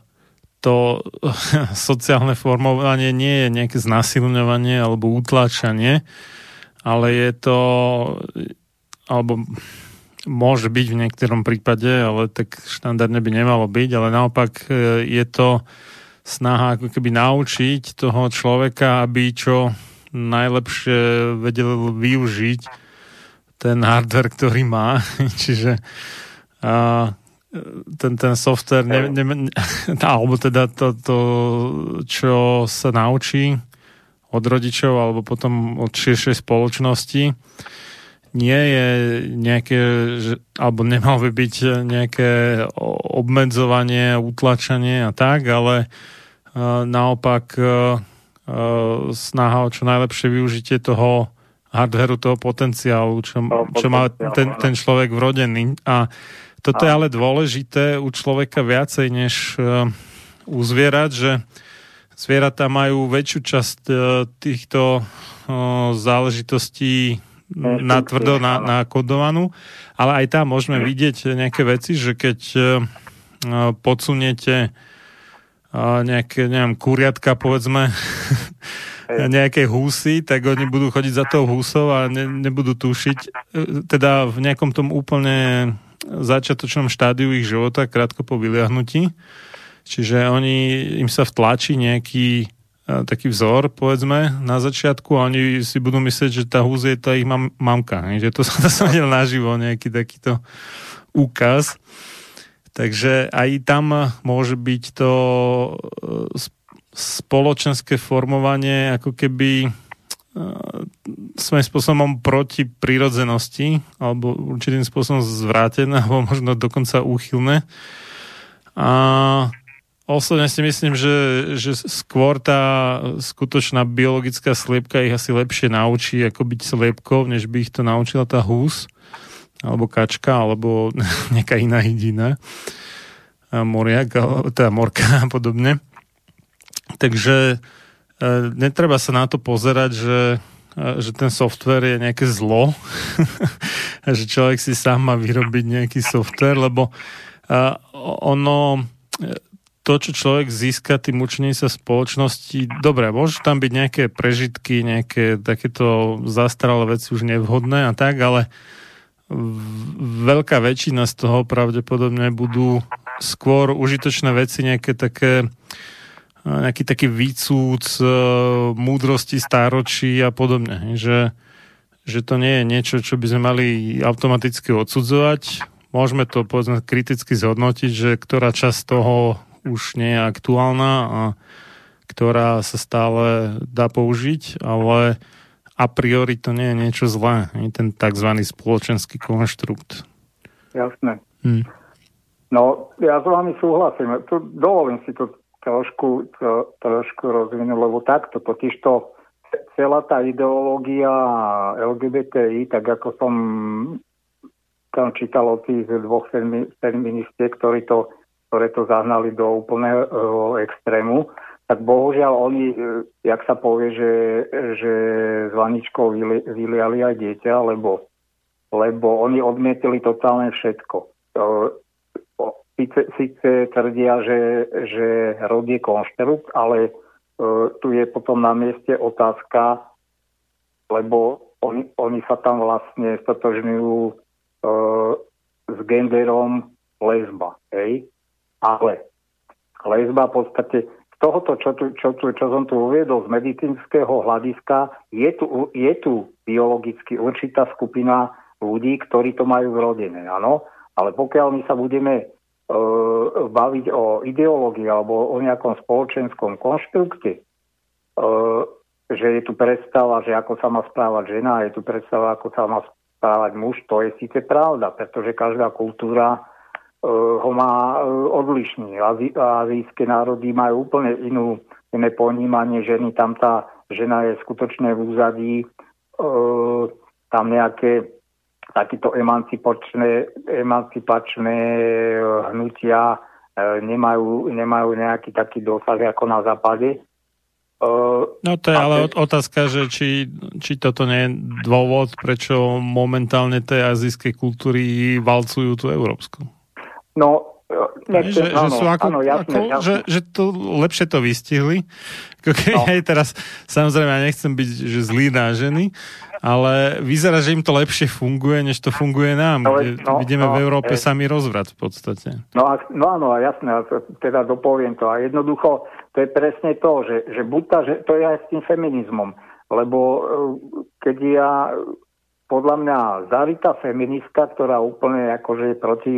to sociálne formovanie nie je nejaké znasilňovanie alebo utláčanie, ale je to alebo môže byť v niektorom prípade, ale tak štandardne by nemalo byť, ale naopak e, je to snaha ako keby naučiť toho človeka, aby čo najlepšie vedel využiť ten hardware, ktorý má. Čiže a, ten, ten software, ne, ne, alebo teda to, to, čo sa naučí od rodičov alebo potom od širšej spoločnosti, nie je nejaké, alebo nemal by byť nejaké obmedzovanie, utlačanie a tak, ale naopak uh, snaha o čo najlepšie využitie toho hardveru, toho potenciálu, čo, čo má ten, ten človek vrodený. A toto je ale dôležité u človeka viacej než uh, u zvierat, že zvieratá majú väčšiu časť uh, týchto uh, záležitostí na tvrdo na, nakodovanú, ale aj tam môžeme vidieť nejaké veci, že keď uh, podsuniete nejaké, neviem, kuriatka, povedzme, nejaké húsy, tak oni budú chodiť za tou húsou a ne, nebudú tušiť, e, teda v nejakom tom úplne začiatočnom štádiu ich života, krátko po vyliahnutí. Čiže oni, im sa vtlačí nejaký e, taký vzor, povedzme, na začiatku a oni si budú myslieť, že tá húz je tá ich mam, mamka. Že to, to sa videl naživo, nejaký takýto úkaz. Takže aj tam môže byť to e, spoločenské formovanie ako keby e, svojím spôsobom proti prírodzenosti alebo určitým spôsobom zvrátené alebo možno dokonca úchylné. A osobne si myslím, že, že skôr tá skutočná biologická sliepka ich asi lepšie naučí, ako byť sliepkou, než by ich to naučila tá hús alebo kačka, alebo nejaká iná hydina, moriak, teda morka a podobne. Takže e, netreba sa na to pozerať, že, e, že ten software je nejaké zlo že človek si sám má vyrobiť nejaký software, lebo e, ono to, čo človek získa tým učením sa spoločnosti, dobre, môžu tam byť nejaké prežitky, nejaké takéto zastaralé veci už nevhodné a tak, ale veľká väčšina z toho pravdepodobne budú skôr užitočné veci, nejaké také nejaký taký výcúc múdrosti stáročí a podobne. Že, že to nie je niečo, čo by sme mali automaticky odsudzovať. Môžeme to povedzme kriticky zhodnotiť, že ktorá časť toho už nie je aktuálna a ktorá sa stále dá použiť, ale a priori to nie je niečo zlé. Je ten tzv. spoločenský konštrukt. Jasné. Hm. No, ja s vami súhlasím. Tu dovolím si to trošku, to, trošku rozvinúť, lebo takto, totiž to celá tá ideológia LGBTI, tak ako som tam čítal o tých dvoch feministiek, ktorí to, ktoré to zahnali do úplného extrému, tak bohužiaľ oni, e, jak sa povie, že, že s vaničkou vyliali aj dieťa, lebo, lebo oni odmietili totálne všetko. Sice, sice tvrdia, že, že rod je konštrukt, ale tu je potom na mieste otázka, lebo oni, oni sa tam vlastne stotožňujú s genderom lesba. Hej? Ale lesba v podstate z tohoto, čo, tu, čo, tu, čo som tu uviedol z medicínskeho hľadiska, je tu, je tu biologicky určitá skupina ľudí, ktorí to majú vrodené, áno. Ale pokiaľ my sa budeme e, baviť o ideológii alebo o nejakom spoločenskom konštrukte, e, že je tu predstava, že ako sa má správať žena, je tu predstava, ako sa má správať muž, to je síce pravda, pretože každá kultúra ho má eh, odlišný. Azijské národy majú úplne inú, iné ponímanie ženy. Tam tá žena je skutočne v úzadí. E, tam nejaké takýto emancipačné, emancipačné hnutia e, nemajú, nemajú nejaký taký dosah ako na západe. E, no to je ale otázka, že či, či toto nie je dôvod, prečo momentálne tej azijskej kultúry valcujú tú európsku. No, nechcem, že, áno, že sú ako, áno, jasne, ako jasne. Že, že to lepšie to vystihli. Ako keď no. aj teraz, samozrejme, ja nechcem byť že zlý na ženy, ale vyzerá, že im to lepšie funguje, než to funguje nám. No, kde no, vidíme no, v Európe je. samý rozvrat v podstate. No, a, no áno, jasné, teda dopoviem to. A jednoducho, to je presne to, že, že buď tá, že to je aj s tým feminizmom. Lebo e, keď ja, podľa mňa, zarytá feministka, ktorá úplne akože je proti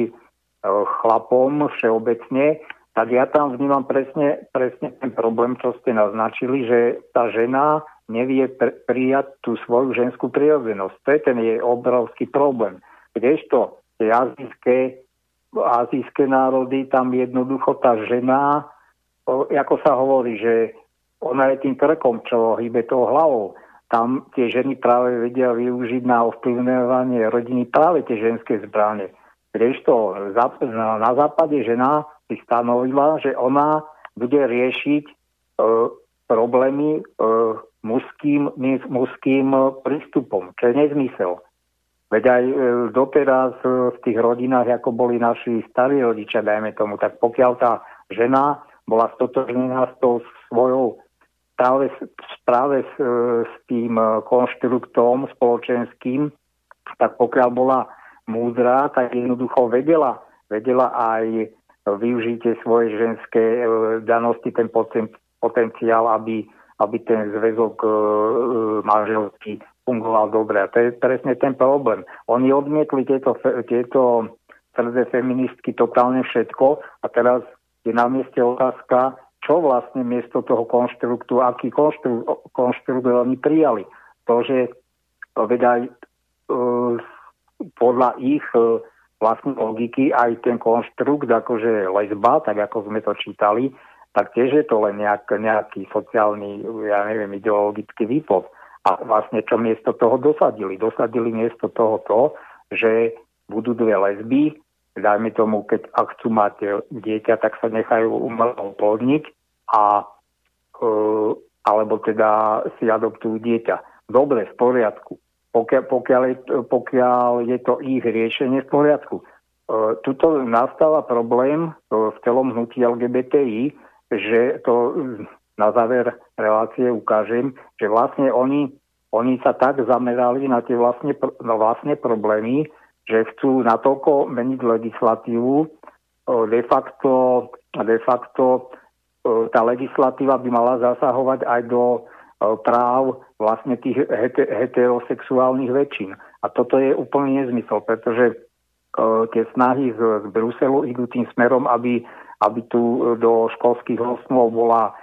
chlapom všeobecne, tak ja tam vnímam presne, presne ten problém, čo ste naznačili, že tá žena nevie pr- prijať tú svoju ženskú prirodzenosť. To je ten jej obrovský problém. Kdežto tie azijské, azijské národy, tam jednoducho tá žena, ako sa hovorí, že ona je tým krkom, čo hýbe tou hlavou. Tam tie ženy práve vedia využiť na ovplyvňovanie rodiny práve tie ženské zbranie. Kdežto na západe žena si stanovila, že ona bude riešiť e, problémy e, mužským, mužským prístupom, čo je nezmysel. Veď aj e, doteraz e, v tých rodinách, ako boli naši starí rodičia, dajme tomu, tak pokiaľ tá žena bola stotožnená s tou svojou práve, práve s, e, s tým e, konštruktom spoločenským, tak pokiaľ bola múdra, tak jednoducho vedela, vedela aj využiť tie svoje ženské e, danosti, ten potenciál, aby, aby ten zväzok e, manželský fungoval dobre. A to je presne ten problém. Oni odmietli tieto, tieto tvrdé feministky totálne všetko a teraz je na mieste otázka, čo vlastne miesto toho konštruktu, aký konštrukt, konštrukt oni prijali. To, že veď aj e, podľa ich e, vlastnej logiky aj ten konštrukt, akože lesba, tak ako sme to čítali, tak tiež je to len nejak, nejaký sociálny, ja neviem, ideologický výpov. A vlastne čo miesto toho dosadili? Dosadili miesto toho to, že budú dve lesby, dajme tomu, keď ak chcú mať dieťa, tak sa nechajú umelo plodniť a e, alebo teda si adoptujú dieťa. Dobre, v poriadku pokiaľ, pokiaľ, je, pokiaľ je to ich riešenie v poriadku. E, tuto nastáva problém e, v celom hnutí LGBTI, že to na záver relácie ukážem, že vlastne oni, oni sa tak zamerali na tie vlastne, na vlastne problémy, že chcú natoľko meniť legislatívu, e, de facto, de facto tá legislatíva by mala zasahovať aj do práv vlastne tých heterosexuálnych väčšín. A toto je úplný nezmysel, pretože tie snahy z, z Bruselu idú tým smerom, aby, aby tu do školských osnov bola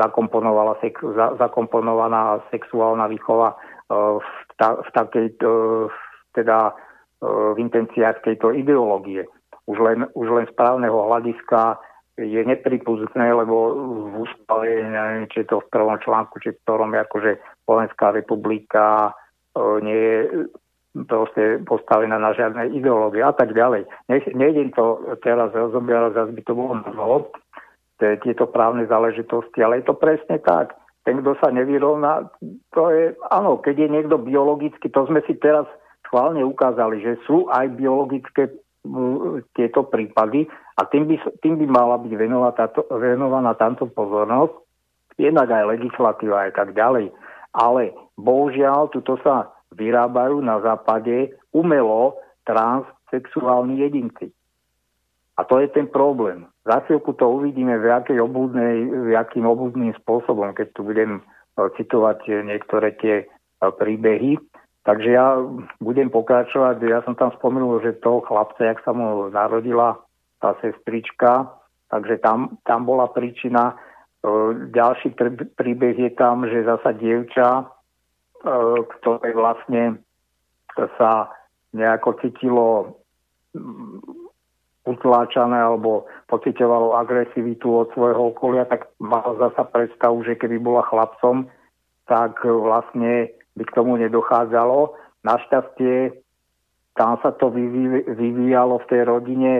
zakomponovaná, sex, za, zakomponovaná sexuálna výchova v, ta, v takej, teda v intenciách tejto ideológie. Už len, už len správneho hľadiska je nepripustné, lebo v ústave, neviem, či je to v prvom článku, či v ktorom akože Slovenská republika e, nie je proste postavená na žiadnej ideológie a tak ďalej. Ne, nejdem to teraz rozoberať, zase by to bolo mnoho, tieto právne záležitosti, ale je to presne tak. Ten, kto sa nevyrovná, to je, áno, keď je niekto biologicky, to sme si teraz schválne ukázali, že sú aj biologické tieto prípady a tým by, tým by mala byť venovaná táto, venovaná táto pozornosť, jednak aj legislatíva aj tak ďalej. Ale bohužiaľ, tuto sa vyrábajú na západe umelo transsexuálni jedinci. A to je ten problém. Za chvíľku to uvidíme, v, obudnej, v jakým obudným spôsobom, keď tu budem eh, citovať niektoré tie eh, príbehy. Takže ja budem pokračovať, ja som tam spomenul, že toho chlapca, jak sa mu narodila tá sestrička, takže tam, tam bola príčina. E, ďalší pr- príbeh je tam, že zasa dievča, e, ktoré vlastne sa nejako cítilo mm, utláčané alebo pocitovalo agresivitu od svojho okolia, tak mal zasa predstavu, že keby bola chlapcom, tak vlastne by k tomu nedochádzalo. Našťastie tam sa to vyvíjalo v tej rodine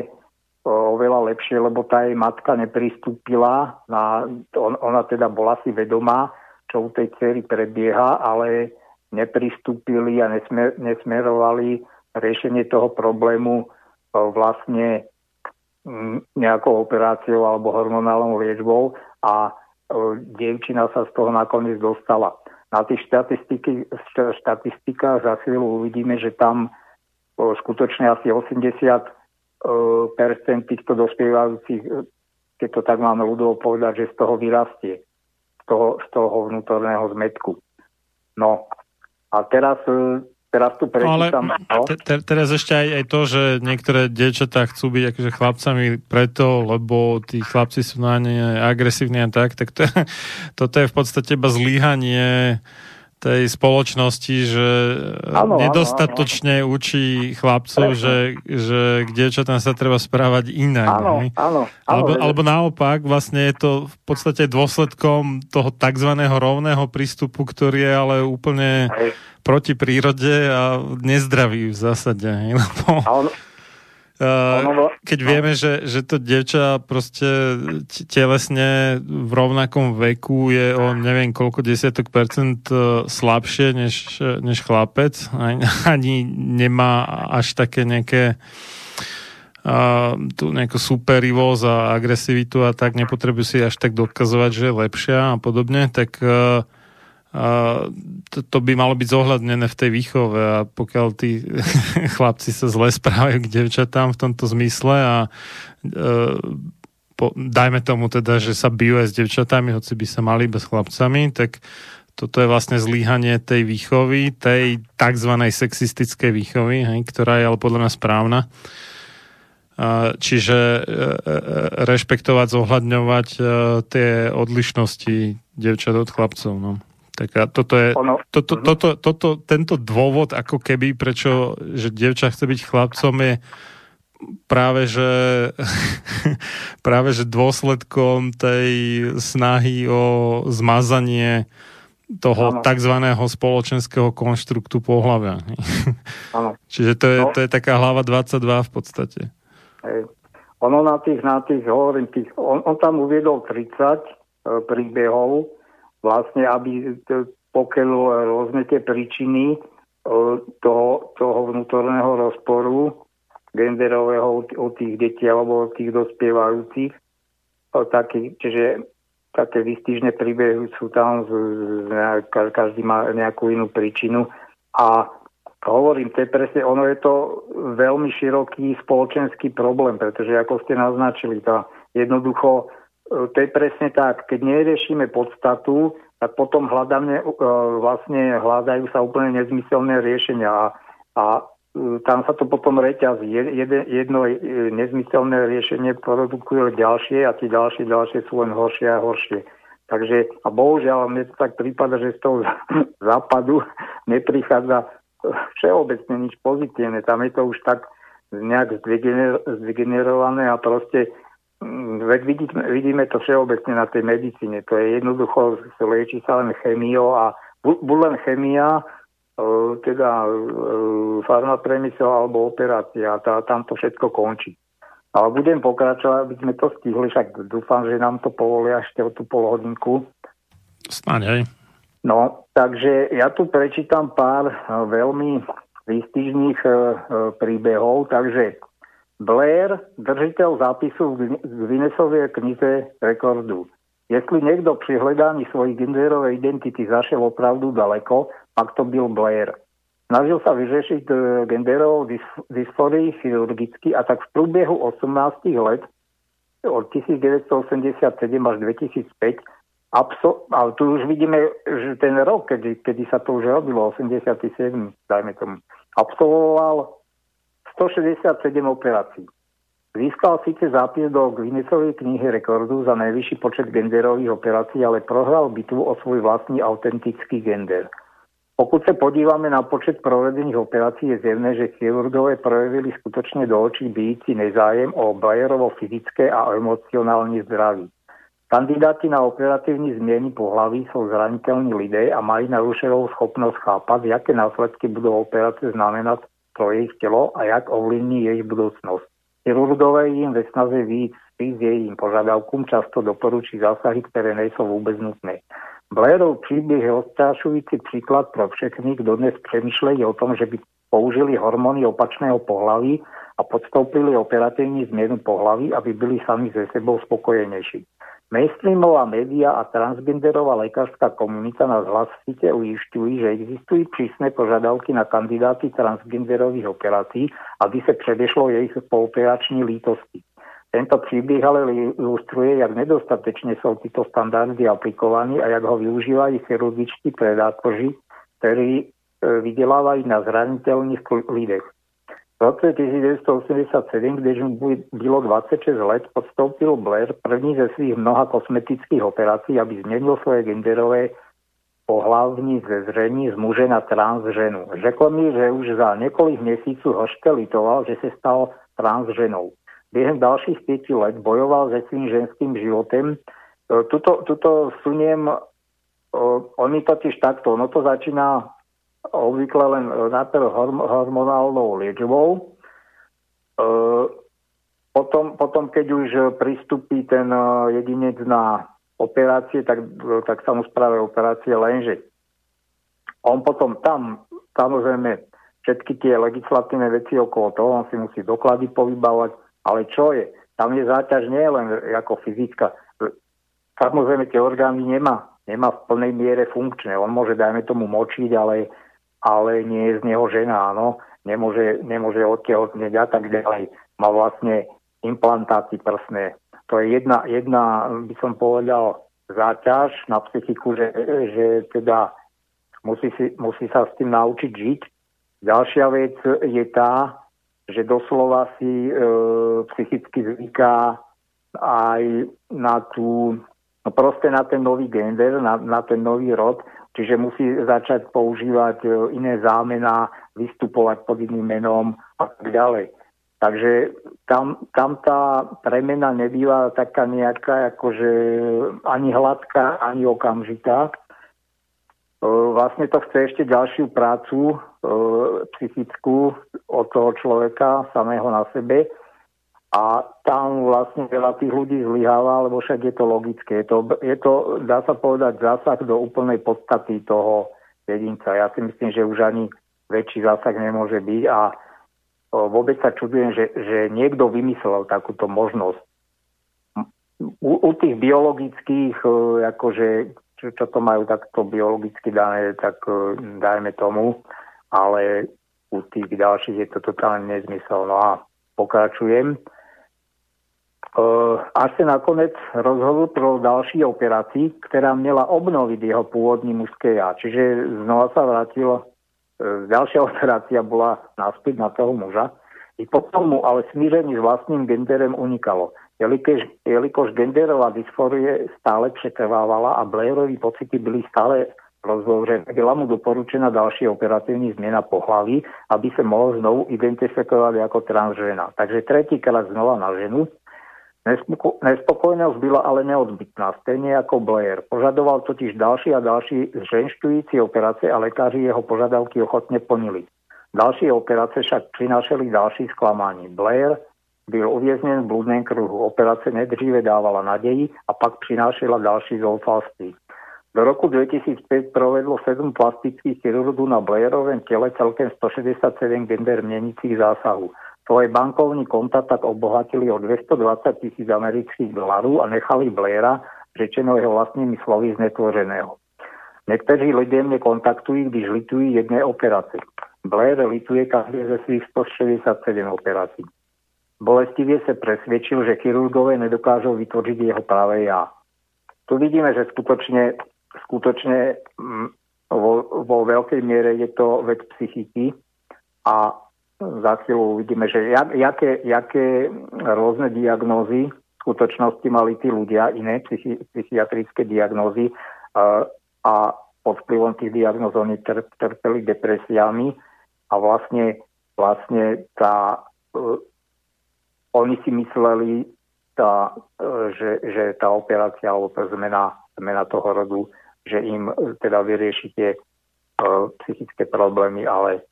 oveľa lepšie, lebo tá jej matka nepristúpila. Na, on, ona teda bola si vedomá, čo u tej cery prebieha, ale nepristúpili a nesmer, nesmerovali riešenie toho problému vlastne nejakou operáciou alebo hormonálnou liečbou a dievčina sa z toho nakoniec dostala. Na tých štatistikách za chvíľu uvidíme, že tam skutočne asi 80 percent týchto dospievajúcich, keď to tak máme ľudovo povedať, že z toho vyrastie, z toho, z toho vnútorného zmetku. No a teraz Teraz tu prečítam. No, ale te, te, teraz ešte aj, aj to, že niektoré dievčatá chcú byť akože chlapcami preto, lebo tí chlapci sú na ne agresívni a tak, tak to, toto je v podstate iba zlíhanie tej spoločnosti, že ano, nedostatočne ano, ano. učí chlapcov, že, že k dievčatám sa treba správať inak. Áno, áno, alebo, alebo naopak, vlastne je to v podstate dôsledkom toho tzv. rovného prístupu, ktorý je ale úplne Hej. proti prírode a nezdravý v zásade. Lebo... A on, keď vieme, že, že to devča proste telesne v rovnakom veku je o neviem koľko desiatok percent e, slabšie než, než chlapec, ani nemá až také nejaké uh, tú nejakú superivosť a agresivitu a tak. Nepotrebuje si až tak dokazovať, že je lepšia a podobne, tak uh, to, to by malo byť zohľadnené v tej výchove a pokiaľ tí chlapci sa zle správajú k devčatám v tomto zmysle a e, po, dajme tomu teda, že sa bijú aj s devčatami, hoci by sa mali bez chlapcami, tak toto je vlastne zlíhanie tej výchovy, tej tzv. sexistickej výchovy, hej, ktorá je ale podľa mňa správna. Čiže e, e, rešpektovať, zohľadňovať tie odlišnosti devčat od chlapcov. No. Tak a toto je, ono, toto, mhm. toto, toto, tento dôvod, ako keby, prečo, že dievča chce byť chlapcom, je práve, že práve, že dôsledkom tej snahy o zmazanie toho ano. tzv. spoločenského konštruktu pohľavia. Čiže to je, no. to je taká hlava 22 v podstate. Hej. Ono na tých, na tých, hovorím, tých, on, on tam uviedol 30 e, príbehov, vlastne, aby pokiaľ rôzne tie príčiny e, toho, toho vnútorného rozporu genderového u tých detí alebo u tých dospievajúcich. Taký, čiže také výstižné príbehy sú tam, z, z, každý má nejakú inú príčinu a Hovorím, to je presne, ono je to veľmi široký spoločenský problém, pretože ako ste naznačili, tá jednoducho, to je presne tak, keď neriešime podstatu, tak potom hľadáme, e, vlastne hľadajú sa úplne nezmyselné riešenia a, a e, tam sa to potom reťazí. Jedno, nezmyselné riešenie produkuje ďalšie a tie ďalšie, ďalšie sú len horšie a horšie. Takže, a bohužiaľ, mne to tak prípada, že z toho západu neprichádza všeobecne nič pozitívne. Tam je to už tak nejak zdegener- zdegenerované a proste veď vidíme, vidíme to všeobecne na tej medicíne. To je jednoducho, lieči sa len chemiou a bu- buď len chemia, e, teda e, farmapremysel alebo operácia. Tá, tam to všetko končí. Ale budem pokračovať, aby sme to stihli, však dúfam, že nám to povolia ešte o tú polhodinku. Snáď aj. No, takže ja tu prečítam pár eh, veľmi výstižných e, príbehov. Takže Blair, držiteľ zápisu v Guinnessovej knize rekordu. Jestli niekto pri hľadaní svojich genderovej identity zašiel opravdu daleko, pak to byl Blair. Snažil sa vyřešiť genderovou dysforii chirurgicky a tak v průběhu 18 let od 1987 až 2005 Abso- ale tu už vidíme, že ten rok, kedy, kedy sa to už robilo, 87, dajme tomu, absolvoval 167 operácií. Získal síce zápis do Guinnessovej knihy rekordu za najvyšší počet genderových operácií, ale prohral bitvu o svoj vlastný autentický gender. Pokud sa podívame na počet provedených operácií, je zjevné, že chirurgové projevili skutočne do očí bíci nezájem o Bayerovo fyzické a emocionálne zdraví. Kandidáti na operatívne zmeny pohlaví sú zraniteľní lidé a majú narušenú schopnosť chápať, aké následky budú operácie znamenať pro ich telo a jak ovlivní jej budúcnosť. Chirurgové im ve snaze výjsť s jejím požiadavkom často doporučí zásahy, ktoré nejsou vôbec nutné. Blairov príbeh je odstrašujúci príklad pro všechny, kto dnes přemýšľajú o tom, že by použili hormóny opačného pohlaví a podstoupili operatívnu zmenu pohlaví, aby byli sami ze sebou spokojenejší. Mainstreamová média a transgenderová lekárska komunita nás hlasite ujišťujú, že existujú prísne požiadavky na kandidáty transgenderových operácií, aby sa predešlo jej pooperační lítosti. Tento príbeh ale ilustruje, jak nedostatečne sú títo standardy aplikovaní a jak ho využívajú chirurgičtí predátoři, ktorí e, vydelávajú na zraniteľných lidech. V roce 1987, když mu bylo 26 let, podstoupil Blair první ze svých mnoha kosmetických operací, aby změnil svoje genderové pohlavní zezření z muže na trans ženu. Řekl mi, že už za několik měsíců hořke litoval, že se stal trans ženou. Během dalších pěti let bojoval se svým ženským životem. E, tuto, tuto suniem, e, oni totiž takto, ono to začína obvykle len e, najprv hormonálnou liečbou. E, potom, potom, keď už pristupí ten e, jedinec na operácie, tak, tak sa mu spravia operácie, lenže on potom tam, samozrejme, všetky tie legislatívne veci okolo toho, on si musí doklady povybávať, ale čo je? Tam je záťaž nie len ako fyzická. Samozrejme, tie orgány nemá, nemá v plnej miere funkčné. On môže, dajme tomu, močiť, ale ale nie je z neho žena, áno, nemôže, nemôže odtehotneť a tak ďalej. Má vlastne implantáty prsné. To je jedna, jedna, by som povedal, záťaž na psychiku, že, že teda musí, si, musí sa s tým naučiť žiť. Ďalšia vec je tá, že doslova si e, psychicky zvyká aj na tú, no proste na ten nový gender, na, na ten nový rod, Čiže musí začať používať e, iné zámená, vystupovať pod iným menom a tak ďalej. Takže tam, tam tá premena nebýva taká nejaká, akože ani hladká, ani okamžitá. E, vlastne to chce ešte ďalšiu prácu e, psychickú od toho človeka samého na sebe a tam vlastne veľa tých ľudí zlyháva, lebo však je to logické. Je to, je to, dá sa povedať, zásah do úplnej podstaty toho jedinca. Ja si myslím, že už ani väčší zásah nemôže byť a vôbec sa čudujem, že, že niekto vymyslel takúto možnosť. U, u tých biologických, o, akože, čo, čo to majú takto biologicky dané, tak o, dajme tomu, ale u tých ďalších je to totálne nezmysel. No a pokračujem. Uh, až sa nakoniec rozhodol pro další operaci, která měla obnovit jeho původní mužské já. Čiže znova sa vrátilo, uh, ďalšia operácia bola naspäť na toho muža. I potom mu ale smíření s vlastným genderem unikalo. Jelikož, jelikož genderová dysforie stále přetrvávala a Blairovi pocity byly stále rozložené, byla mu doporučená další operativní změna pohlaví, aby se mohl znovu identifikovat jako transžena. Takže tretíkrát znova na ženu, Nespokojnosť byla ale neodbytná, stejne ako Blair. Požadoval totiž další a další zženšťující operace a lekári jeho požadavky ochotne plnili. Další operace však prinášali další sklamání. Blair byl uvězněn v blúdném kruhu. Operace nejdříve dávala naději a pak přinášela další zoufalství. Do roku 2005 provedlo 7 plastických chirurgů na Blairovém těle celkem 167 gender měnících zásahů. Svoje bankovní konta tak obohatili o 220 tisíc amerických dolarů a nechali Blaira, řečeno jeho vlastními slovy, znetvořeného. Někteří lidé mě kontaktují, když litují jedné operace. Blair lituje každé ze svých 167 operací. Bolestivě se presvědčil, že chirurgové nedokážou vytvořit jeho pravé já. Tu vidíme, že skutočne, skutočne mm, vo, vo veľkej miere je to vec psychiky a za chvíľu uvidíme, že jak, jaké, jaké rôzne diagnózy v skutočnosti mali tí ľudia, iné psychi, psychiatrické diagnózy a, a pod vplyvom tých diagnóz oni ter, trpeli depresiami a vlastne, vlastne tá, uh, oni si mysleli, tá, uh, že, že tá operácia alebo tá zmena, zmena toho rodu, že im uh, teda vyrieši tie uh, psychické problémy, ale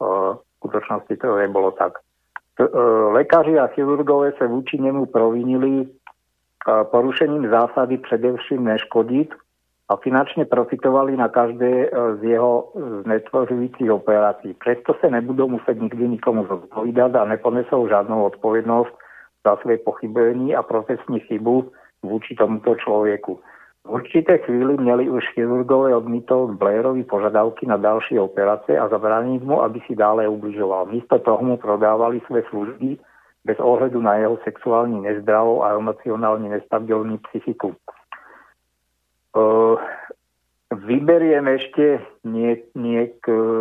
uh, skutočnosti to nebolo tak. Lekári a chirurgové sa vúči nemu provinili porušením zásady predevším neškodiť a finančne profitovali na každé z jeho znetvořujících operácií. Preto sa nebudú musieť nikdy nikomu zodpovídať a neponesou žádnou odpovednosť za svoje pochybení a profesní chybu vúči tomuto človeku. V určité chvíli měli už chirurgové odmítnout Blairovi požadavky na další operace a zabránit mu, aby si dále ubližoval. Místo toho mu prodávali své služby bez ohledu na jeho sexuální nezdravou a emocionálně nestabilní psychiku. Uh, vyberiem ešte nie, nie,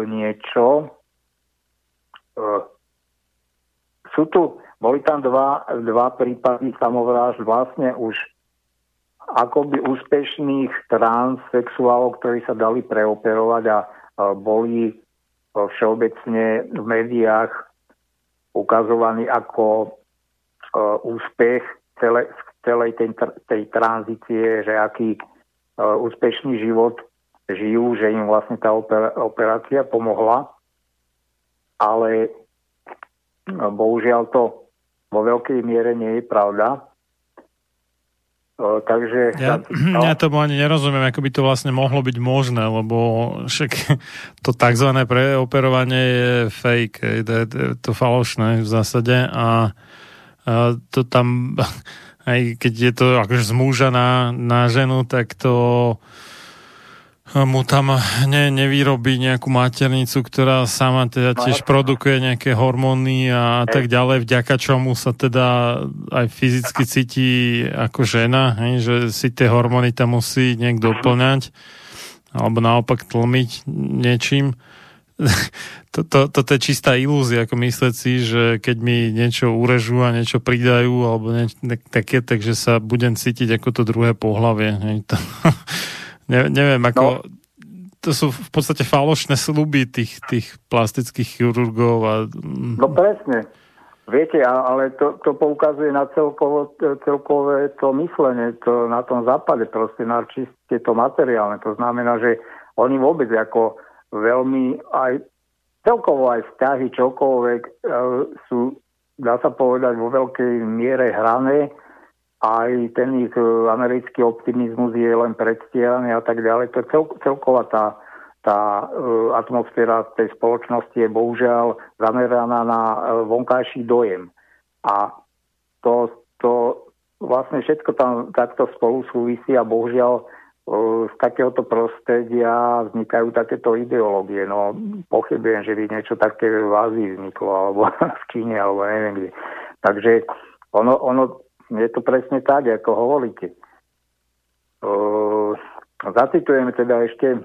niečo. Uh, sú tu, boli tam dva, dva prípady samovrážd vlastne už akoby úspešných transsexuálov, ktorí sa dali preoperovať a boli všeobecne v médiách ukazovaní ako úspech celé, celej tej, tej tranzície, že aký úspešný život žijú, že im vlastne tá operácia pomohla. Ale bohužiaľ to vo veľkej miere nie je pravda takže... Ja, no. ja tomu ani nerozumiem, ako by to vlastne mohlo byť možné, lebo však to tzv. preoperovanie je fake, to je to, to falošné v zásade a, a to tam, aj keď je to akože z muža na, na ženu, tak to mu tam ne, nevyrobí nejakú maternicu, ktorá sama teda no, tiež produkuje nejaké hormóny a tak ďalej, vďaka čomu sa teda aj fyzicky cíti ako žena, hej, že si tie hormóny tam musí niekto doplňať alebo naopak tlmiť niečím. Toto to, to je čistá ilúzia, ako myslieť si, že keď mi niečo urežú a niečo pridajú alebo niečo také, takže sa budem cítiť ako to druhé pohlavie. Hej, to, Ne, neviem, ako... No. To sú v podstate falošné sluby tých, tých plastických chirurgov. A... No presne. Viete, ale to, to poukazuje na celkovo, celkové to myslenie to na tom západe, proste na čiste to materiálne. To znamená, že oni vôbec ako veľmi aj celkovo aj vzťahy čokoľvek e, sú, dá sa povedať, vo veľkej miere hrané aj ten ich e, americký optimizmus je len predstieraný a tak ďalej. To je cel, celková tá, tá uh, atmosféra tej spoločnosti je bohužiaľ zameraná na uh, vonkajší dojem. A to, to vlastne všetko tam takto spolu súvisí a bohužiaľ z takéhoto prostredia vznikajú takéto ideológie. No, pochybujem, že by niečo také v Ázii vzniklo, alebo v Číne, alebo neviem kde. Takže ono, ono je to presne tak, ako hovoríte. Zacitujeme teda ešte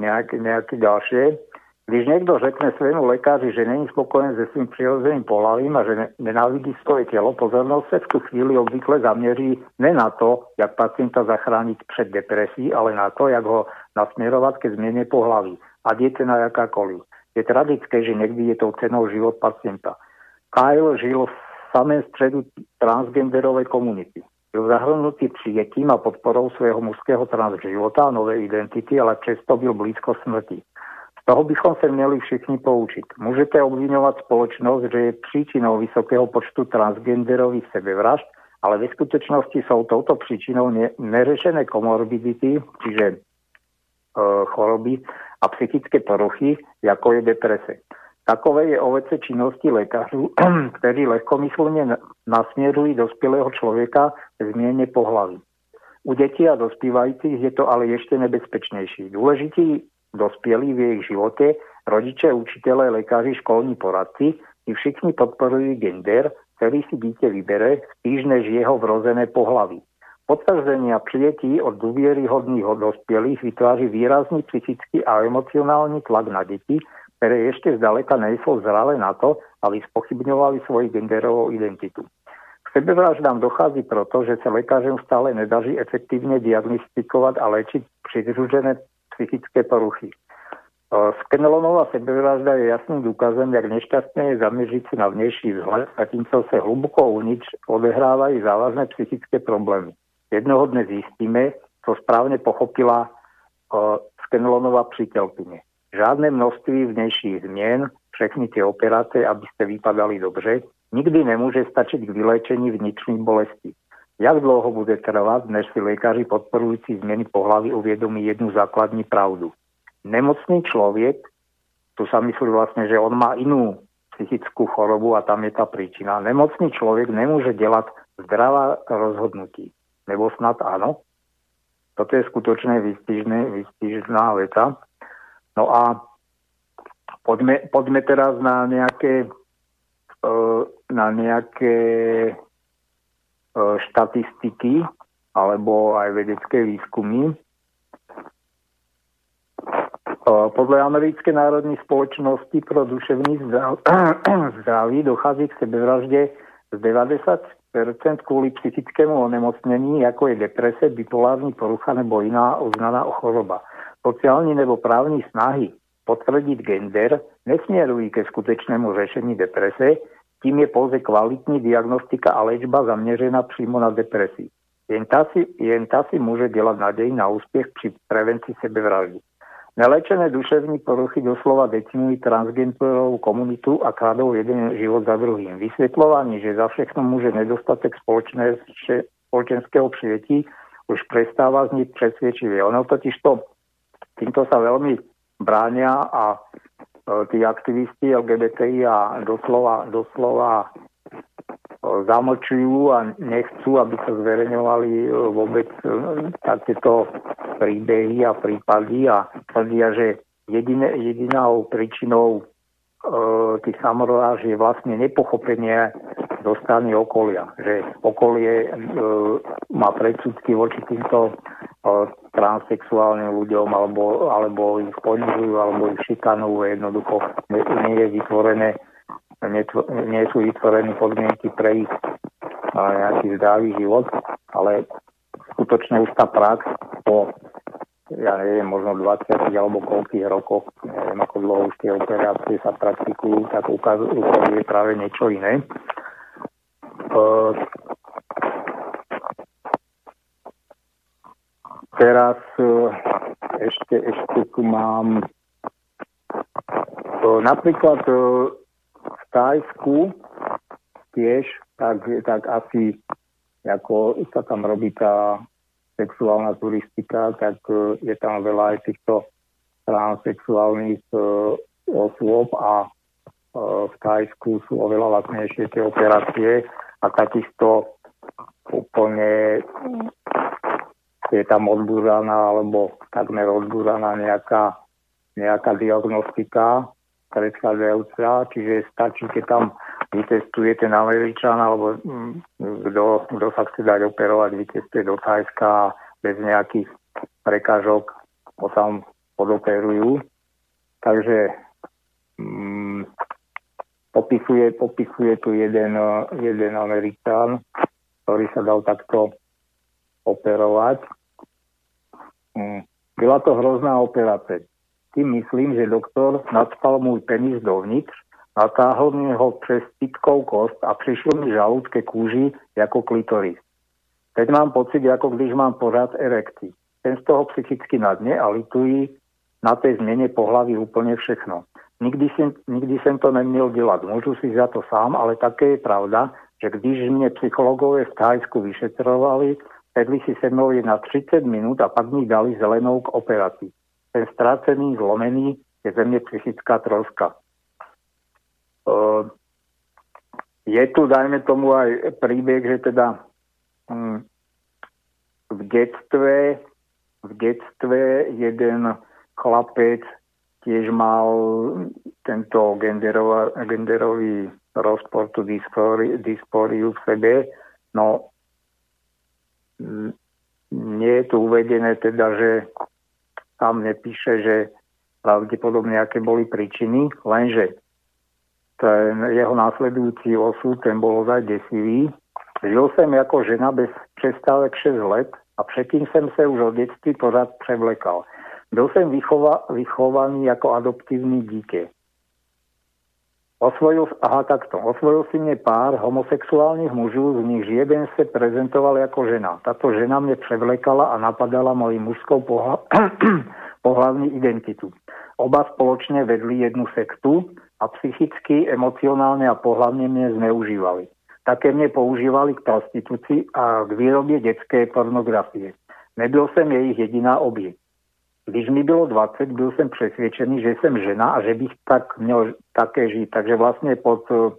nejaké, nejaké ďalšie. Když niekto řekne svému lekáři, že není spokojen se svým přirozeným pohlavím a že nenávidí svoje tělo, pozornost se v tu chvíli obvykle zaměří ne na to, jak pacienta zachránit před depresí, ale na to, jak ho nasměrovat ke změně pohlaví. A je cena jakákoliv. Je tragické, že někdy je tou cenou život pacienta. Kyle žil v samém středu transgenderovej komunity. Byl zahrnutý přijetím a podporou svého mužského transživota a nové identity, ale přesto byl blízko smrti. Z toho bychom se měli všichni poučit. Můžete obvinovat společnost, že je příčinou vysokého počtu transgenderových sebevražd, ale ve skutečnosti jsou touto příčinou ne- neřešené komorbidity, čiže e, choroby a psychické poruchy, jako je deprese. Takové je ovece činnosti lékařů, kteří lehkomyslně nasměrují dospělého člověka k změně. U detí a dospívajících je to ale ještě nebezpečnější. Důležití dospělí v jejich životě, rodiče, učitelé, lékaři, školní poradci, i všichni podporují gender, který si dítě vybere, spíš než jeho vrozené pohlaví. Potvrzení a přijetí od důvěryhodných dospělých vytváří výrazný psychický a emocionální tlak na děti, ktoré ešte zdaleka nejsou zralé na to, aby spochybňovali svoju genderovú identitu. K sebevraždám dochází proto, že sa lekářom stále nedaří efektívne diagnostikovať a lečiť pridružené psychické poruchy. Skenelonová sebevražda je jasným důkazem, jak nešťastné je zaměřit si na vnější vzhled, zatímco se hluboko uvnitř odehrávají závažné psychické problémy. Jednoho dne zjistíme, co správne pochopila Skenelonová přítelkyně. Žádné množství vnejších zmien, všechny tie operácie, aby ste vypadali dobře, nikdy nemôže stačiť k vylečení vnitřných bolestí. Jak dlouho bude trvať, než si lékaři podporujúci zmeny pohlavy uvedomí jednu základní pravdu. Nemocný človek, tu sa myslí vlastne, že on má inú psychickú chorobu a tam je tá príčina. Nemocný človek nemôže delať zdravá rozhodnutí. Nebo snad áno? Toto je skutočne výstižné, výstižná veta. No a poďme, poďme teraz na nejaké, uh, na nejaké uh, štatistiky alebo aj vedecké výskumy. Uh, podľa Americkej národnej spoločnosti pro duševní zdraví dochází k sebevražde z 90% kvôli psychickému onemocnení, ako je deprese, bipolární porucha nebo iná uznaná choroba sociálne nebo právní snahy potvrdiť gender nesmierujú ke skutečnému řešení deprese, tím je pouze kvalitní diagnostika a léčba zaměřená přímo na depresi. Jen ta si, jen ta si může dělat naději na úspěch při prevenci sebevraždy. Nelečené duševní poruchy doslova decimují transgenderovú komunitu a kladou jeden život za druhým. Vysvetľovanie, že za všechno môže nedostatek spoločné, spoločenského přijetí, už prestáva zniť presvedčivie. Ono totiž to týmto sa veľmi bránia a e, tí aktivisti LGBTI a doslova, doslova e, zamlčujú a nechcú, aby sa zverejňovali e, vôbec takéto príbehy a prípady a tvrdia, že jediné, jedinou príčinou tých samoráž je vlastne nepochopenie zo strany okolia. Že okolie e, má predsudky voči týmto e, transsexuálnym ľuďom alebo, alebo ich ponižujú, alebo ich šikanujú. Jednoducho nie, je vytvorené nie, nie sú vytvorené podmienky pre ich nejaký zdravý život, ale skutočne už tá prax po ja neviem, možno 20 alebo koľkých rokoch, neviem ako dlho už tie operácie sa praktikujú, tak ukazuje práve niečo iné. Uh, teraz uh, ešte, ešte tu mám uh, napríklad uh, v Tajsku tiež tak, tak asi ako sa tam robí tá sexuálna turistika, tak e, je tam veľa aj týchto transsexuálnych e, osôb a e, v Tajsku sú oveľa lacnejšie tie operácie a takisto úplne je tam odbúraná alebo takmer odbúraná nejaká, nejaká diagnostika predchádzajúca, čiže stačí, keď tam vytestuje ten Američan alebo mm, kto, sa chce dať operovať, vytestuje do Thajska bez nejakých prekážok ho tam podoperujú. Takže mm, popisuje, popisuje tu jeden, jeden Američan, ktorý sa dal takto operovať. Mm, Byla to hrozná operace. Tým myslím, že doktor nadspal môj penis dovnitř, natáhl mi ho přes pitkou kost a přišlo mi žalúdke kúži ako klitoris. Teď mám pocit, ako když mám pořád erekci. Ten z toho psychicky na dne a lituji na tej zmene pohlavy úplne všechno. Nikdy jsem, nikdy jsem to neměl dělat. Můžu si za to sám, ale také je pravda, že když mě psychologové v Thajsku vyšetrovali, sedli si se mnou na 30 minút a pak mi dali zelenou k operácii. Ten strácený, zlomený je ze mne psychická troska. Je tu, dajme tomu, aj príbeh, že teda um, v detstve, v detstve jeden chlapec tiež mal tento genderový rozpor, tú dyspóriu v sebe. No, nie je tu uvedené teda, že tam nepíše, že pravdepodobne aké boli príčiny, lenže ten jeho následujúci osud, ten bol ozaj desivý. Žil som ako žena bez přestávek 6 let a předtím jsem se už od detství pořád převlekal. Byl jsem vychova, vychovaný jako adoptivní dítě. Osvojil, aha, takto. Osvojil si mne pár homosexuálnych mužů, z nich jeden se prezentoval jako žena. Tato žena mne převlekala a napadala moji mužskou pohlavní identitu. Oba spoločne vedli jednu sektu a psychicky, emocionálne a pohlavne mne zneužívali. Také mne používali k prostitúcii a k výrobe detskej pornografie. Nebyl som jejich jediná oběť. Když mi bylo 20, byl jsem přesvědčený, že jsem žena a že bych tak měl také žiť. Takže vlastne pod eh,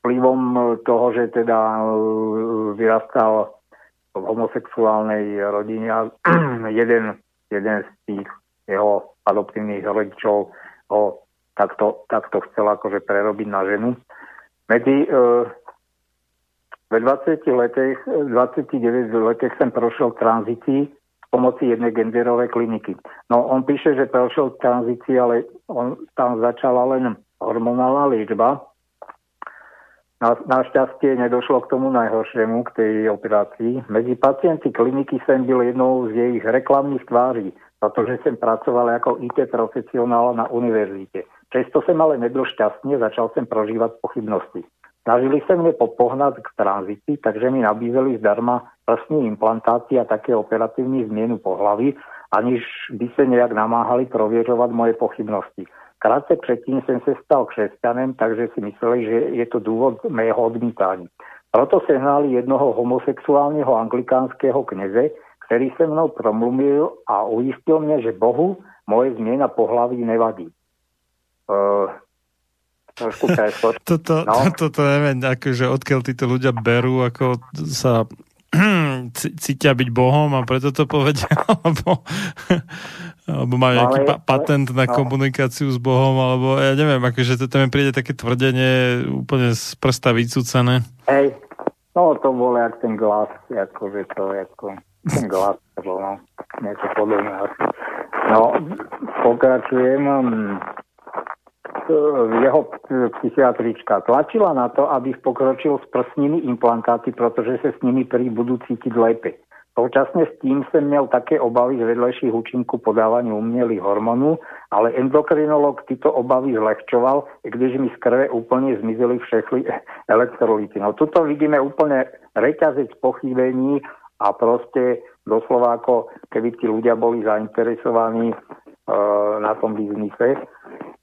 vplyvom toho, že teda eh, vyrastal v homosexuálnej rodine a jeden, jeden z tých jeho adoptívnych rodičov ho takto, takto chcel akože prerobiť na ženu. Medzi ve 20 letech, 29 letech som prošiel tranzícii pomoci jednej genderovej kliniky. No on píše, že prešiel tranzícii, ale on tam začala len hormonálna liečba. Na, našťastie nedošlo k tomu najhoršiemu, k tej operácii. Medzi pacienti kliniky som byl jednou z jej reklamných tváří, pretože som pracoval ako IT profesionál na univerzite. Často som ale nebyl šťastný, začal som prožívať pochybnosti. Snažili sa mne popohnať k tranzícii, takže mi nabízeli zdarma implantáty a také operatívnu zmenu pohlavy, aniž by sa nejak namáhali proviežovať moje pochybnosti. Krátce predtým som sa stal křesťanem, takže si mysleli, že je to dôvod mého odmítania. Proto sehnali jednoho homosexuálneho anglikánskeho kneze, ktorý sa mnou promluvil a uistil mne, že Bohu moje zmena pohlaví nevadí. Uh, trošku toto, no. toto neviem, akože odkiaľ títo ľudia berú, ako sa cítia byť Bohom a preto to povedia, alebo, alebo majú no, nejaký pa- patent na no. komunikáciu s Bohom, alebo ja neviem, akože to mi príde také tvrdenie úplne z prsta vycúcané. Hej, no to bol jak ten glas, akože to, ako ten glas, no, niečo podobné. No, pokračujem. Um, jeho psychiatrička tlačila na to, aby pokročil s prsnými implantáty, pretože sa s nimi prý budú cítiť lepe. Současne s tým som měl také obavy z vedlejších účinku podávania umělých hormonů, ale endokrinolog tyto obavy zlehčoval, když mi z krve úplne zmizeli všechny elektrolyty. No tuto vidíme úplne reťazec pochybení a proste doslova ako keby tí ľudia boli zainteresovaní e, na tom biznise.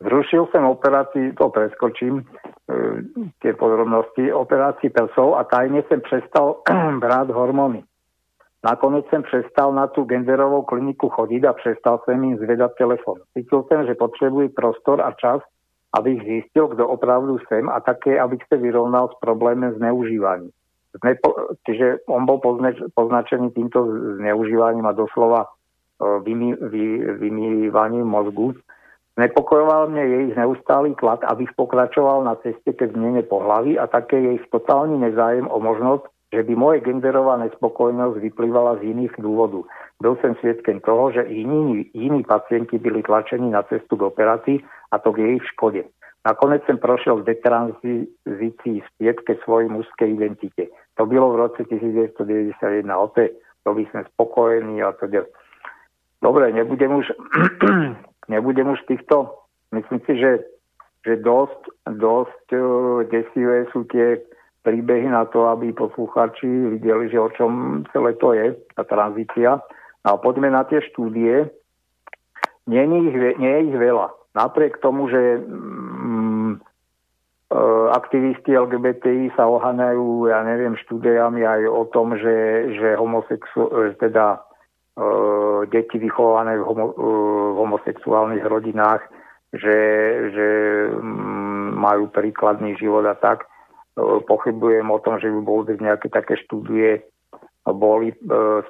Zrušil som operácii, to preskočím, e, tie podrobnosti, operácii prsov a tajne som prestal brať hormóny. Nakoniec som prestal na tú genderovú kliniku chodiť a prestal som im zvedať telefon. Cítil som, že potrebuje prostor a čas, aby zistil, kto opravdu sem a také, aby sa vyrovnal s problémem zneužívaní. Znepo, čiže on bol poznač, poznačený týmto zneužívaním a doslova e, vymývaním mozgu. Znepokojoval mne jej neustálý tlak, abych pokračoval na ceste ke zmene pohlavy a také jej totálny nezájem o možnosť, že by moje genderová nespokojnosť vyplývala z iných dôvodov. Byl som svietkem toho, že iní, iní pacienti byli tlačení na cestu k operácii a to k jej škode. Nakoniec som prošiel v detranzícii späť ke svojej mužskej identite. To bylo v roce 1991. O to, to by sme spokojení a teda. Dobre, nebudem už, nebudem už týchto, myslím si, že, že dosť, dosť uh, desivé sú tie príbehy na to, aby posluchači videli, že o čom celé to je, tá tranzícia. A poďme na tie štúdie. Nie je ich, nie je ich veľa napriek tomu, že mm, e, aktivisti LGBTI sa oháňajú, ja neviem, štúdiami aj o tom, že, že homosexu, teda deti vychované v, homo, e, v homosexuálnych rodinách, že, že mm, majú príkladný život a tak. E, pochybujem o tom, že by boli nejaké také štúdie boli e,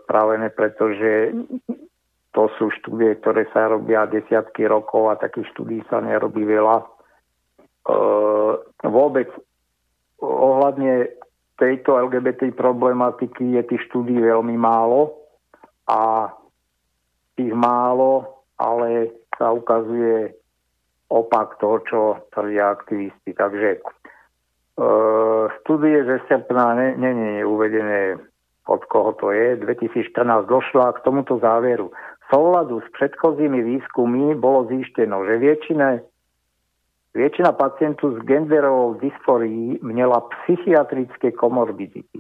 spravené, pretože to sú štúdie, ktoré sa robia desiatky rokov a takých štúdí sa nerobí veľa. E, vôbec ohľadne tejto LGBT problematiky je tých štúdí veľmi málo a tých málo, ale sa ukazuje opak toho, čo tvrdia aktivisti. Takže e, štúdie ze srpna není uvedené od koho to je. 2014 došla k tomuto záveru súladu s predchozími výskumy bolo zišteno, že väčšina, väčšina pacientov s genderovou dysforií měla psychiatrické komorbidity.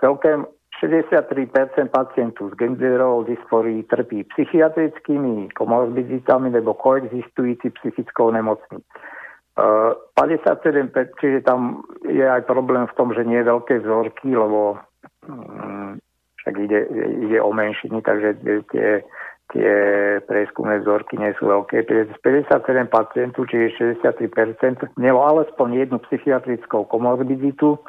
Celkem 63% pacientov s genderovou dysforií trpí psychiatrickými komorbiditami nebo koexistující psychickou nemocní. 57%, čiže tam je aj problém v tom, že nie je veľké vzorky, lebo mm, však ide, ide o menšiny, takže tie tie prieskumné vzorky nie sú veľké. 57 pacientov, čiže 63%, mělo alespoň jednu psychiatrickú komorbiditu.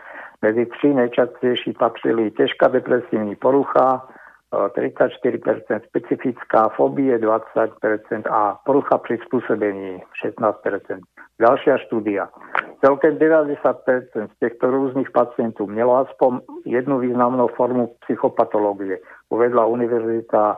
Medzi tři najčastejší patrili ťažká depresívna porucha, 34% specifická, fobie 20% a porucha prispôsobení 16%. Ďalšia štúdia. Celkem 90% z týchto rôznych pacientov mělo aspoň jednu významnú formu psychopatológie. Uvedla Univerzita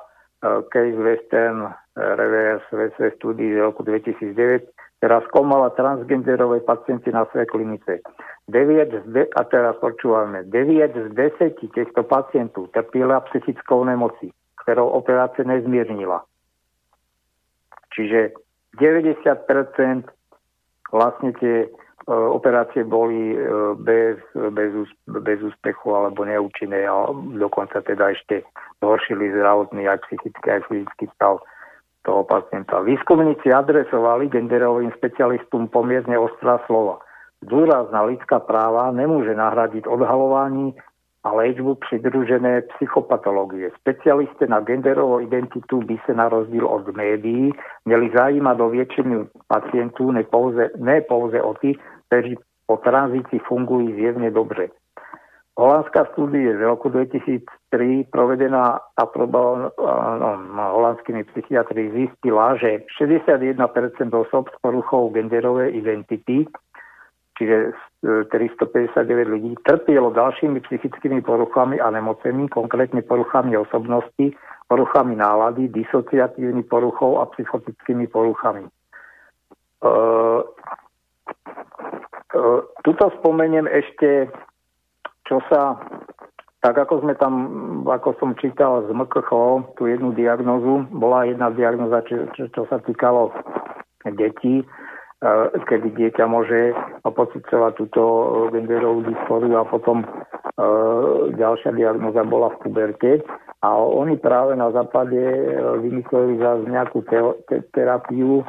Case Western Reverse VC studii z roku 2009, ktorá skúmala transgenderové pacienty na svojej klinice. 9 z de- a teraz počúvame, 9 z 10 týchto pacientov trpila psychickou nemocí, ktorou operácia nezmiernila. Čiže 90% vlastne tie E, operácie boli e, bez, bez, bez úspechu alebo neúčinné a dokonca teda ešte zhoršili zdravotný aj psychický, aj fyzický stav toho pacienta. Výskumníci adresovali genderovým specialistom pomierne ostrá slova. Dôraz lidská práva nemôže nahradiť odhalovanie a léčbu přidružené psychopatológie. Specialisté na genderovú identitu by sa na rozdiel od médií měli zajímať do väčšiny pacientů, ne pouze, ne pouze o tých, ktorí po tranzícii fungujú zjevne dobre. Holandská studie z roku 2003 provedená aprobovaná no, holandskými psychiatri zistila, že 61% osob s poruchou genderovej identity, čiže 359 ľudí, trpielo ďalšími psychickými poruchami a nemocemi, konkrétne poruchami osobnosti, poruchami nálady, disociatívnymi poruchou a psychotickými poruchami. Tuto spomeniem ešte, čo sa, tak ako sme tam, ako som čítal z MKH, tú jednu diagnozu, bola jedna diagnoza, čo, čo, čo sa týkalo detí, kedy dieťa môže pocitovať túto genderovú dysfóriu a potom e, ďalšia diagnoza bola v puberte. A oni práve na západe e, vymysleli za nejakú te- te- terapiu,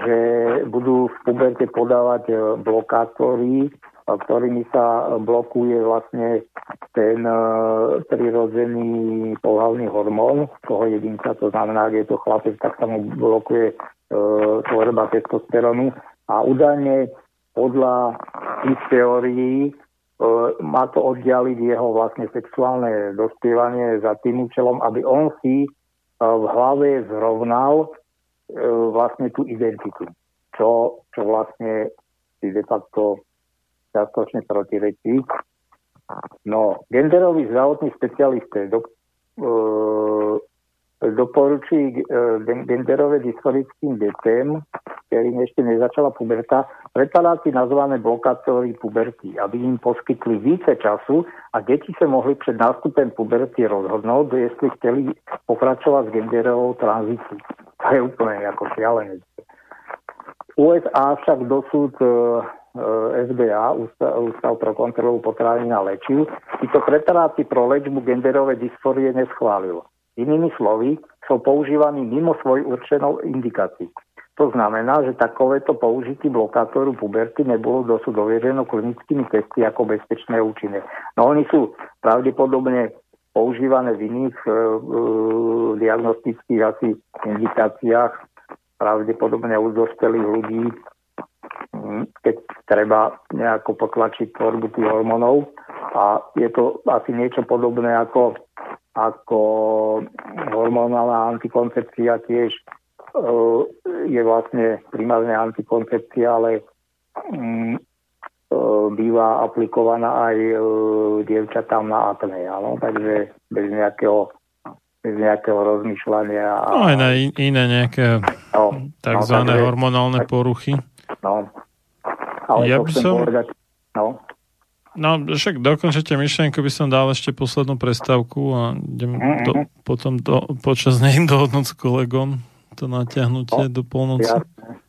že budú v puberte podávať e, blokátory, ktorými sa blokuje vlastne ten e, prirodzený pohľavný hormón toho jedinca, to znamená, ak je to chlapec, tak sa mu blokuje e, tvorba testosterónu a údajne podľa tých teórií má to oddialiť jeho vlastne sexuálne dospievanie za tým účelom, aby on si e, v hlave zrovnal e, vlastne tú identitu, čo, čo vlastne si de facto častočne protirečí. No, genderový zdravotný špecialista do, e, doporučí e, genderové dysforickým detem, ktorým ešte nezačala puberta, preparáty nazvané blokátory puberty, aby im poskytli více času a deti sa mohli pred nástupem puberty rozhodnúť, jestli chceli pokračovať s genderovou tranzíciou. To je úplne ako šialené. USA však dosud e, SBA, Ústav, pro kontrolu potravín a lečiv, títo preparáty pro lečbu genderovej dysforie neschválilo. Inými slovy, sú používaní mimo svoj určenou indikácií. To znamená, že takovéto použitie blokátoru puberty nebolo dosud dovieřeno klinickými testy ako bezpečné účinné. No oni sú pravdepodobne používané v iných e, e, diagnostických asi indikáciách, pravdepodobne u dospelých ľudí, keď treba nejako potlačiť tvorbu tých hormónov. A je to asi niečo podobné ako ako hormonálna antikoncepcia tiež e, je vlastne primárne antikoncepcia, ale mm, e, býva aplikovaná aj e, dievčatám na akné, áno, takže bez nejakého bez nejakého rozmýšľania. No aj na iné nejaké no, takzvané no, hormonálne poruchy. No, ale ja to chcem som... povedať, no, No, však dokončite myšlienku by som dal ešte poslednú prestávku a idem mm-hmm. do, potom do, počas nej dohodnúť s kolegom to natiahnutie no, do polnoci.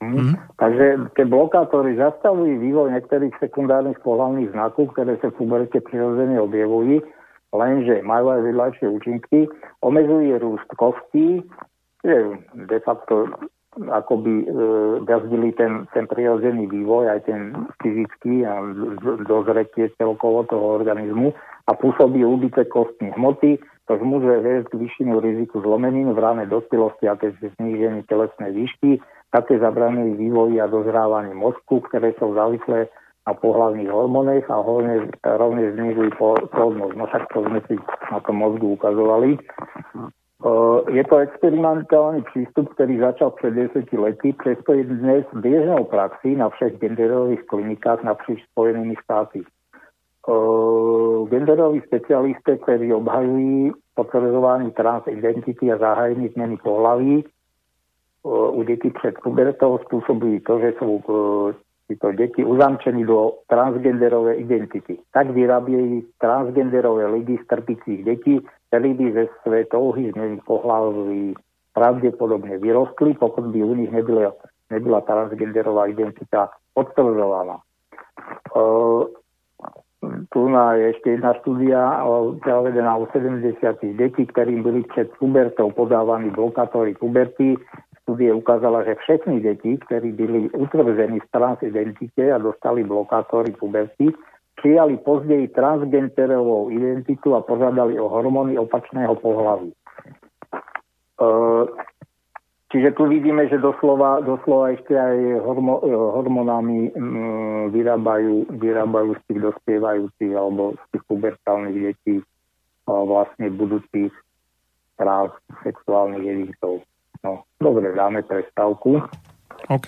Mm-hmm. Takže tie blokátory zastavujú vývoj niektorých sekundárnych pohľavných znakov, ktoré sa v puberte prirodzene objavujú, lenže majú aj vedľajšie účinky, omezuje rúst kostí, je de facto akoby e, brzdili ten, ten prirodzený vývoj, aj ten fyzický a dozretie celkovo toho organizmu a pôsobí úbytek kostní hmoty, to môže viesť k vyššiemu riziku zlomenín v ránej dospelosti a keď znížení telesnej výšky, také zabrané vývoji a dozrávanie mozku, ktoré sú závislé na pohľavných hormónech a hlavne rovne znižujú plodnosť. No však to sme si na tom mozgu ukazovali. Je to experimentálny prístup, ktorý začal pred 10 lety, preto je dnes bežnou praxi na všech genderových klinikách napříč Spojenými štáty. Genderoví specialisté, ktorí obhajujú potvrdzovanie transidentity a zahájení zmeny pohlaví, u detí pred pubertou spôsobujú to, že sú títo deti uzamčení do transgenderovej identity. Tak vyrábiejú transgenderové lidi z trpicích detí, ktorí by ze své touhy zmeniť pohlaví pravdepodobne vyrostli, pokud by u nich nebyla, nebyla transgenderová identita potvrdzovaná. E, tu je ešte jedna štúdia zavedená u 70 detí, ktorým byli pred pubertou podávaní blokátory puberty. Studie ukázala, že všetky deti, ktorí byli utvrzení v transidentite a dostali blokátory puberty, prijali později transgenderovou identitu a požádali o hormóny opačného pohlaví. E, čiže tu vidíme, že doslova, doslova ešte aj e, hormonami mm, vyrábajú, vyrábajú z tých dospievajúcich alebo z tých pubertálnych detí vlastne budúcich práv sexuálnych jedinцov. No, dobre, dáme prestávku. OK.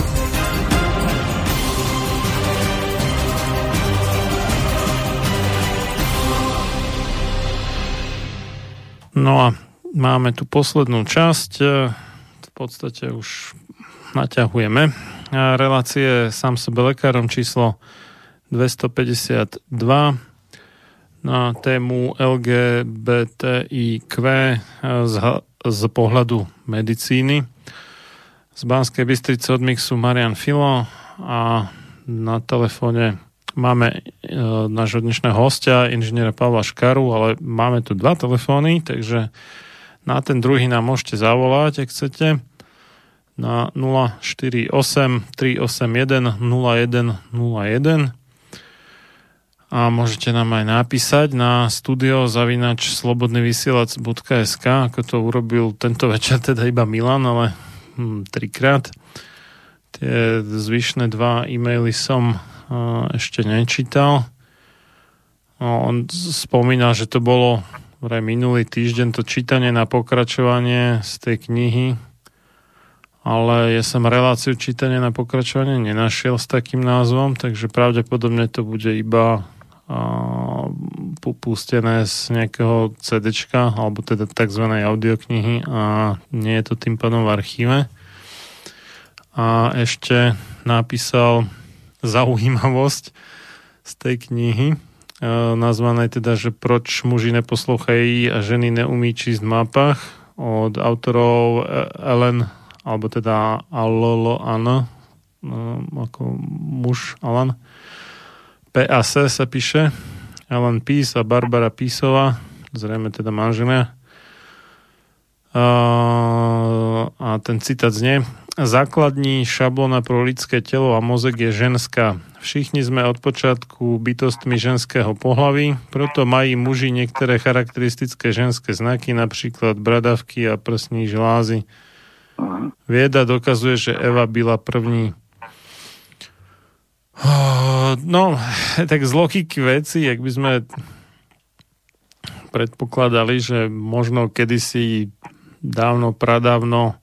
No a máme tu poslednú časť. E, V podstate už naťahujeme. E, Relácie sám sebe lekárom číslo 252 na tému LGBTIQ e, z, z pohľadu medicíny. Z Banskej Bystrice od Mixu Marian Filo a na telefóne máme e, nášho dnešného hostia, inžiniera Pavla Škaru, ale máme tu dva telefóny, takže na ten druhý nám môžete zavolať, ak chcete, na 048 381 0101 a môžete nám aj napísať na studio zavinač slobodnyvysielac.sk ako to urobil tento večer teda iba Milan, ale hm, trikrát. Tie zvyšné dva e-maily som ešte nečítal. On spomína, že to bolo vraj minulý týždeň to čítanie na pokračovanie z tej knihy, ale ja som reláciu čítania na pokračovanie nenašiel s takým názvom, takže pravdepodobne to bude iba pustené z nejakého CDčka, alebo teda tzv. audioknihy a nie je to tým pádom v archíve. A ešte napísal zaujímavosť z tej knihy, e, nazvanej teda, že proč muži neposlouchají a ženy neumí čísť v mapách od autorov Ellen, alebo teda Alolo Anna, e, ako muž Alan. PAC sa píše, Alan Peace a Barbara Písová, zrejme teda manželia. A ten citát znie, Základní šablona pro lidské telo a mozek je ženská. Všichni sme od počiatku bytostmi ženského pohlaví, proto mají muži niektoré charakteristické ženské znaky, napríklad bradavky a prsní žlázy. Vieda dokazuje, že Eva byla první. No, tak z logiky veci, ak by sme predpokladali, že možno kedysi dávno, pradávno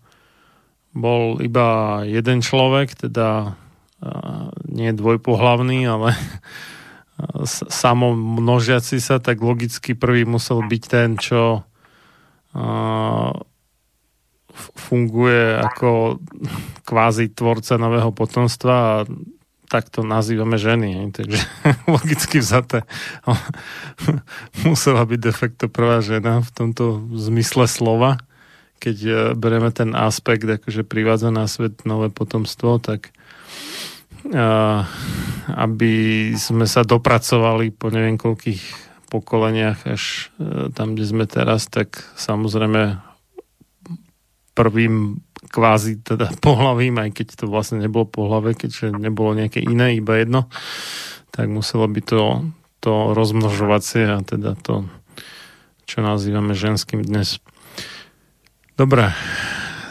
bol iba jeden človek, teda nie dvojpohlavný, ale samo množiaci sa, tak logicky prvý musel byť ten, čo funguje ako kvázi tvorca nového potomstva a tak to nazývame ženy. Takže logicky vzaté musela byť de prvá žena v tomto zmysle slova keď e, bereme ten aspekt, akože privádza na svet nové potomstvo, tak a, aby sme sa dopracovali po neviem koľkých pokoleniach až e, tam, kde sme teraz, tak samozrejme prvým kvázi teda pohlavím, aj keď to vlastne nebolo pohlave, keďže nebolo nejaké iné, iba jedno, tak muselo by to, to rozmnožovacie a teda to, čo nazývame ženským dnes. Dobre.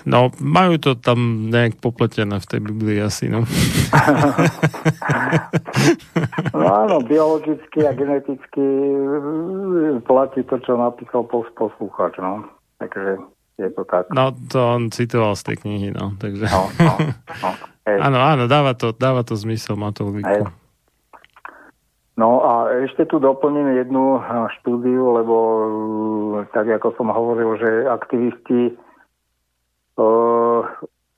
No, majú to tam nejak popletené v tej Biblii asi, no. no áno, biologicky a geneticky platí to, čo napísal poslúchač, no. Takže je to tak. No, to on citoval z tej knihy, no. Takže... No, no, no. Áno, áno, dáva to, dáva to zmysel, má to logiku. No a ešte tu doplním jednu štúdiu, lebo tak ako som hovoril, že aktivisti uh,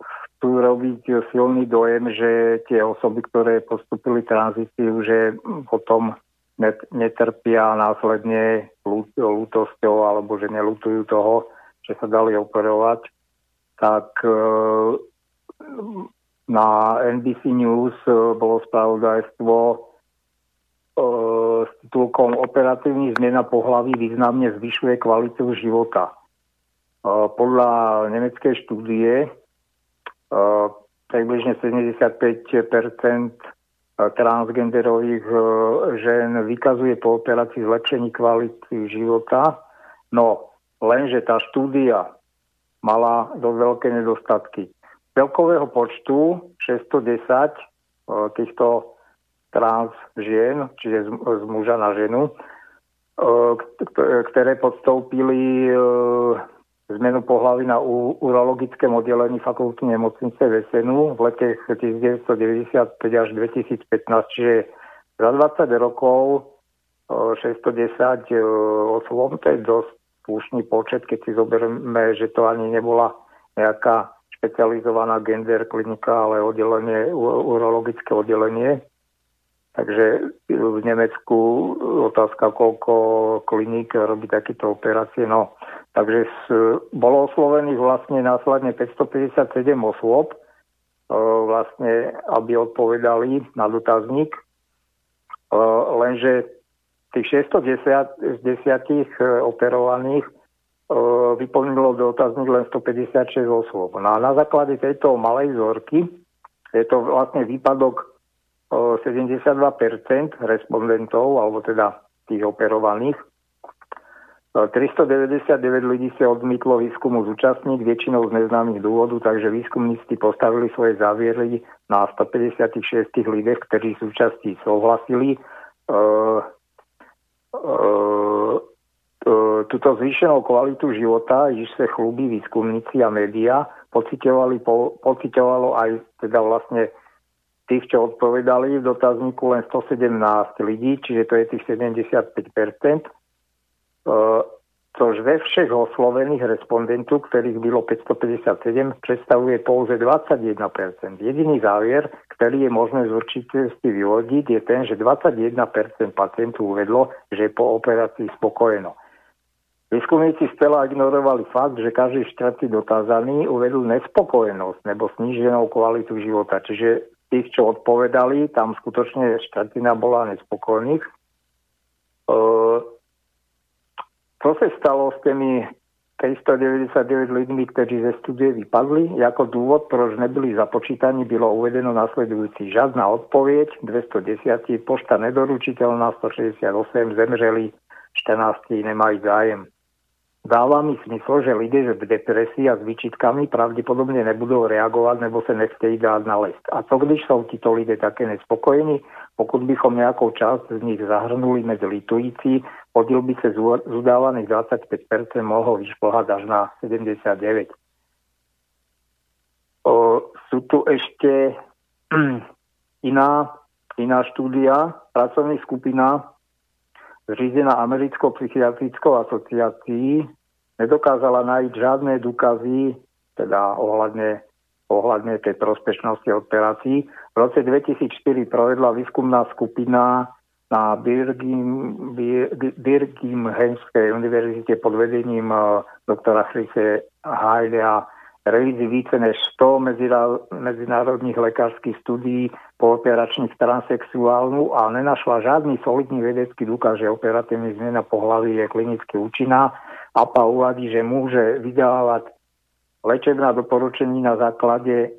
chcú robiť silný dojem, že tie osoby, ktoré postupili tranzíciu, že potom netrpia následne lútosťou alebo že nelutujú toho, že sa dali operovať, tak uh, na NBC News bolo spravodajstvo E, s titulkom Operatívny zmena pohlaví významne zvyšuje kvalitu života. E, podľa nemeckej štúdie e, približne 75% transgenderových e, žen vykazuje po operácii zlepšení kvality života. No, lenže tá štúdia mala dosť veľké nedostatky. Celkového počtu 610 e, týchto trans žien, čiže z, z muža na ženu, e, ktoré podstoupili zmenu pohlavy na urologickom oddelení fakulty nemocnice Vesenu v lete 1995 až 2015, čiže za 20 rokov 610 osôb, to je dosť slušný počet, keď si zoberieme, že to ani nebola nejaká špecializovaná gender klinika, ale oddelenie, urologické oddelenie. Takže v Nemecku otázka, koľko kliník robí takéto operácie. No, takže s, bolo oslovených vlastne následne 557 osôb, e, vlastne, aby odpovedali na dotazník. E, lenže tých 610 z desiatich e, operovaných vyplnilo dotazník len 156 osôb. No a na základe tejto malej vzorky je to vlastne výpadok 72% respondentov, alebo teda tých operovaných. 399 ľudí sa odmýtlo výskumu zúčastniť, väčšinou z neznámych dôvodov, takže výskumníci postavili svoje záviery na 156 ľuďoch, ktorí súčasti súhlasili. Tuto zvýšenú kvalitu života, již sa chlubí výskumníci a média, pocitovalo aj teda vlastne tých, čo odpovedali v dotazníku len 117 ľudí, čiže to je tých 75%, což ve všech oslovených respondentov, ktorých bylo 557, predstavuje pouze 21%. Jediný závier, ktorý je možné z určitosti vyvodiť, je ten, že 21% pacientov uvedlo, že je po operácii spokojeno. Výskumníci stela ignorovali fakt, že každý štvrtý dotázaný uvedol nespokojnosť nebo sníženou kvalitu života. Čiže tých, čo odpovedali, tam skutočne štvrtina bola nespokojných. E, čo sa stalo s tými 399 ľuďmi, ktorí ze studie vypadli? Jako dôvod, proč nebyli započítaní, bylo uvedeno nasledujúci. Žiadna odpoveď, 210, pošta nedoručiteľná, 168, zemřeli, 14 nemajú zájem. Dáva mi smysl, že lidé v depresii a s výčitkami pravdepodobne nebudú reagovať, nebo sa nechtějí dát na list. A co když sú títo lidé také nespokojení? Pokud bychom nejakou časť z nich zahrnuli medzi litující, podiel by sa z udávaných 25% mohol vyšplhať až na 79. O, sú tu ešte iná, iná štúdia, pracovní skupina zřízená Americkou psychiatrickou asociácií, nedokázala nájsť žiadne dôkazy, teda ohľadne, ohľadne tej prospešnosti operácií. V roce 2004 provedla výskumná skupina na Birgimhenskej univerzite pod vedením eh, doktora Chrise Haidea revízi více než 100 medzinárodných lekárskych studií po operačných transexuálnu a nenašla žiadny solidný vedecký dôkaz, že operatívna zmena pohlavy je klinicky účinná. APA uvádí, že môže vydávať lečebná doporučení na základe e,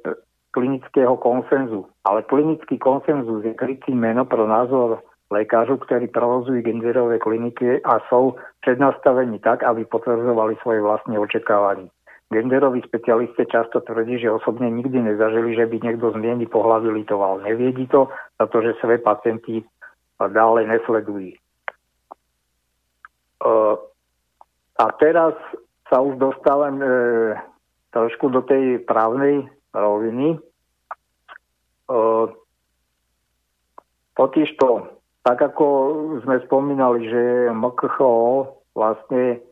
klinického konsenzu. Ale klinický konsenzus je krytý meno pro názor lekárov, ktorí provozujú genderové kliniky a sú prednastavení tak, aby potvrdzovali svoje vlastné očakávanie. Genderoví specialisti často tvrdí, že osobne nikdy nezažili, že by niekto zmieni pohľavy litoval. Neviedi to, pretože svoje pacienti dále nesledujú. A teraz sa už dostávam e, trošku do tej právnej roviny. E, totižto, tak ako sme spomínali, že MKHO vlastne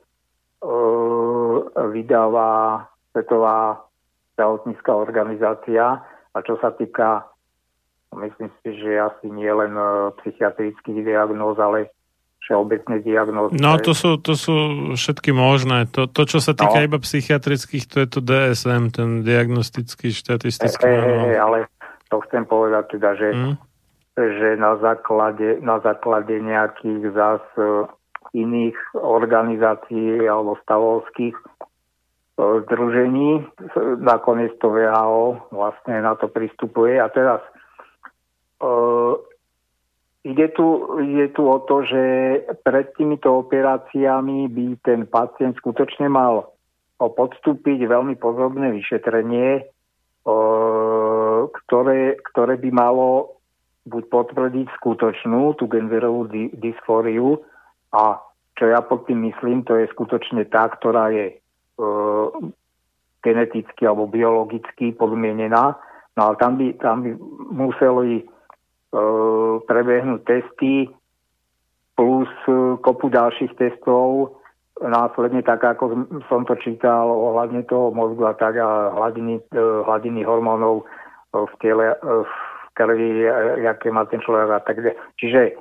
vydáva Svetová zdravotnícká organizácia a čo sa týka, myslím si, že asi nie len e, psychiatrických diagnóz, ale všeobecné diagnózy. No to sú, to sú všetky možné. To, to, čo sa týka no. iba psychiatrických, to je to DSM, ten diagnostický štatistický. E, e, ale to chcem povedať teda, že, mm. že na, základe, na základe nejakých zás iných organizácií alebo stavovských e, združení. Nakoniec to VHO vlastne na to pristupuje. A teraz ide, tu, ide tu o to, že pred týmito operáciami by ten pacient skutočne mal podstúpiť veľmi pozorné vyšetrenie, ktoré, ktoré by malo buď potvrdiť skutočnú tú genderovú dysfóriu a čo ja pod tým myslím, to je skutočne tá, ktorá je geneticky alebo biologicky podmienená. No ale tam by, tam by museli uh, prebehnúť testy plus uh, kopu ďalších testov, následne tak, ako som to čítal ohľadne toho mozgu a tak a hladiny, uh, hladiny hormónov v tele, v krvi, aké má ten človek a tak. Čiže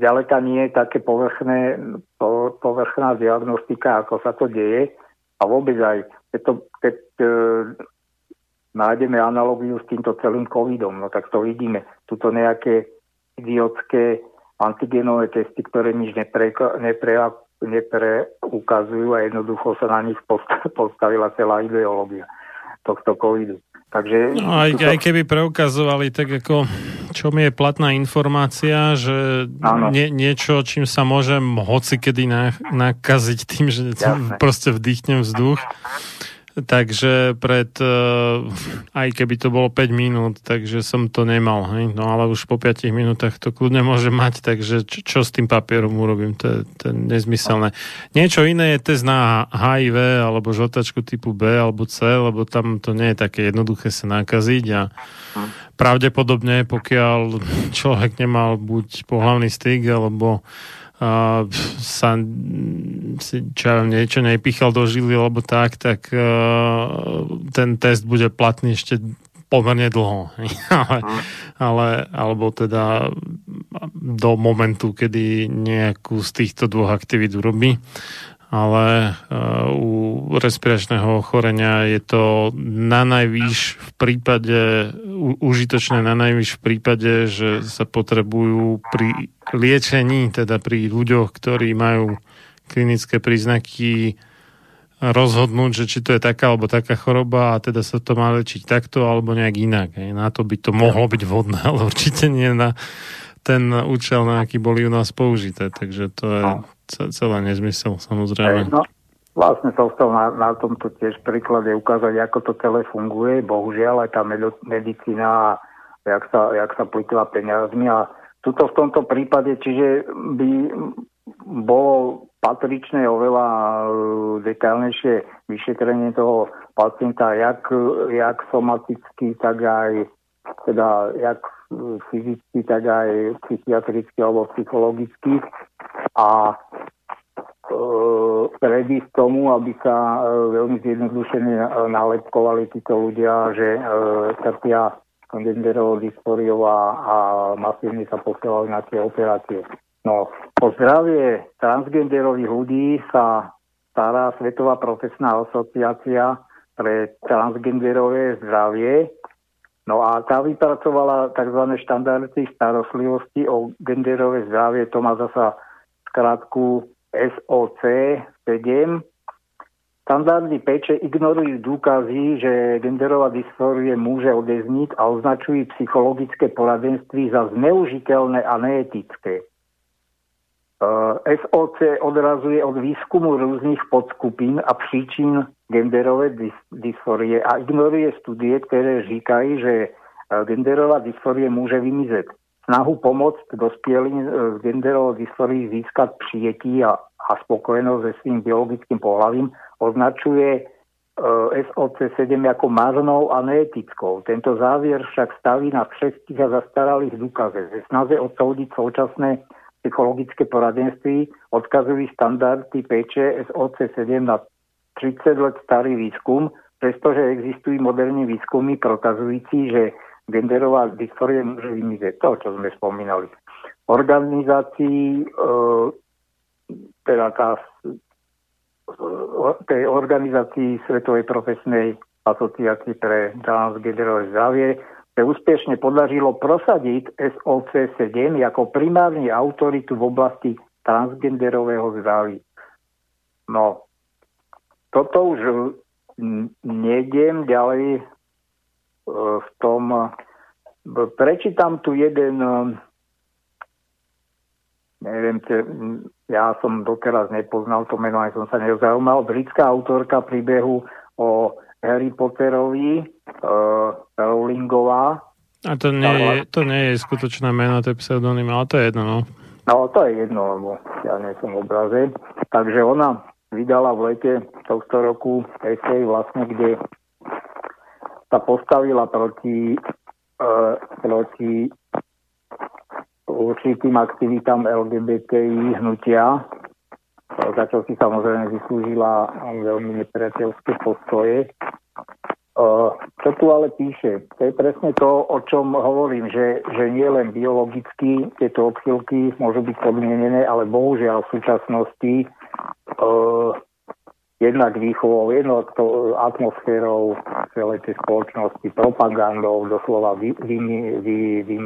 zďaleka nie je také povrchné, po, povrchná diagnostika, ako sa to deje a vôbec aj keď, to, keď nájdeme analogiu s týmto celým covidom, no tak to vidíme. Tuto nejaké idiotské antigenové testy, ktoré nič nepre, nepre, nepreukazujú a jednoducho sa na nich postavila celá ideológia tohto covidu. Takže, no, aj, tuto... aj keby preukazovali, tak ako čo mi je platná informácia, že nie, niečo, čím sa môžem hoci kedy na, nakaziť tým, že Jasne. proste vdýchnem vzduch, Takže pred, uh, aj keby to bolo 5 minút, takže som to nemal, hej? no ale už po 5 minútach to kľudne môže mať, takže čo, čo s tým papierom urobím, to je, to je nezmyselné. Niečo iné je test na HIV alebo žltačku typu B alebo C, lebo tam to nie je také jednoduché sa nakaziť a pravdepodobne, pokiaľ človek nemal buď pohlavný styk alebo uh, sa si, čo ja niečo nepichal do žily alebo tak, tak uh, ten test bude platný ešte pomerne dlho. ale, ale, alebo teda do momentu, kedy nejakú z týchto dvoch aktivít urobí ale uh, u respiračného ochorenia je to na najvýš v prípade, užitočné na najvýš v prípade, že sa potrebujú pri liečení, teda pri ľuďoch, ktorí majú klinické príznaky, rozhodnúť, že či to je taká alebo taká choroba a teda sa to má liečiť takto alebo nejak inak. Hej. Na to by to mohlo byť vhodné, ale určite nie na ten účel, na aký boli u nás použité. Takže to je, celé nezmysel, samozrejme. No, vlastne som chcel na, na tomto tiež príklade ukázať, ako to celé funguje. Bohužiaľ aj tá medicína, jak sa, jak sa plitila peniazmi a tuto v tomto prípade, čiže by bolo patričné oveľa e, detailnejšie vyšetrenie toho pacienta, jak, jak somaticky, tak aj teda jak fyzicky, tak aj psychiatricky alebo psychologicky a e, predísť tomu, aby sa e, veľmi zjednodušene e, nalepkovali títo ľudia, že trpia genderovou dysfóriou a, a masívne sa posielajú na tie operácie. No, o zdravie transgenderových ľudí sa stará Svetová profesná asociácia pre transgenderové zdravie No a tá vypracovala tzv. štandardy starostlivosti o genderové zdravie, to má zasa skrátku SOC 7. Standardy peče ignorujú dôkazy, že genderová dysfórie môže odezniť a označujú psychologické poradenství za zneužiteľné a neetické. Eh, SOC odrazuje od výskumu rôznych podskupín a príčin genderové dys- dysforie a ignoruje studie, ktoré říkajú, že eh, genderová dysforie môže vymizet. Snahu pomôcť dospělým z eh, genderovou dysforii získať přijetí a, a spokojenosť se svým biologickým pohľavím označuje SOC 7 ako marnou a neetickou. Tento závier však staví na všetkých a zastaralých dôkaze. Ve snaze odsoudiť současné psychologické poradenství odkazujú standardy péče SOC7 na 30 let starý výskum, pretože existujú moderní výskumy prokazujúci, že genderová dysforie môže vymizieť. To, čo sme spomínali. Organizácii, e, teda tá, tej organizácii Svetovej profesnej asociácii pre transgenderové zdravie sa úspešne podařilo prosadiť SOC7 ako primárny autoritu v oblasti transgenderového zdravia. No, toto už nejdem ďalej e, v tom b- prečítam tu jeden, um, neviem, ja som doteraz nepoznal to meno, aj som sa nezaujímal, britská autorka príbehu o Harry Potterovi, Rowlingová. A to nie, je, to nie je skutočné meno, to je pseudonym, ale to je jedno, no. No to je jedno, lebo ja nie som obraze. Takže ona vydala v lete tohto roku esej vlastne, kde sa postavila proti, uh, proti určitým aktivitám LGBTI hnutia, za čo si samozrejme vyslúžila veľmi nepriateľské postoje. Čo tu ale píše? To je presne to, o čom hovorím, že, že nie len biologicky tieto odchylky môžu byť podmienené, ale bohužiaľ v súčasnosti uh, jednak výchovou, jednak to atmosférou celej tej spoločnosti, propagandou, doslova vy, vy, vy,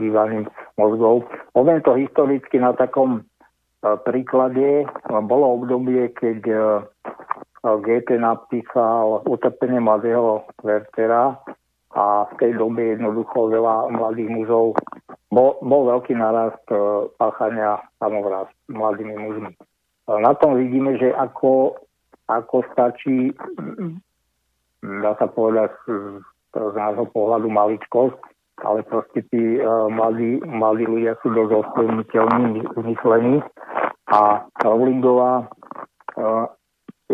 mozgov. Poviem to historicky na takom uh, príklade. Bolo obdobie, keď GT napísal Utrpenie mladého Wertera a v tej dobe jednoducho veľa mladých mužov bol, bol veľký narast uh, páchania samovráz mladými mužmi. Na tom vidíme, že ako, ako stačí, dá sa povedať z, nášho pohľadu maličkosť, ale proste tí uh, mladí, mladí ľudia sú dosť ovplyvniteľní, myslení a Rowlingová uh,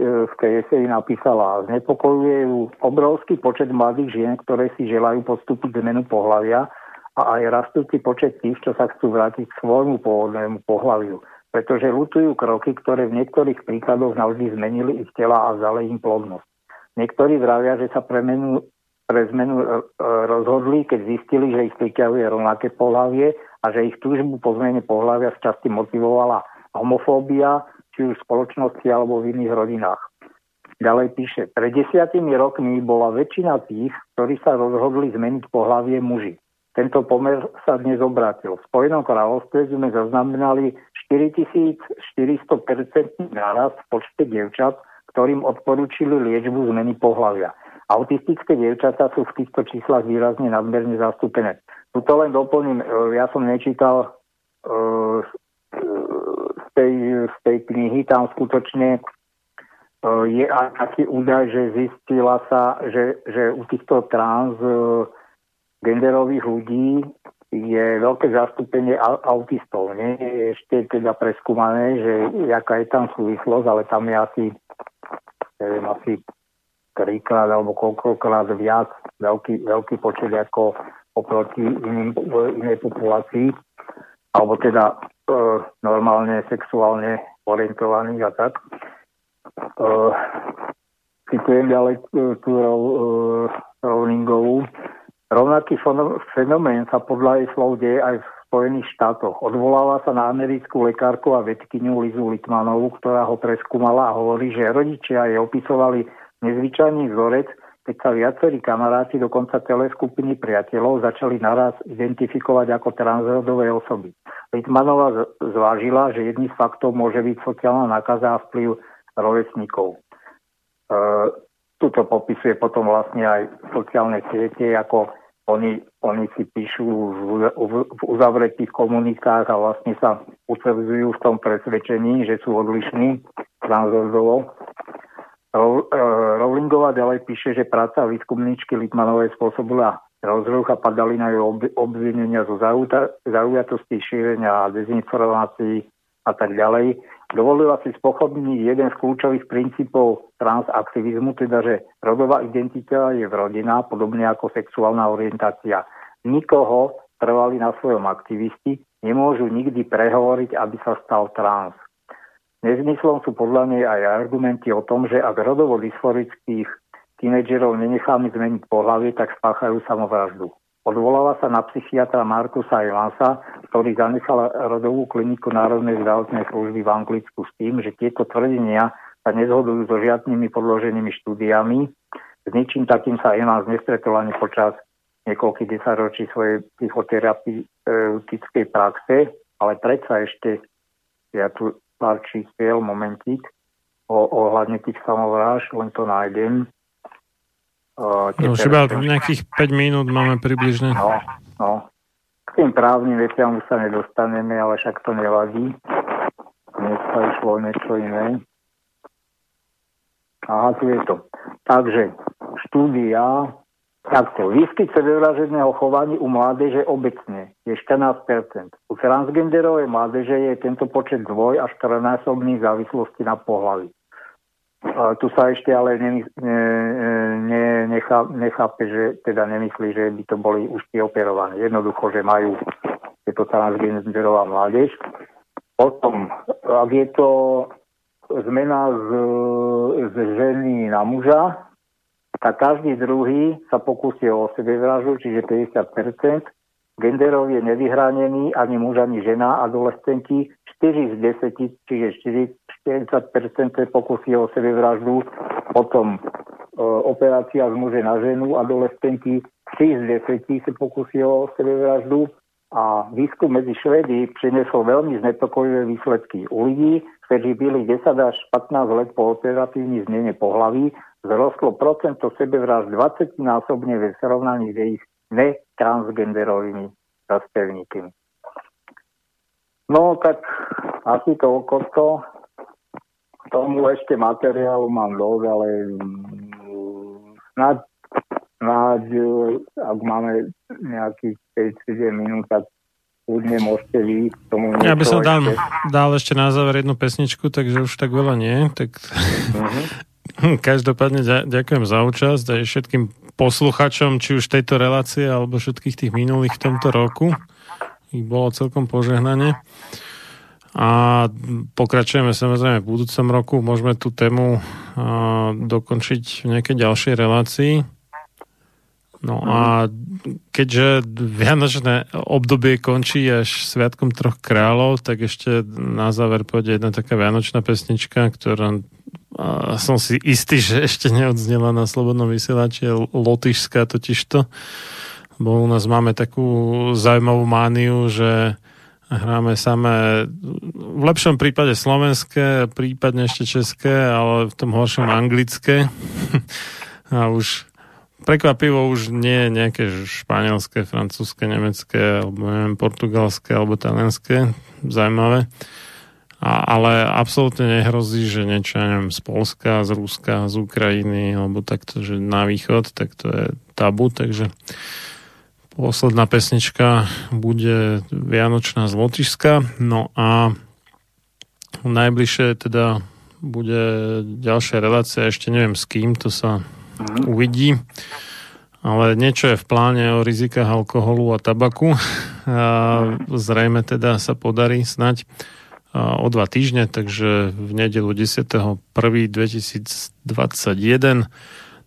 v tej eseji napísala, znepokojuje ju obrovský počet mladých žien, ktoré si želajú postúpiť zmenu pohľavia a aj rastúci počet tých, čo sa chcú vrátiť k svojmu pôvodnému pohľaviu. Pretože lutujú kroky, ktoré v niektorých príkladoch navždy zmenili ich tela a vzali im plodnosť. Niektorí vravia, že sa pre, menu, pre zmenu e, rozhodli, keď zistili, že ich priťahuje rovnaké pohľavie a že ich túžbu po zmene pohľavia z časti motivovala homofóbia, či už v spoločnosti alebo v iných rodinách. Ďalej píše, pred desiatimi rokmi bola väčšina tých, ktorí sa rozhodli zmeniť pohlavie muži. Tento pomer sa dnes obrátil. V Spojenom kráľovstve sme zaznamenali 4400% nárast v počte dievčat, ktorým odporúčili liečbu zmeny pohlavia. Autistické dievčatá sú v týchto číslach výrazne nadmerne zastúpené. Tuto len doplním, e, ja som nečítal uh, z tej, z tej knihy, tam skutočne uh, je aj taký údaj, že zistila sa, že, že u týchto trans uh, genderových ľudí je veľké zastúpenie autistov. Nie je ešte teda preskúmané, že jaká je tam súvislosť, ale tam je asi, neviem, asi trikrát alebo koľkokrát viac veľký, veľký počet ako oproti iným, inej populácii, alebo teda e, normálne sexuálne orientovaných a tak. E, citujem ďalej e, tú e, Rowlingovú. Rovnaký fenomén sa podľa jej slov deje aj v Spojených štátoch. Odvoláva sa na americkú lekárku a vedkyňu Lizu Litmanovú, ktorá ho preskúmala a hovorí, že rodičia jej opisovali nezvyčajný vzorec, keď sa viacerí kamaráti, dokonca celé skupiny priateľov začali naraz identifikovať ako transrodové osoby. Litmanová zvážila, že jedný z faktov môže byť sociálna nákaza a vplyv rovesníkov. E, tuto popisuje potom vlastne aj sociálne siete, ako oni, oni si píšu v, uzavretých komunikách a vlastne sa utvrdzujú v tom presvedčení, že sú odlišní transrodovo. Rowlingová ďalej píše, že práca výskumníčky Litmanovej spôsobila rozruch a padali na ju obvinenia zo zaujatosti, šírenia a dezinformácií a tak ďalej. Dovolila si spochopniť jeden z kľúčových princípov transaktivizmu, teda že rodová identita je vrodená, podobne ako sexuálna orientácia. Nikoho trvali na svojom aktivisti, nemôžu nikdy prehovoriť, aby sa stal trans. Nezmyslom sú podľa nej aj argumenty o tom, že ak rodovo dysforických tínedžerov nenecháme zmeniť pohlavie, tak spáchajú samovraždu. Odvoláva sa na psychiatra Markusa Evansa, ktorý zanechal rodovú kliniku Národnej zdravotnej služby v Anglicku s tým, že tieto tvrdenia sa nezhodujú so žiadnymi podloženými štúdiami. S ničím takým sa Evans nestretol ani počas niekoľkých desaťročí svojej psychoterapeutickej praxe, ale predsa ešte, ja tu pár čísiel, momentík, o, ohľadne tých samovráž, len to nájdem. Uh, no, už iba nejakých 5 minút máme približne. No, no, K tým právnym veciam už sa nedostaneme, ale však to nevadí. Dnes sa išlo niečo iné. Aha, tu je to. Takže štúdia, takto, výskyt sebevražedného chovania u mládeže obecne je 14%. U transgenderovej mládeže je tento počet dvoj až 14 v závislosti na pohlaví. A tu sa ešte ale ne, ne, nechá, nechápe, že teda nemyslí, že by to boli už tie operované. Jednoducho, že majú je to transgenderová mládež. Potom, ak je to zmena z, z ženy na muža, tak každý druhý sa pokusí o sebevraždu, čiže 50%. Genderov je nevyhranený ani muž, ani žena, adolescenti 4 z 10, čiže 40% pokusí o sebevraždu, potom e, operácia z muže na ženu, adolescenti 3 z 10 sa pokusí o sebevraždu a výskum medzi Švedy priniesol veľmi znepokojivé výsledky. U ľudí, ktorí byli 10 až 15 let po operatívnej zmene pohlaví, zrostlo procento sebevrážd 20 násobne ve srovnaní s ich netransgenderovými vrstevníkmi. No tak asi to to. K tomu ešte materiálu mám dosť, ale mm, snáď, snáď, ak máme nejakých 5-7 minút, tak kľudne môžete vy tomu Ja by som dal, dal ešte na záver jednu pesničku, takže už tak veľa nie. Tak... Uh-huh. Každopádne ďakujem za účasť aj všetkým posluchačom, či už tejto relácie, alebo všetkých tých minulých v tomto roku. Ich bolo celkom požehnanie. A pokračujeme samozrejme v budúcom roku. Môžeme tú tému dokončiť v nejakej ďalšej relácii. No a keďže Vianočné obdobie končí až Sviatkom troch kráľov, tak ešte na záver pôjde jedna taká Vianočná pesnička, ktorá a som si istý, že ešte neodznela na Slobodnom vysielači Lotyšská totižto. Bo u nás máme takú zaujímavú mániu, že hráme samé v lepšom prípade slovenské, prípadne ešte české, ale v tom horšom anglické. a už prekvapivo už nie nejaké španielské, francúzske, nemecké, alebo neviem, portugalské, alebo talianské, zaujímavé. A, ale absolútne nehrozí, že niečo, ja neviem, z Polska, z Ruska, z Ukrajiny, alebo takto, že na východ, tak to je tabu, takže posledná pesnička bude Vianočná z Lotyšska. No a najbližšie teda bude ďalšia relácia, ešte neviem s kým, to sa Mhm. uvidí. Ale niečo je v pláne o rizikách alkoholu a tabaku. Zrejme teda sa podarí snať o dva týždne, takže v nedelu 10.1.2021.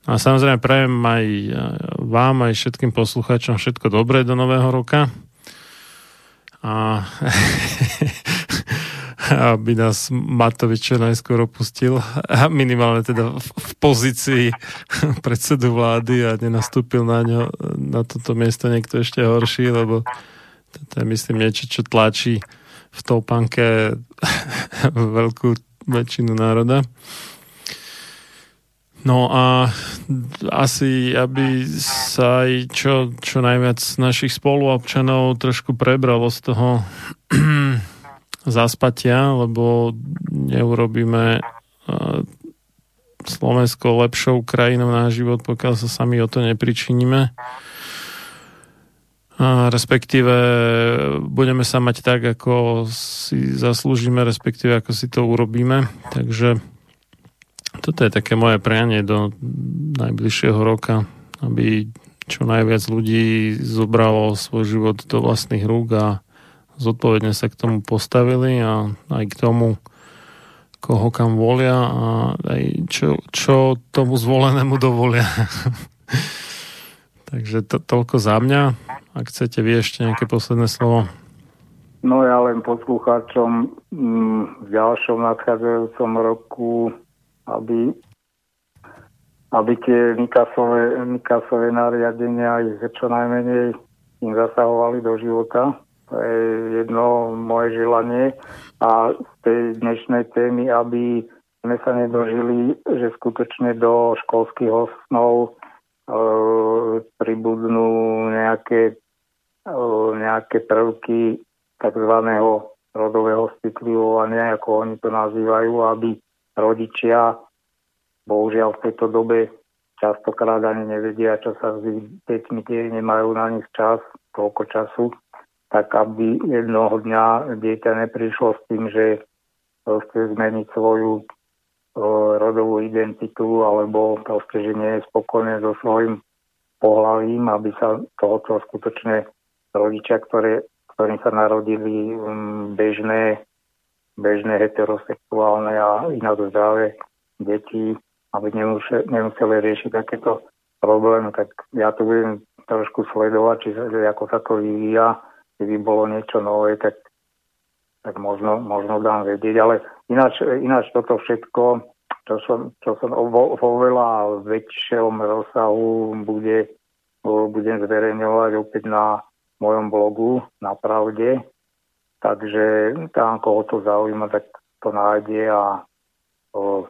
A samozrejme prajem aj vám, aj všetkým poslucháčom všetko dobré do nového roka. A aby nás Matovič čo najskôr opustil. Minimálne teda v, pozícii predsedu vlády a nenastúpil na ňo na toto miesto niekto ešte horší, lebo toto je myslím niečo, čo tlačí v tolpanke veľkú väčšinu národa. No a asi, aby sa aj čo, čo najviac našich spoluobčanov trošku prebralo z toho zaspatia, lebo neurobíme Slovensko lepšou krajinou na život, pokiaľ sa sami o to nepričiníme. A respektíve budeme sa mať tak, ako si zaslúžime, respektíve ako si to urobíme. Takže toto je také moje prianie do najbližšieho roka, aby čo najviac ľudí zobralo svoj život do vlastných rúk a zodpovedne sa k tomu postavili a aj k tomu, koho kam volia a aj čo, čo tomu zvolenému dovolia. Takže to, toľko za mňa. Ak chcete vy ešte nejaké posledné slovo. No ja len poslucháčom mm, v ďalšom nadchádzajúcom roku, aby, aby tie Mikasové, Mikasové nariadenia ich čo najmenej im zasahovali do života jedno moje želanie. A z tej dnešnej témy, aby sme sa nedožili, že skutočne do školských osnov e, pribudnú nejaké, e, nejaké prvky tzv. rodového citlivovania, ako oni to nazývajú, aby rodičia, bohužiaľ v tejto dobe častokrát ani nevedia, čo sa s deťmi, tie nemajú na nich čas, toľko času, tak aby jednoho dňa dieťa neprišlo s tým, že chce zmeniť svoju rodovú identitu alebo proste, že nie je spokojné so svojím pohľavím, aby sa tohoto skutočne rodičia, ktoré, ktorí sa narodili bežné, bežné heterosexuálne a inak zdravé deti, aby nemuseli, nemuseli riešiť takéto problémy, tak ja to budem trošku sledovať, či ako sa to vyvíja, keby bolo niečo nové, tak, tak možno, možno dám vedieť, ale ináč, ináč toto všetko, čo som, čo som vo, vo veľa väčšom rozsahu bude, budem zverejňovať opäť na mojom blogu na pravde, takže tam, koho to zaujíma, tak to nájde a o,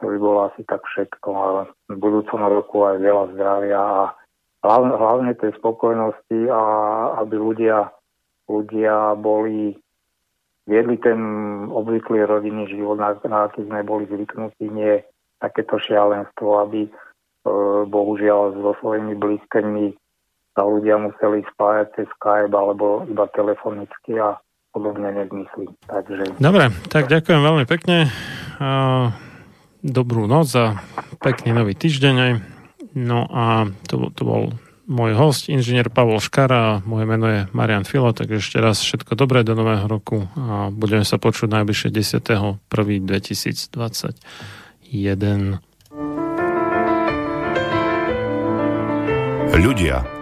to by bolo asi tak všetko, ale v budúcom roku aj veľa zdravia a hlavne, hlavne tej spokojnosti a aby ľudia, ľudia boli viedli ten obvyklý rodinný život, na, na aký sme boli zvyknutí, nie takéto šialenstvo, aby e, bohužiaľ so svojimi blízkými sa ľudia museli spájať cez Skype alebo iba telefonicky a podobne nezmysly. Takže... Dobre, tak ďakujem veľmi pekne. Dobrú noc a pekný nový týždeň aj. No a to, to bol môj host, inžinier Pavol Škara, moje meno je Marian Filo, tak ešte raz všetko dobré do nového roku a budeme sa počuť najbližšie 10.1.2021. Ľudia,